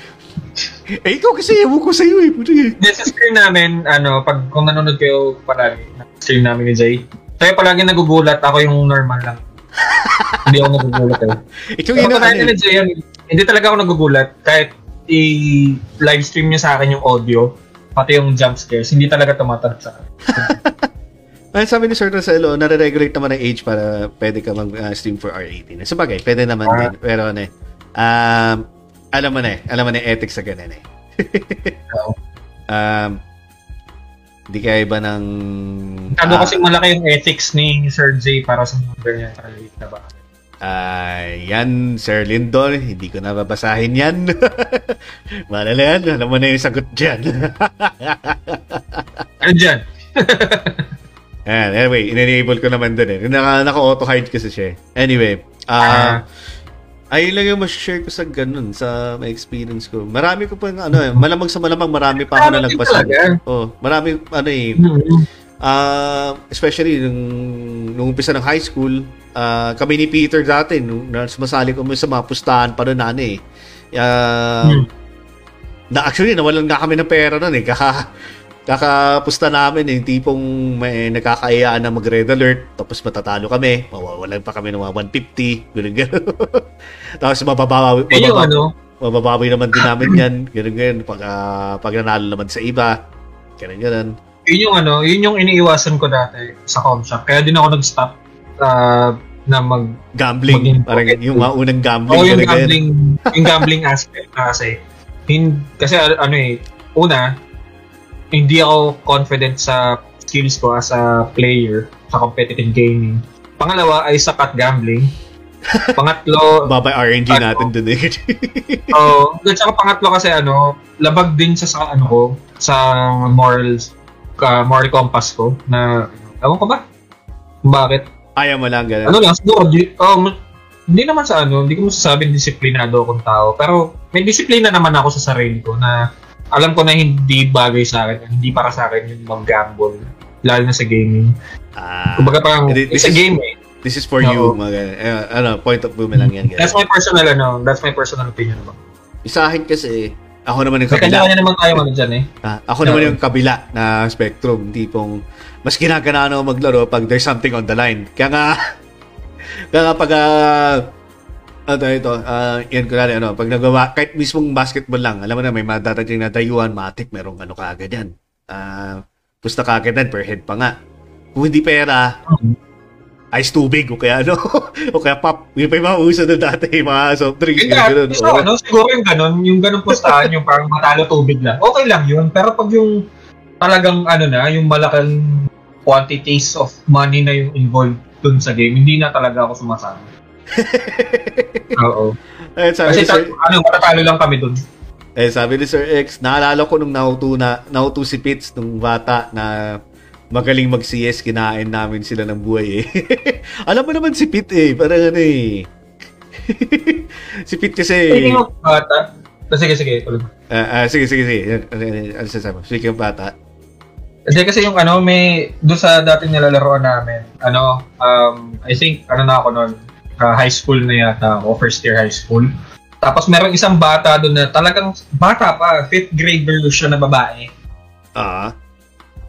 eh, ikaw kasi, ewan ko sa'yo eh. Puti. Hindi, sa stream namin, ano, pag kung nanonood kayo palagi, stream namin ni Jay, tayo palagi nagugulat, ako yung normal lang. [laughs] hindi ako nagugulat eh. Ikaw yun ano Jay, yun, hindi talaga ako nagugulat. Kahit i-live stream niya sa akin yung audio, pati yung jump scares, hindi talaga tumatak sa akin. [laughs] Ay, sabi ni Sir Roselo, nare-regulate naman ang age para pwede ka mag-stream for R18. So, bagay, pwede naman Ah. din. Pero, ano eh, um, alam mo na eh, alam mo na yung ethics sa ganun eh. [laughs] Um, hindi kaya iba ng... Ano ah, kasi malaki yung ethics ni Sir Jay para sa mga ganyan na ba? ah, yan, Sir Lindon, hindi ko nababasahin yan. [laughs] Malala yan, alam mo na yung sagot dyan. [laughs] Ano dyan? [laughs] Anyway, in-enable ko naman dun eh. Naka, naka-auto-hide kasi siya eh. Anyway, ah, ayun lang yung share ko sa ganun, sa my experience ko. Marami ko pa, ano eh, malamang sa malamang marami pa ako na Marami nagpasan. talaga. Oh, marami, ano eh, Hmm. ah, especially nung, nung umpisa ng high school, ah, kami ni Peter dati, nung na sumasali kami sa mga pustahan pa noon, ano eh. Ah, Hmm. na actually nawalan nga kami ng pera noon eh [laughs] kaka kakapusta namin eh tipong may nakakaayaan na mag-red alert tapos matatalo kami mawawalan pa kami ng mga 150 ganun ganun. [laughs] Tapos mababawi Eh yung mababawi, ano, mababawi naman din namin yan ganun ganun. Pag, ah, pag nanalo naman sa iba ganun ganun. Yun yung ano, yun yung iniiwasan ko dati sa comshop. Kaya din ako nag-stop ah, na mag gambling Maging parang yung mga unang gambling Oh, yung gambling, yung gambling aspect na kasi. Hin, kasi ano ano eh, una, hindi ako confident sa skills ko as a player sa competitive gaming. Pangalawa ay sakat gambling. [laughs] Pangatlo, babay RNG Ano? natin dun eh [laughs] oh, at saka pangatlo kasi ano, labag din sa sa ano ko, sa morals, ka moral compass ko na ewan ko ba? Bakit? ayaw mo lang ganun ano lang, siguro, di, um, hindi naman sa ano, hindi ko masasabing disiplinado akong tao, pero may disiplina naman ako sa sarili ko na alam ko na hindi bagay sa akin, hindi para sa akin yung mag-gamble, lalo na sa gaming. Ah, Kumbaga parang, This it's a is- game eh. this is for Oo. you mga. Eh, ano point of view mo lang yan. That's my personal, ano, that's my personal opinion naman. Sa akin kasi, ako naman yung kabila. kanya-kanya naman tayo ano dyan eh. Ah, ako naman Oo. yung kabila na spectrum. Tipong, mas ginaganaan ako maglaro pag there's something on the line. Kaya nga, [laughs] kaya nga pag, ah, ano ito, ah, yan ko ano, pag nagawa, kahit mismong basketball lang, alam mo na, may madadating na dayuan, matik, merong ano kaagad yan. Ah, pusta kaagad yan, per head pa nga. Kung hindi pera, ice tubig, o kaya ano, [laughs] o kaya pop. Yun pa yung mga uso na dati, mga soft yung nga, ganun. so, ano, siguro yung ganun, yung ganun pustahan, yung parang matalo tubig lang. Okay lang yun, pero pag yung talagang ano na, yung malaking quantities of money na yung involved dun sa game, hindi na talaga ako sumasama. Oo. Eh, sabi Kasi ni Sir, ano, matatalo lang kami dun. eh, sabi ni Sir X, naalala ko nung nauto, na, nauto si Pitts nung bata na magaling mag-CS, kinain namin sila ng buhay eh. [laughs] Alam mo naman si Pitt eh, parang ano eh. [laughs] si Pitt kasi... Speaking of bata, ah, sige, sige. tuloy. Ah, ah, sige, sige, sige. Ano, ano, ano sasabi mo? Speaking of bata. Hindi kasi yung ano, may, doon sa dati nilalaroan namin, ano, um, I think, ano na ako noon, uh, high school na yata ako, first year high school. Tapos merong isang bata doon na talagang bata pa, fifth grader siya na babae. Ah.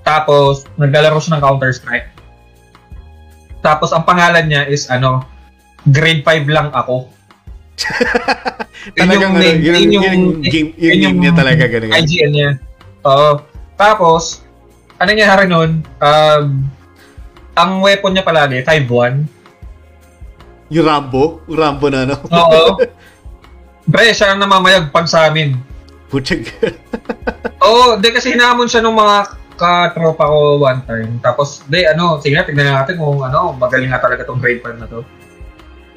Tapos, naglalaro siya ng Counter-Strike. Tapos, ang pangalan niya is, ano, grade 5 lang ako. [laughs] Talagang ano, name- yun, yun, yung game, yun, yun game niya talaga ganun. IGN niya. Oo. Tapos, ano nangyari nun, um, ang weapon niya palagi, 5-1. Yung Rambo? Yung Rambo na ano? Oo. [laughs] Pre, siya ang namamayag pag sa amin. Putsag. [laughs] Oo, di kasi hinamon siya ng mga katropa ko one time. Tapos, di ano, sige na, tignan natin kung ano, magaling nga talaga tong grade 5 na to.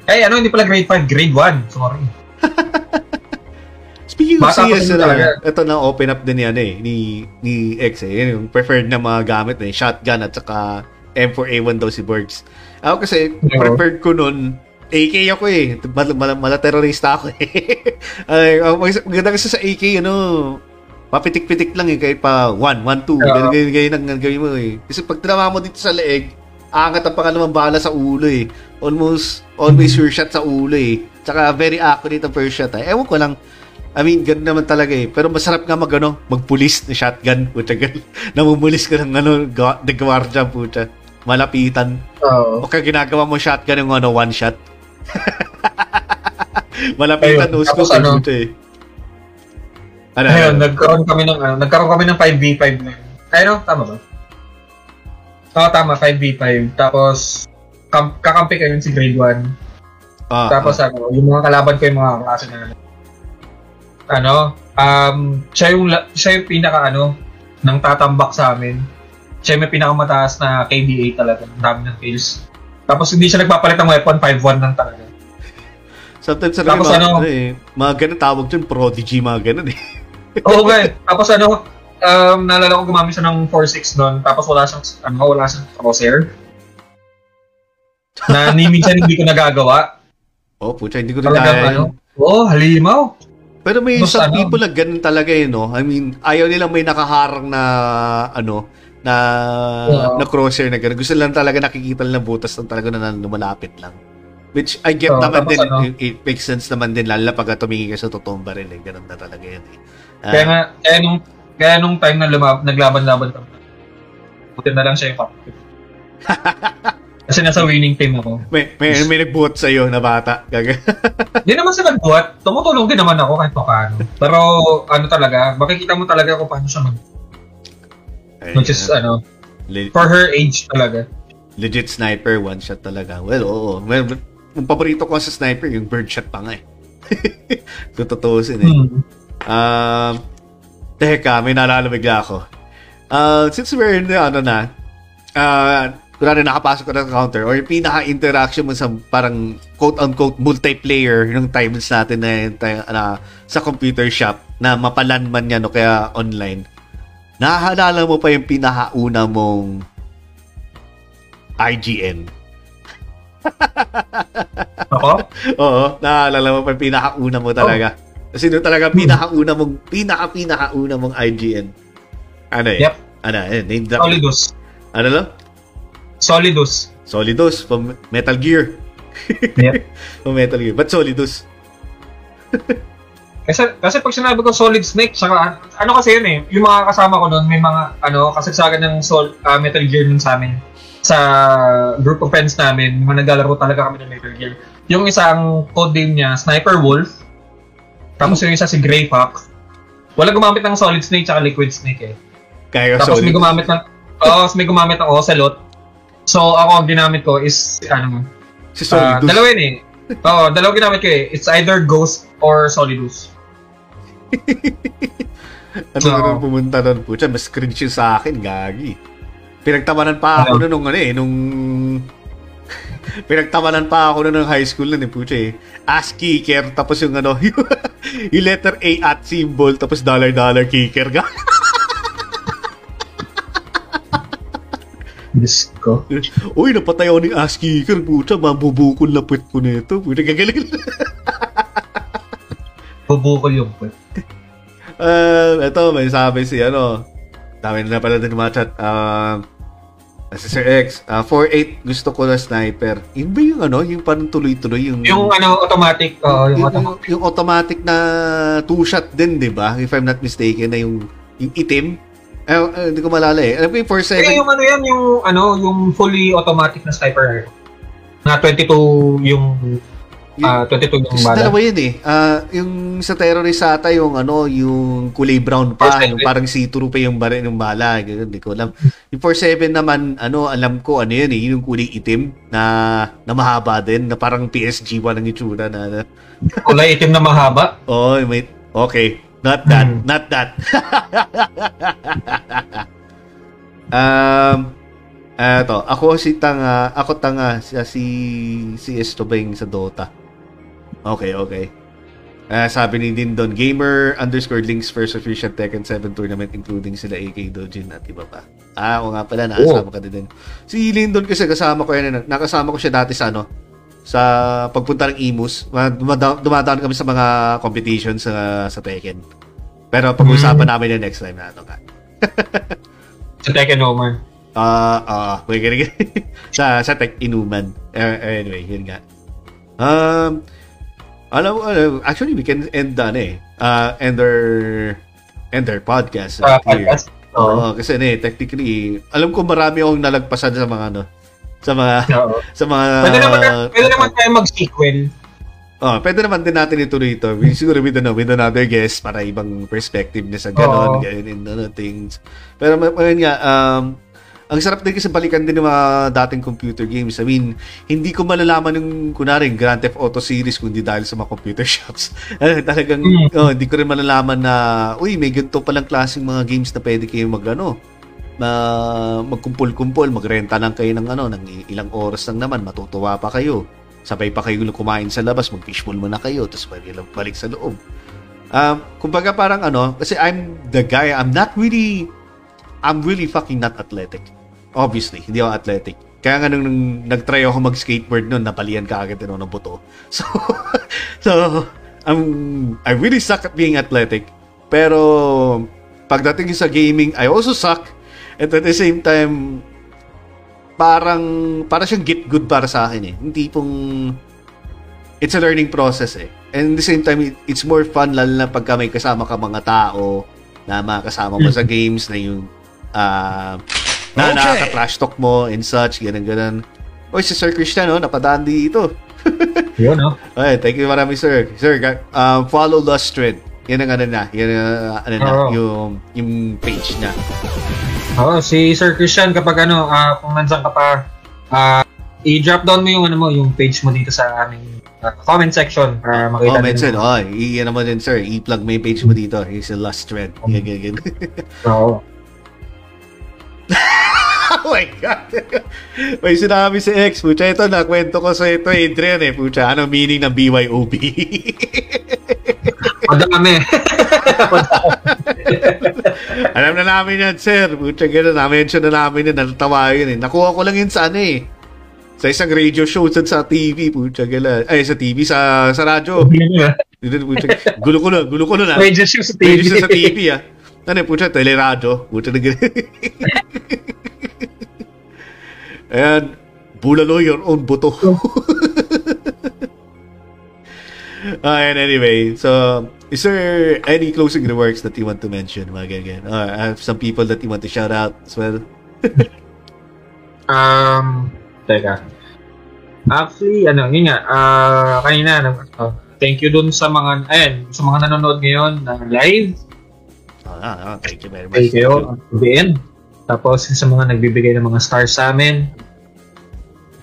Eh, ano, hindi pala grade 5, grade 1. Sorry. [laughs] Speaking of Bata CS, talaga. ito na open up din yan eh, ni, ni X eh. Yung preferred na mga gamit eh, shotgun at saka M4A1 daw si Bergs. Ako kasi, Oo. preferred ko nun, AK ako eh. Mal, mal, mala terrorista ako eh. [laughs] Ay, maganda kasi sa AK, ano, papitik-pitik lang eh, kahit pa 1, 1, 2, Oo. ganyan, ganyan, ganyan ang gagawin mo eh. Kasi pag tinama mo dito sa leeg, aangat ang pangalawang bala sa ulo eh. Almost, always sure shot sa ulo eh. Tsaka very accurate ang first shot eh. Ewan ko lang, I mean, ganun naman talaga eh. Pero masarap nga mag, ano, magpulis na shotgun. Puta, ganun. [laughs] Namumulis ka ng ano, ga- de guardia, puta. Malapitan. Oo. O kaya ginagawa mo shotgun yung ano, one shot. [laughs] Malapitan, Ayun. Tapos scope, ano? eh. Ano, Ayun, ano? nagkaroon kami ng, ano, nagkaroon kami ng 5v5 na. Ay, no? Tama ba? Oo, tama, 5v5. Tapos, kam- kakampi kayo si grade 1. Ah, Tapos ah. ano, yung mga kalaban ko yung mga klase na ano, um, siya yung, siya yung pinaka ano, nang tatambak sa amin. Siya may pinakamataas na KDA talaga, ang dami ng kills. Tapos hindi siya nagpapalit ng weapon, 5-1 lang talaga. Sometimes talaga Tapos mga, ano? ano, eh, mga ganun tawag dyan, prodigy, mga ganun eh. [laughs] Oo, nga. Tapos ano, um, naalala ko gumamit siya ng 4-6 noon, tapos wala siyang, ano, wala siyang crosshair. [laughs] na ni minsan hindi ko nagagawa. Oh, pucha, hindi ko rin kaya ano, yun. oh, halimaw. Pero may Tapos some ano? people na ganun talaga eh, no? I mean, ayaw nila may nakaharang na, ano, na, Oo. na crosshair na gano'n. Gusto lang talaga nakikita lang butas lang talaga na lumalapit lang. Which I get Oo, naman tapos din, ano? it, it makes sense naman din, lalo pag tumingin ka sa totoong baril eh. Ganun na talaga yan eh. Ah, Kaya nga, kaya nung, kaya nung time na lumab, naglaban-laban kami, buti na lang siya yung captain. [laughs] Kasi nasa winning team ako. may, may, may nagbuhat sa'yo na bata. [laughs] Hindi naman sa nagbuhat, tumutulong din naman ako kahit pa paano. Pero ano talaga, makikita mo talaga kung paano siya mag... Which is, ano, Le- for her age talaga. legit sniper, one shot talaga. Well, oo. Well, yung paborito ko sa sniper, yung bird shot pa nga eh. [laughs] Tututusin eh. Hmm. Um, teka, may naalala bigla ako. Uh, since we're in the, ano na, uh, kunwari nakapasok ka ng counter or yung pinaka-interaction mo sa parang quote-unquote multiplayer yung times natin na, na, na sa computer shop na mapalan man yan o kaya online, nahalala mo pa yung pinakauna mong IGN. [laughs] Ako? Oo, naalala mo pa yung pinakauna mo talaga. Kasi doon talaga pinakauna mong, pinaka-pinakauna mong IGN. Ano eh? Yep. Ano eh? Name drop. Solidus. Ano lang? Solidus. Solidus from Metal Gear. Yep. [laughs] from Metal Gear. Ba't Solidus? [laughs] Kasi, kasi pag sinabi ko Solid Snake, saka, ano kasi yun eh, yung mga kasama ko doon, may mga, ano, kasagsagan ng Sol, ah, Metal Gear nun sa amin. Sa group of friends namin, mga naglalaro talaga kami ng Metal Gear. Yung isang code name niya, Sniper Wolf. Tapos yung isa si Grey Fox. Wala gumamit ng Solid Snake tsaka Liquid Snake eh. Kaya Tapos may Solidus. gumamit ng, tapos may gumamit ng Ocelot. So ako, ang ginamit ko is, ano, Si Solidus. dalawa yun eh. Oo, dalawa ginamit ko eh. It's either Ghost or Solidus. [laughs] ano Oo. na pumunta doon po? Mas cringe yun sa akin, gagi. Pinagtamanan pa ako nun nung ano eh, nung... [laughs] Pinagtamanan pa ako nun ng high school nun eh, pucha eh. Ass kicker, tapos yung ano, yung, [laughs] yung letter A at symbol, tapos dollar dollar kicker ka. Diyos ko. Uy, napatay ako ng ass kicker, pucha, mabubukol na puwet ko nito. Pucha, gagaling. Bubukol yung puwet. [laughs] Uh, ito, may sabi si ano, dami na pala din mga chat. Uh, si Sir X, uh, 4-8 gusto ko na sniper. Yun ba yung ano, yung parang tuloy-tuloy yung... Yung ano, automatic. oo, yung yung, automatic. yung, yung automatic na two-shot din, di ba? If I'm not mistaken, na yung, yung itim. Eh, eh, hindi ko malala eh. Alam ko yung 4-7. Eh, yung ano yan, yung ano, yung fully automatic na sniper. Na 22 yung ah 22 yung bala. dalawa yun eh. Ah, yung sa terrorist ata yung ano, yung kulay brown pa, yung parang see-through pa yung bare ng bala, ganun, hindi ko alam. Yung 47 naman, ano, alam ko ano yun eh, yung kulay itim na na mahaba din, na parang PSG1 ang itsura na. na [laughs] Kulay itim na mahaba. oh, may okay. Not that, Hmm. not that. [laughs] um, eto, ako si Tanga, ako Tanga, si si, si Estobeng sa Dota. Okay, okay. Ah, sabi ni Dindon, gamer underscore links first official Tekken 7 tournament including sila AK Dojin at iba pa. Ah, o nga pala, nakasama ka din. Si Lindon kasi kasama ko yan, nakasama ko siya dati sa ano, sa pagpunta ng Imus. Ma- dumada- Dumadaan kami sa mga competitions sa, sa Tekken. Pero pag-uusapan namin yung next time na ito ka. [laughs] Sa Tekken Homer. Ah, ah, wait, ganun, ganun. sa sa Tech Inuman. Eh, anyway, yun nga. Um, alam mo, alam, actually, we can end done eh. Uh, end our, end our podcast. Right here. podcast. Oo. Oo, kasi ano eh, technically, alam ko marami akong nalagpasan sa mga ano, sa mga, Oo. [laughs] sa mga, Pwede naman, pwede naman tayo mag-sequel. Oh, pwede naman din natin ituloy ito. We, siguro with, ano, with another guest para ibang perspective na sa ganon, Oo. ganyan, and ano, things. Pero ayun nga, um, ang sarap din kasi balikan din ng mga dating computer games. I mean, hindi ko malalaman yung, kunwari, yung Grand Theft Auto series kundi dahil sa mga computer [laughs] shops. Ano, talagang, Mm. oh, hindi ko rin malalaman na, uy, may ganito palang klaseng mga games na pwede kayo mag, ano, na magkumpul-kumpul, magrenta lang kayo ng ano, ng ilang oras lang naman, matutuwa pa kayo. Sabay pa kayo kumain sa labas, mag-fishbowl muna kayo, tapos balik sa loob. Um, kumbaga parang ano, kasi I'm the guy, I'm not really, I'm really fucking not athletic. Obviously, hindi ako athletic. Kaya nga nung, nung nag-try ako mag-skateboard noon, napalian ka agad din ako ng buto. [laughs] So, so, I'm, I really suck at being athletic. Pero, pagdating sa gaming, I also suck. And at the same time, parang, para siyang get good para sa akin eh. Hindi pong, it's a learning process eh. And at the same time, it- it's more fun lalo na pagka may kasama ka mga tao na makasama mo sa games na yung ah na Okay. nakaka-trash talk mo and such, ganun ganun. Oy, si Sir Christian, oh, napadaan dito. [laughs] Yun, no? Okay, thank you marami, sir. Sir, um, follow Lustred. Yan ang ano na, yan ang ano na, Oo. yung, yung page na. Oo, si Sir Christian, kapag ano, ah, kung nandiyan ka pa, ah, i-drop down mo yung ano mo, yung page mo dito sa aming ah, comment section para makita Oh, mention, nila. oh, i ano mo din, sir, i-plug mo yung page mo dito. He's a Lustred. Yan, yan, yan. Oo. [laughs] [laughs] oh my God. May sinabi si X, pucha, ito, nakwento ko sa ito, Adrian, eh, pucha, ano meaning ng BYOB? [laughs] Madami. [laughs] Alam na namin yan, sir. Pucha, gano'n, na-mention na namin yun, natatawa yun, eh. Nakuha ko lang yun sa ano, eh. Sa isang radio show sa, sa TV, pucha, gala. Ay, sa TV, sa, sa radyo. Gulo ko na, gulo ko na na. Radio show sa Radio TV. show sa TV, ah. Ano, pucha, teleradyo. Pucha na. Ayan, bulalo your own buto. [laughs] and anyway, so, is there any closing remarks that you want to mention, mga ganyan? Uh, I have some people that you want to shout out as well. [laughs] Um, teka. Actually, ano, yun nga, ah, kanina, oh, thank you dun sa mga, ayan, sa mga nanonood ngayon na live. Ah, ah, thank you very much. Thank you. Din. Tapos sa mga nagbibigay ng mga stars sa amin.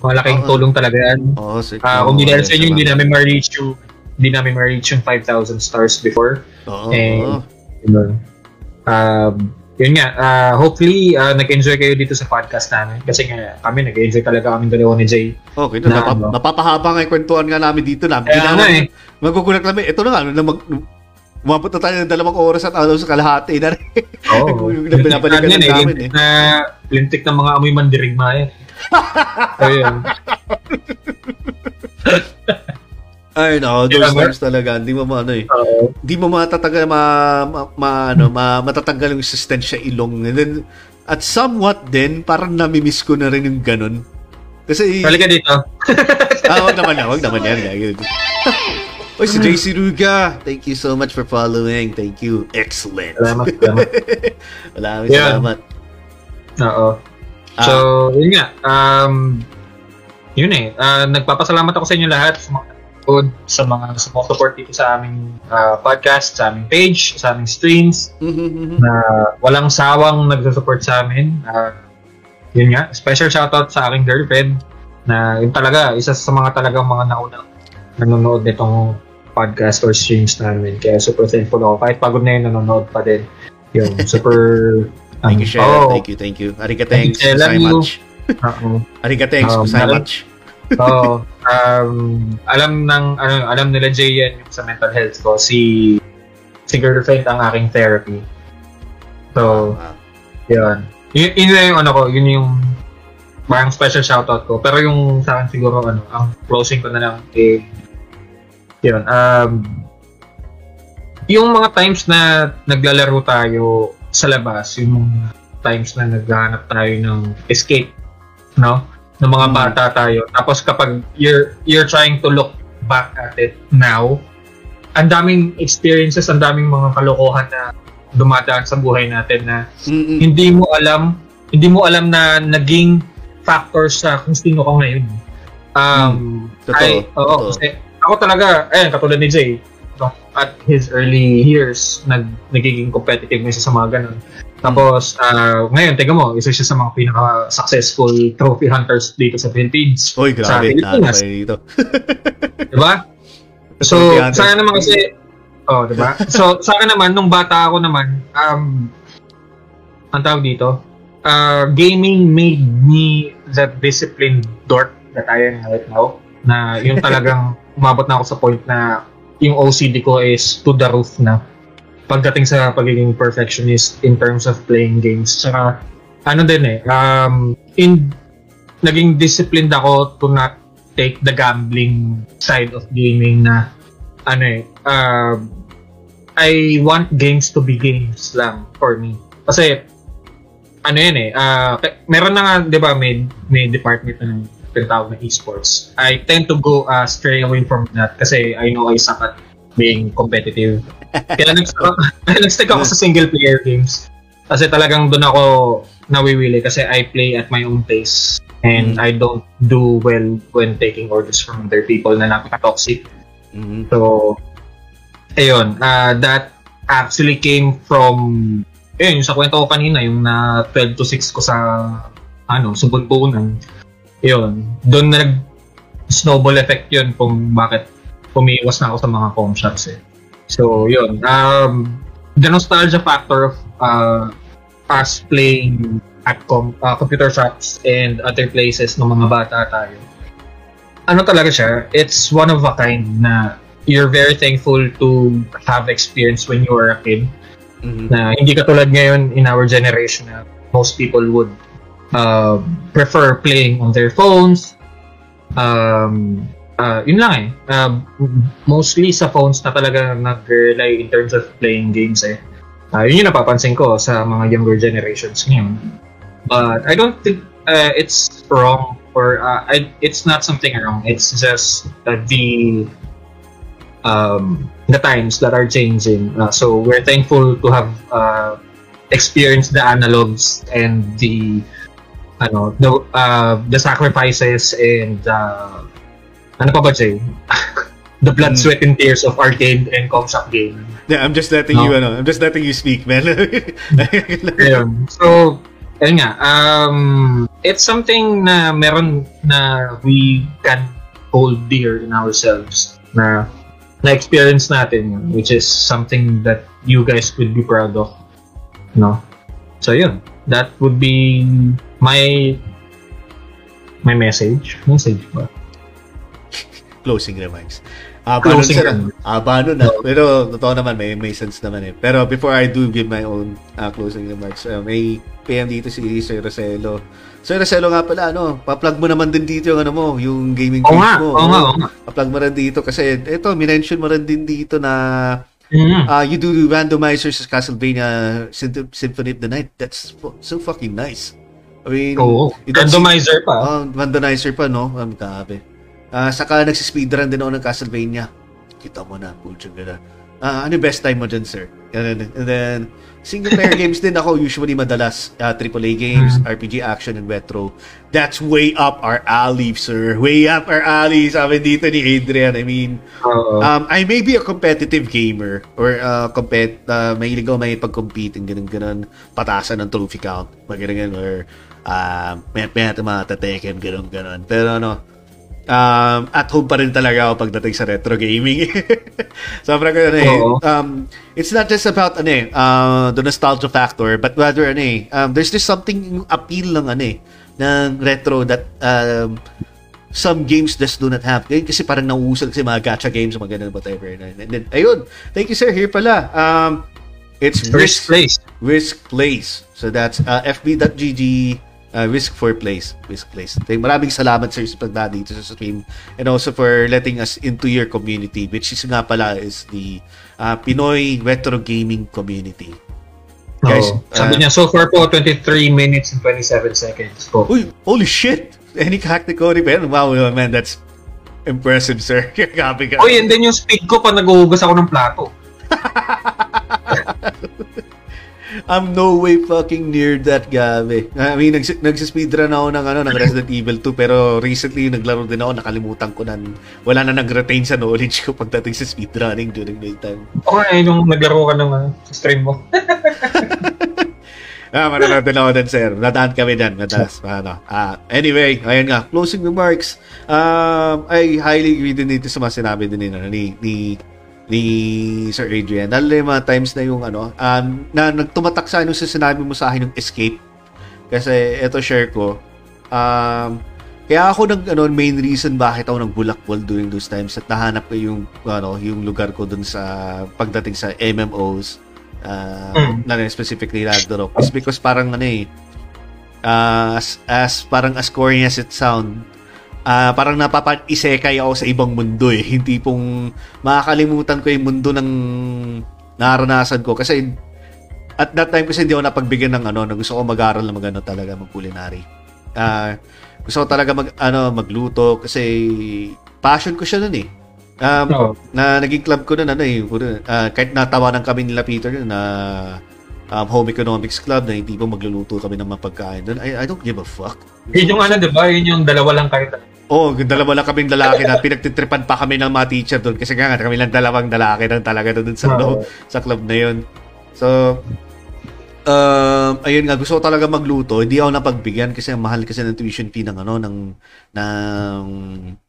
Malaking Oo. tulong talaga yan. Oo, sir. Ah, kung dahil sa inyo, hindi namin ma-reach yung hindi namin ma-reach yung 5,000 stars before. Oo, Eh, oo. Diba? Um, yun nga, ah, hopefully, ah, nag-enjoy kayo dito sa podcast namin. Kasi nga, kami, nag-enjoy talaga kami dalawa ni Jay. Okay, no, Na, napap- ano? napapahaba nga yung kwentuhan nga namin dito na. Kaya nga eh. Magugulat kami. Ito na nga, na mag, umabot na tayo ng dalawang oras at ano sa kalahati na rin. Oo. [laughs] Yung binabalikan Lintik lang yan namin lintik eh. Na, lintik ng mga amoy mandirigma yan. Ayun. [laughs] [laughs] Ay, no, those Yeah, times talaga, hindi mo maano eh. Hindi mo matatagal ma, ma, ma- ano, ma, matatanggal yung resistensya ilong. And then, at somewhat din, parang namimiss ko na rin yung ganun. Kasi, Halika dito. ah, wag naman na, wag naman yan. Oy, si JC Ruga, thank you so much for following. Thank you. Excellent. Salamat. salamat. [laughs] Maraming Yeah. salamat. Oo. So, yun nga. Um, yun eh. Ah, nagpapasalamat ako sa inyo lahat sa mga nanonood, sa mga support dito sa aming ah, podcast, sa aming page, sa aming streams, Mhm, na walang sawang nagsusupport sa amin. Ah, yun nga. Special shoutout sa aking girlfriend na yun talaga, isa sa mga talagang mga naunang nanonood nitong podcast or streams namin. Kaya super thankful ako. Kahit pagod na yun, nanonood pa din. Yun, [laughs] super... Thank you, um, Shell. oh, Thank you, thank you. Ariga Thank thanks you, so love you. much. oo. Ariga thanks Um, so alam- much. [laughs] Oo. [laughs] um, alam ng ano, alam nila Jay yan yung sa mental health ko si si girlfriend ang aking therapy. So, Wow. yun. Yun, yun yung ano ko, yun yung parang special shoutout ko. Pero yung sa akin siguro ano, ang closing ko na lang eh yun. Um, yung mga times na naglalaro tayo sa labas, yung mga times na naghahanap tayo ng escape, no? Ng mga Mm. bata tayo. Tapos kapag you're you're trying to look back at it now, ang daming experiences, ang daming mga kalokohan na dumadaan sa buhay natin na Mm-mm. hindi mo alam, hindi mo alam na naging factor sa kung sino ka ngayon. Um, Totoo, ay, oo, totoo. kasi ako talaga, ayun, katulad ni Jay, at his early years, nag, nagiging competitive na siya sa mga ganun. Tapos, ah, ngayon, teka mo, isa siya sa mga pinaka-successful trophy hunters dito sa Philippines. Uy, sa grabe. Pilipinas. Nakakaya dito. [laughs] Diba? So, sa akin naman kasi, oh, diba? [laughs] So, sa akin naman, nung bata ako naman, um, ang tawag dito, uh, gaming made me the disciplined dork that I am right now. Na yung talagang [laughs] umabot na ako sa point na yung OCD ko is to the roof na pagdating sa pagiging perfectionist in terms of playing games. Saka, ano din eh, um, in, naging disciplined ako to not take the gambling side of gaming na ano eh, uh, I want games to be games lang for me. Kasi, ano yan eh, uh, meron na nga, di ba, may, may department na tinatawag na esports. I tend to go uh, stray away from that kasi I know I suck at being competitive. [laughs] Kaya nag- [laughs] nag-stick ako sa single player games. Kasi talagang doon ako nawiwili kasi I play at my own pace and Mm. I don't do well when taking orders from other people na napaka-toxic. Mhm. So, ayun, uh, that actually came from, ayun, yung sa kwento ko kanina, yung na 12 to 6 ko sa, ano, sumbunbunan. Yun, doon na nag snowball effect yun kung bakit umiiwas na ako sa mga com shops eh. So, yun. Um, the nostalgia factor of uh, us playing at com- uh, computer shops and other places ng mga bata tayo. Ano talaga siya? It's one of a kind na you're very thankful to have experience when you were a kid Mhm. na hindi katulad ngayon in our generation na most people would uh, prefer playing on their phones. Um, uh, yun lang eh. Uh, mostly sa phones na talaga nag-rely in terms of playing games eh. Uh, yun yung napapansin ko sa mga younger generations ngayon. But I don't think uh, it's wrong or uh, I, it's not something wrong. It's just uh, the um, the times that are changing. Uh, so we're thankful to have uh, experienced the analogs and the ano the uh, the sacrifices and uh, ano pa ba Jay? [laughs] the blood, Mm. sweat, and tears of arcade and com shop game. Yeah, I'm just letting No. you, ano, I'm just letting you speak, man. [laughs] Ayun. So, ayun nga, um, it's something na meron na we can hold dear in ourselves na na-experience natin which is something that you guys could be proud of. No? So yun, that would be my my message. Message ba? Closing remarks. Aba nun, Closing sir. remarks. Aba nun, ah. Pero, totoo naman, may, may sense naman eh. Pero before I do give my own ah, closing remarks, ah, may PM dito si Sir Roselo. Sir Roselo nga pala, ano, pa-plug mo naman din dito yung ano mo, yung gaming page nga, mo. oo nga, oo nga. Pa-plug mo rin dito kasi, ito, minention mo rin din dito na uh, you do randomizers sa Castlevania Sym- Symphony of the Night. That's so fucking nice. I mean, Oo. Randomizer pa. Oh, randomizer pa, no? Ang grabe. Ah, saka nagsispeedrun din ako ng Castlevania. Kita mo na, siya gano'n. Ah, ano best time mo dyan, sir? Ganun. And then, single player [laughs] games din ako usually madalas. Ah, AAA games, RPG action, and retro. That's way up our alley, sir. Way up our alley, sabi dito ni Adrian. I mean. Um, I may be a competitive gamer or uh, compet uh, mahilig ako may pag-compete and ganun ganun patasan ng trophy count ganun or uh, may may mga tateken ganun ganun pero ano um, at home pa rin talaga ako pagdating sa retro gaming [laughs] sobrang ganun eh Oo. um, it's not just about ano eh uh, the nostalgia factor but rather ano eh um, there's just something appeal ng ano eh ng retro that um, some games just do not have. Ngayon kasi parang nauusal kasi mga gacha games, mga ganun, whatever. And then, ayun. Thank you, sir. Here pala. Um, it's Risk place. Risk Place. So that's uh, fb.gg uh, Risk for Place. Risk Place. Thank, maraming salamat, sir, sa pagdada dito sa stream. And also for letting us into your community, which is nga pala is the uh, Pinoy Retro Gaming Community. Guys, Oo. Sabi uh, niya, so far po, 23 minutes and 27 seconds po. Uy, holy shit! [laughs] Any hack ni Cody pa yan? Wow, man, that's impressive, sir. [laughs] Grabe ka. Uy, and then yung speed ko pa naghuhugas ako ng plato. [laughs] I'm no way fucking near that, gabi. I mean, nags nagsispeedrun ako ng, ano, ng Resident Evil 2, pero recently, naglaro din ako, nakalimutan ko na, wala na nag-retain sa knowledge ko pagdating sa speedrunning during my time. Oo nga, yun yung naglaro ka ng uh, stream mo. [laughs] Ah, manonood din ako din, sir. Nadaan kami dyan. Madalas. [laughs] Ano. Ah, anyway, ayun nga. Closing remarks. Um, I highly agree din dito sa mga sinabi din ni, ano, ni, ni, ni Sir Adrian. Lalo na yung mga times na yung ano, um, na nagtumatak sa yung sa sinabi mo sa akin yung escape. Kasi eto share ko. Um, kaya ako nag ano main reason bakit ako nagbulakbol during those times at nahanap ko yung ano yung lugar ko dun sa pagdating sa MMOs uh, Mm. na specifically Ragnarok is because parang ano eh uh, as, as parang as corny as it sound ah parang napapag-isekay ako sa ibang mundo eh [laughs] hindi pong makakalimutan ko yung mundo ng naranasan ko kasi at that time kasi hindi ako napagbigyan ng ano na gusto ko mag-aral na magano talaga mag-culinary ah gusto ko talaga mag ano magluto kasi passion ko siya noon eh um, Oo. na naging club ko na ano eh ah, kahit natawanan kami nila Peter na um, home economics club na hindi po magluluto kami ng mga pagkain doon I, I don't give a fuck Yun yung ano, di ba? Yun yung dalawa lang kayo. Oh, dalawa lang kaming lalaki na pinagtitripan pa kami ng mga teacher doon kasi nga kami lang dalawang lalaki lang talaga doon sa, Oo. sa club na yun. So, um, ayun nga, gusto ko talaga magluto. Hindi ako napagbigyan kasi ang mahal kasi ng tuition fee ng ano, ng, ng,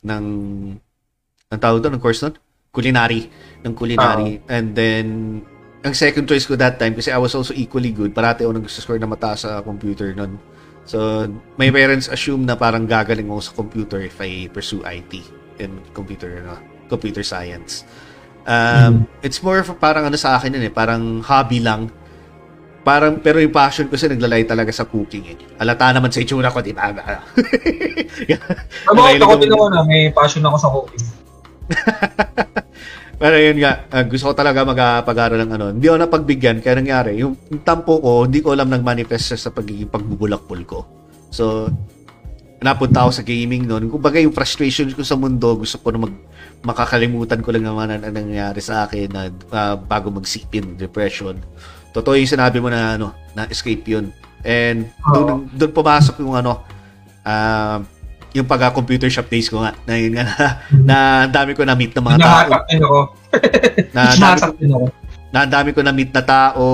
ng, ang tawag doon, ng course doon? Culinary. Ng culinary. And then, ang second choice ko that time kasi I was also equally good. Parati ako nag-score na mataas sa computer noon. So, my parents assume na parang gagaling ako sa computer if I pursue IT and computer, ano, computer science. Um, It's more of a- parang ano sa akin yun eh, parang hobby lang. Parang, pero yung passion ko kasi naglalay talaga sa cooking eh. Halata naman sa itsura ko, di ba? [laughs] Ano ako ako- din naman na may passion ako sa cooking. [laughs] Pero yun nga, ah, gusto ko talaga magpag-aral ng ano. Hindi ako napagbigyan, kaya nangyari, yung, yung tampo ko, hindi ko alam nag-manifest sa pagiging pagbubulakbol ko. So, napunta ako sa gaming noon. Kumbaga yung frustration ko sa mundo, gusto ko na mag, makakalimutan ko lang naman ang, ang nangyari sa akin na ah, bago mag-sip in depression. Totoo yung sinabi mo na ano, na escape yun. And doon doon pumasok yung ano, ah, yung pag-computer shop days ko nga, na yun nga [laughs] na, na dami ko na-meet na mga tao. [laughs] Ako. Na dami, ako. na dami ko na-meet na tao,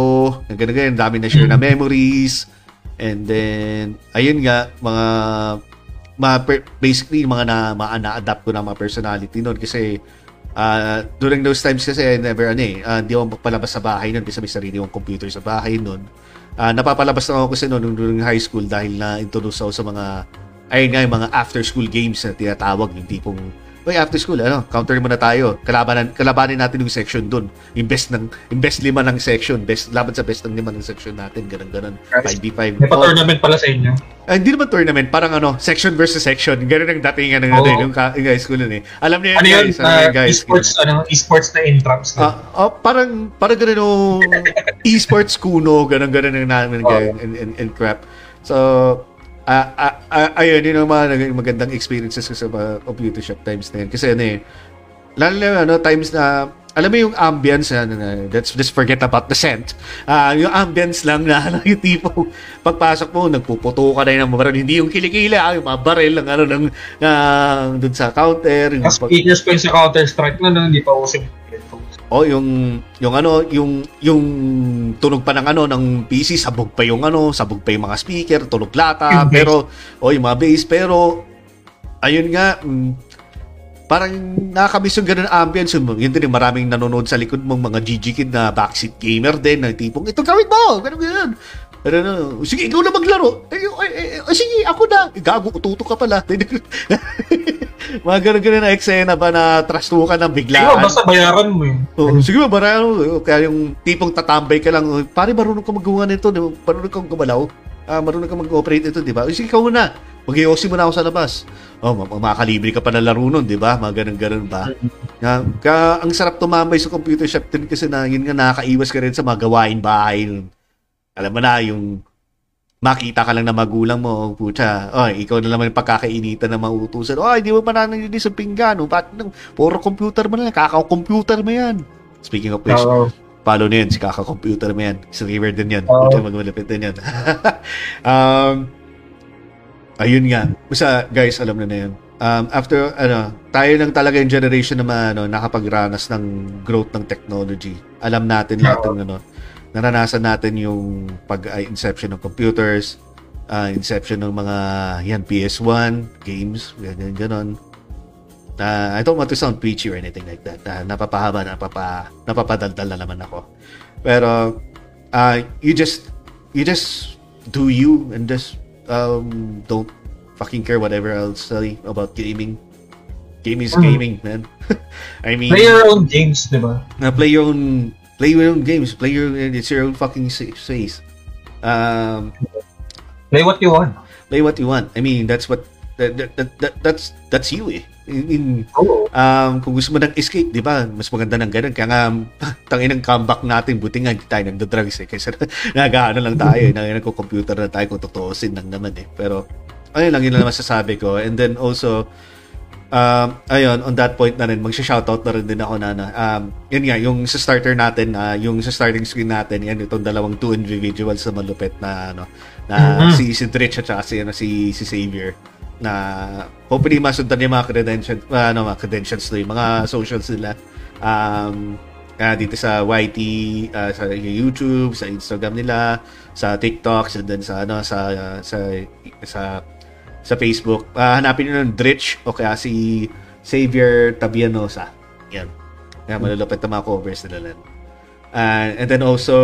na ganun ganun, dami na share na memories, and then, ayun nga, mga, mga per- basically, mga na, mga na-adapt ko na mga personality noon kasi, ah during those times kasi, never, ano eh, ah, hindi ako palabas sa bahay noon kasi may sarili kong computer sa bahay noon. Ah, napapalabas na ako kasi noon nung high school dahil na introduce ako sa mga ayun nga yung mga after school games na tinatawag yung tipong Uy, after school, ano, counter muna tayo. Kalabanan, kalabanin natin yung section dun. Yung best ng, yung best lima ng section. Best, laban sa best ng lima ng section natin. Ganun, ganun. 5v5. May Oh, pa-tournament pala sa inyo. ah, hindi naman tournament. Parang ano, section versus section. Ganun ang datingan ng Oo. ano, yung, ka- yung high school nun eh. Alam niyo Ano yun? guys. alam niyo Uh, yun, guys. esports, ano, esports na intraps. Ah, ah, parang parang ganun yung [laughs] esports kuno, ganun ganun ang namin and, and, and, and crap. So, ah ah, ah, ayun, yun ang mga magandang experiences ko sa mga computer shop times na yun. Kasi ano eh, lalo na ano, times na, alam mo yung ambience, ano, na, let's just forget about the scent. Ah, yung ambience lang na, [laughs] ano, yung tipo, pagpasok mo, nagpuputo ka na yung mga baril. Hindi yung kilikila, yung mga baril ng, ano, ng, ng, dun sa counter. Yung Mas pag- yun sa Counter-Strike na, no, hindi pa uso yung headphones. O yung yung ano, yung yung tunog pa ng ano ng PC, sabog pa yung ano, sabog pa yung mga speaker, tunog lata, Yung bass. pero o yung mga bass, pero ayun nga, mm, parang nakakamiss yung ganun ambience. Yung, yun din, maraming nanonood sa likod mong mga GG kid na backseat gamer din, na tipong, ito gawin mo, ganun ganun. Pero ano, sige, ikaw na maglaro. Ay, ay, ay, ay, sige, ako na. Gago, ututo ka pala. [laughs] [laughs] mga ganun-ganun na eksena ba na trastukan ng biglaan. Ikaw, basta bayaran mo yun. Oo, sige ba, marano. Kaya yung tipong tatambay ka lang, "Uy, pare, marunong ka magawa nito, di ba? marunong kang gumalaw, ah, marunong ka mag-operate ito, di ba? Sige, ikaw na. Mag-iossi mo na ako sa labas. Oh, ma- makakalibre ka pa ng laro nun, di ba? Mga ganun-ganun ba? Kaya, kaya ang sarap tumambay sa computer shop din kasi na, yun nga, nakakaiwas ka rin sa mga gawain bahay. Alam mo na, yung makita ka lang na magulang mo, putya, oh, ikaw na naman yung pagkakainitan na mautusan. Oh, hindi mo pa nananilis sa pinggan. Oh, ba't, nang- puro computer mo na lang, kakao-computer mo yan. Speaking of which, Oo. follow na yun, si kaka-computer mo yan. Streamer din yan. Oo. Puta, magmalapit din yan. [laughs] um, ayun nga. Basta, guys, alam na na yun. Um, after, ano, tayo lang talaga yung generation na ano, nakapagranas ng growth ng technology. Alam natin lahat ng ano, naranasan natin yung pag-inception ng computers, uh, inception ng mga yan PS1 games, ganyan ganon. Uh, I don't want to sound preachy or anything like that. Uh, napapahaba, napapa, napapadaldal na naman ako. Pero uh, you just you just do you and just um, don't fucking care whatever else say about gaming. Gaming is Mhm. gaming, man. [laughs] I mean, Play your own games, di ba? na play your own play your own games. Play your it's your own fucking space. Um Play what you want. play what you want. I mean that's what that, that, that, that- that's that's you eh. In, in um kung gusto mo ng escape di ba mas maganda ng ganun. Kaya nga [laughs] tangin ng comeback natin. Buti nga hindi tayo nagdo-drugs eh. Kasi [laughs] nag-ano lang tayo eh. Nagko-computer na tayo kung tutuusin lang naman eh. Pero ayun lang yun lang masasabi ko. And then also um, ayun, on that point na rin, magsha-shoutout na rin din ako na, na um, yun nga, yung sa starter natin, ah, yung sa starting screen natin, yan, itong dalawang two individuals na malupit na, ano, na Mhm. si, si Dritch at saka si, ano, si, si Xavier, na hopefully masundan yung mga credentials, ah, ano, mga credentials na yung mga socials nila. Um, ah, dito sa YT, ah, sa YouTube, sa Instagram nila, sa TikTok, and then sa ano sa ah, sa sa sa Facebook. Ah, hanapin niyo ng Dritch o kaya si Xavier Tabianosa. Yan. Kaya malulupit na mga covers nila lang. Ah, and then also,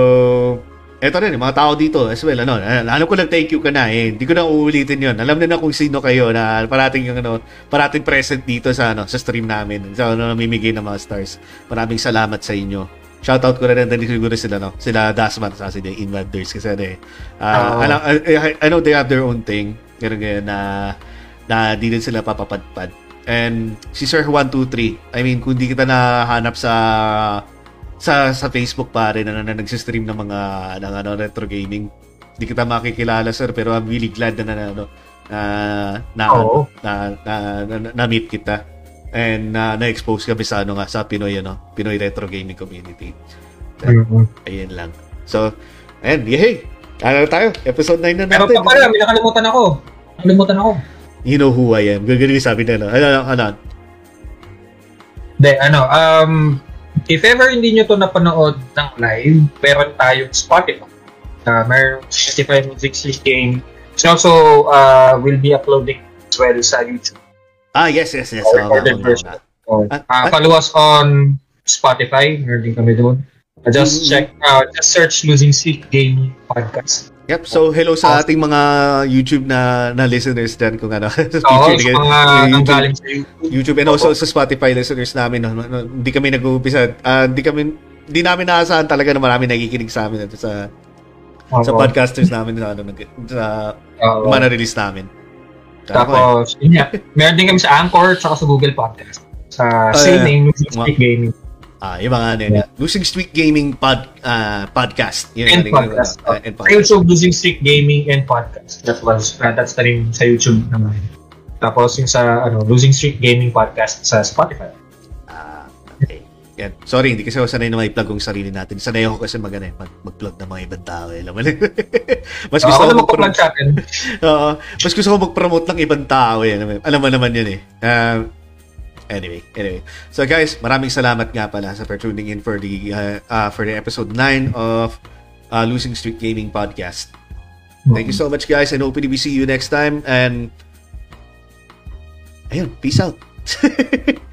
eto rin, mga tao dito as well. Ano, ah, alam ko lang thank you ka na eh. Hindi ko na uulitin yon Alam na na kung sino kayo na parating yung ano, parating present dito sa ano, sa stream namin. Sa ano, namimigay ng mga stars. Maraming salamat sa inyo. Shoutout ko na rin din siguro sila no. Sila Dasman sa sila Invaders kasi ano eh. ah, Oo. alam, I, I know they have their own thing. Ganun ganyan na na di din sila papapadpad. And si Sir 123, I mean, kung di kita nahanap sa sa sa Facebook pare na, na, na nagsistream ng mga ng ano retro gaming. Hindi kita makikilala sir pero I'm really glad na na ano na na, Oo. na, na, na, na, meet kita and na na-expose kami sa ano nga sa Pinoy ano Pinoy retro gaming community. Mhm. Ayun lang. So, ayan, yay! Ano na tayo? Episode 9 na Pero natin. pa pala, may nakalimutan ako. Nakalimutan ako. You know who I am. Gagawin yung sabi nila. Ano, ano, ano? De, ano, um, if ever hindi nyo to napanood ng live, meron tayong Spotify. Uh, meron Spotify Music System. It's also uh, will be uploading as well sa YouTube. Ah, yes, yes, yes. Or nga, version. oo nga. So, Ah, uh, follow us on Spotify. Meron din kami doon. Uh, Just Mhm. check, uh, just search Losing Streak Gaming Podcast. Yep. So, hello sa ating mga YouTube na na listeners dyan kung ano. [laughs] sa Oo, featured sa mga YouTube, nanggaling sa YouTube. YouTube and also sa Spotify listeners namin. No, no, hindi kami nag-uumpisa. ah, hindi kami hindi namin naasahan talaga na marami nakikinig sa amin at sa sa Oo. podcasters namin na ano, nag- sa Oo. mga na-release namin. Tapos, yun nga. Meron din kami sa Anchor at sa Google Podcast. Sa yeah. same name, Streak Gaming. Ah, yung mga ano, yun, Losing Streak Gaming pod, ah, podcast. Yun, And yun, yun, podcast. ah, and Sa podcast. YouTube, Losing Streak Gaming and Podcast. That was, uh, that's the name sa YouTube naman. Tapos yung sa ano, Losing Streak Gaming Podcast sa Spotify. Ah, okay. Yan. Sorry, hindi kasi ako sanay na may plug kong sarili natin. Sanay ako kasi mag, ano, eh, mag, mag-plug ng mga ibang tao. Eh. Alam mo na. [laughs] mas gusto Uh, ako ko na mag-promote. sa. [laughs] Oo. mas gusto ko mag-promote ng ibang tao. Eh. Alam, mo- alam mo naman yun eh. Ah, anyway, anyway. So guys, maraming salamat nga pala sa for tuning in for the uh, uh, for the episode 9 of uh, Losing Streak Gaming Podcast. Thank you so much guys and hopefully we see you next time and ayun, peace out. [laughs]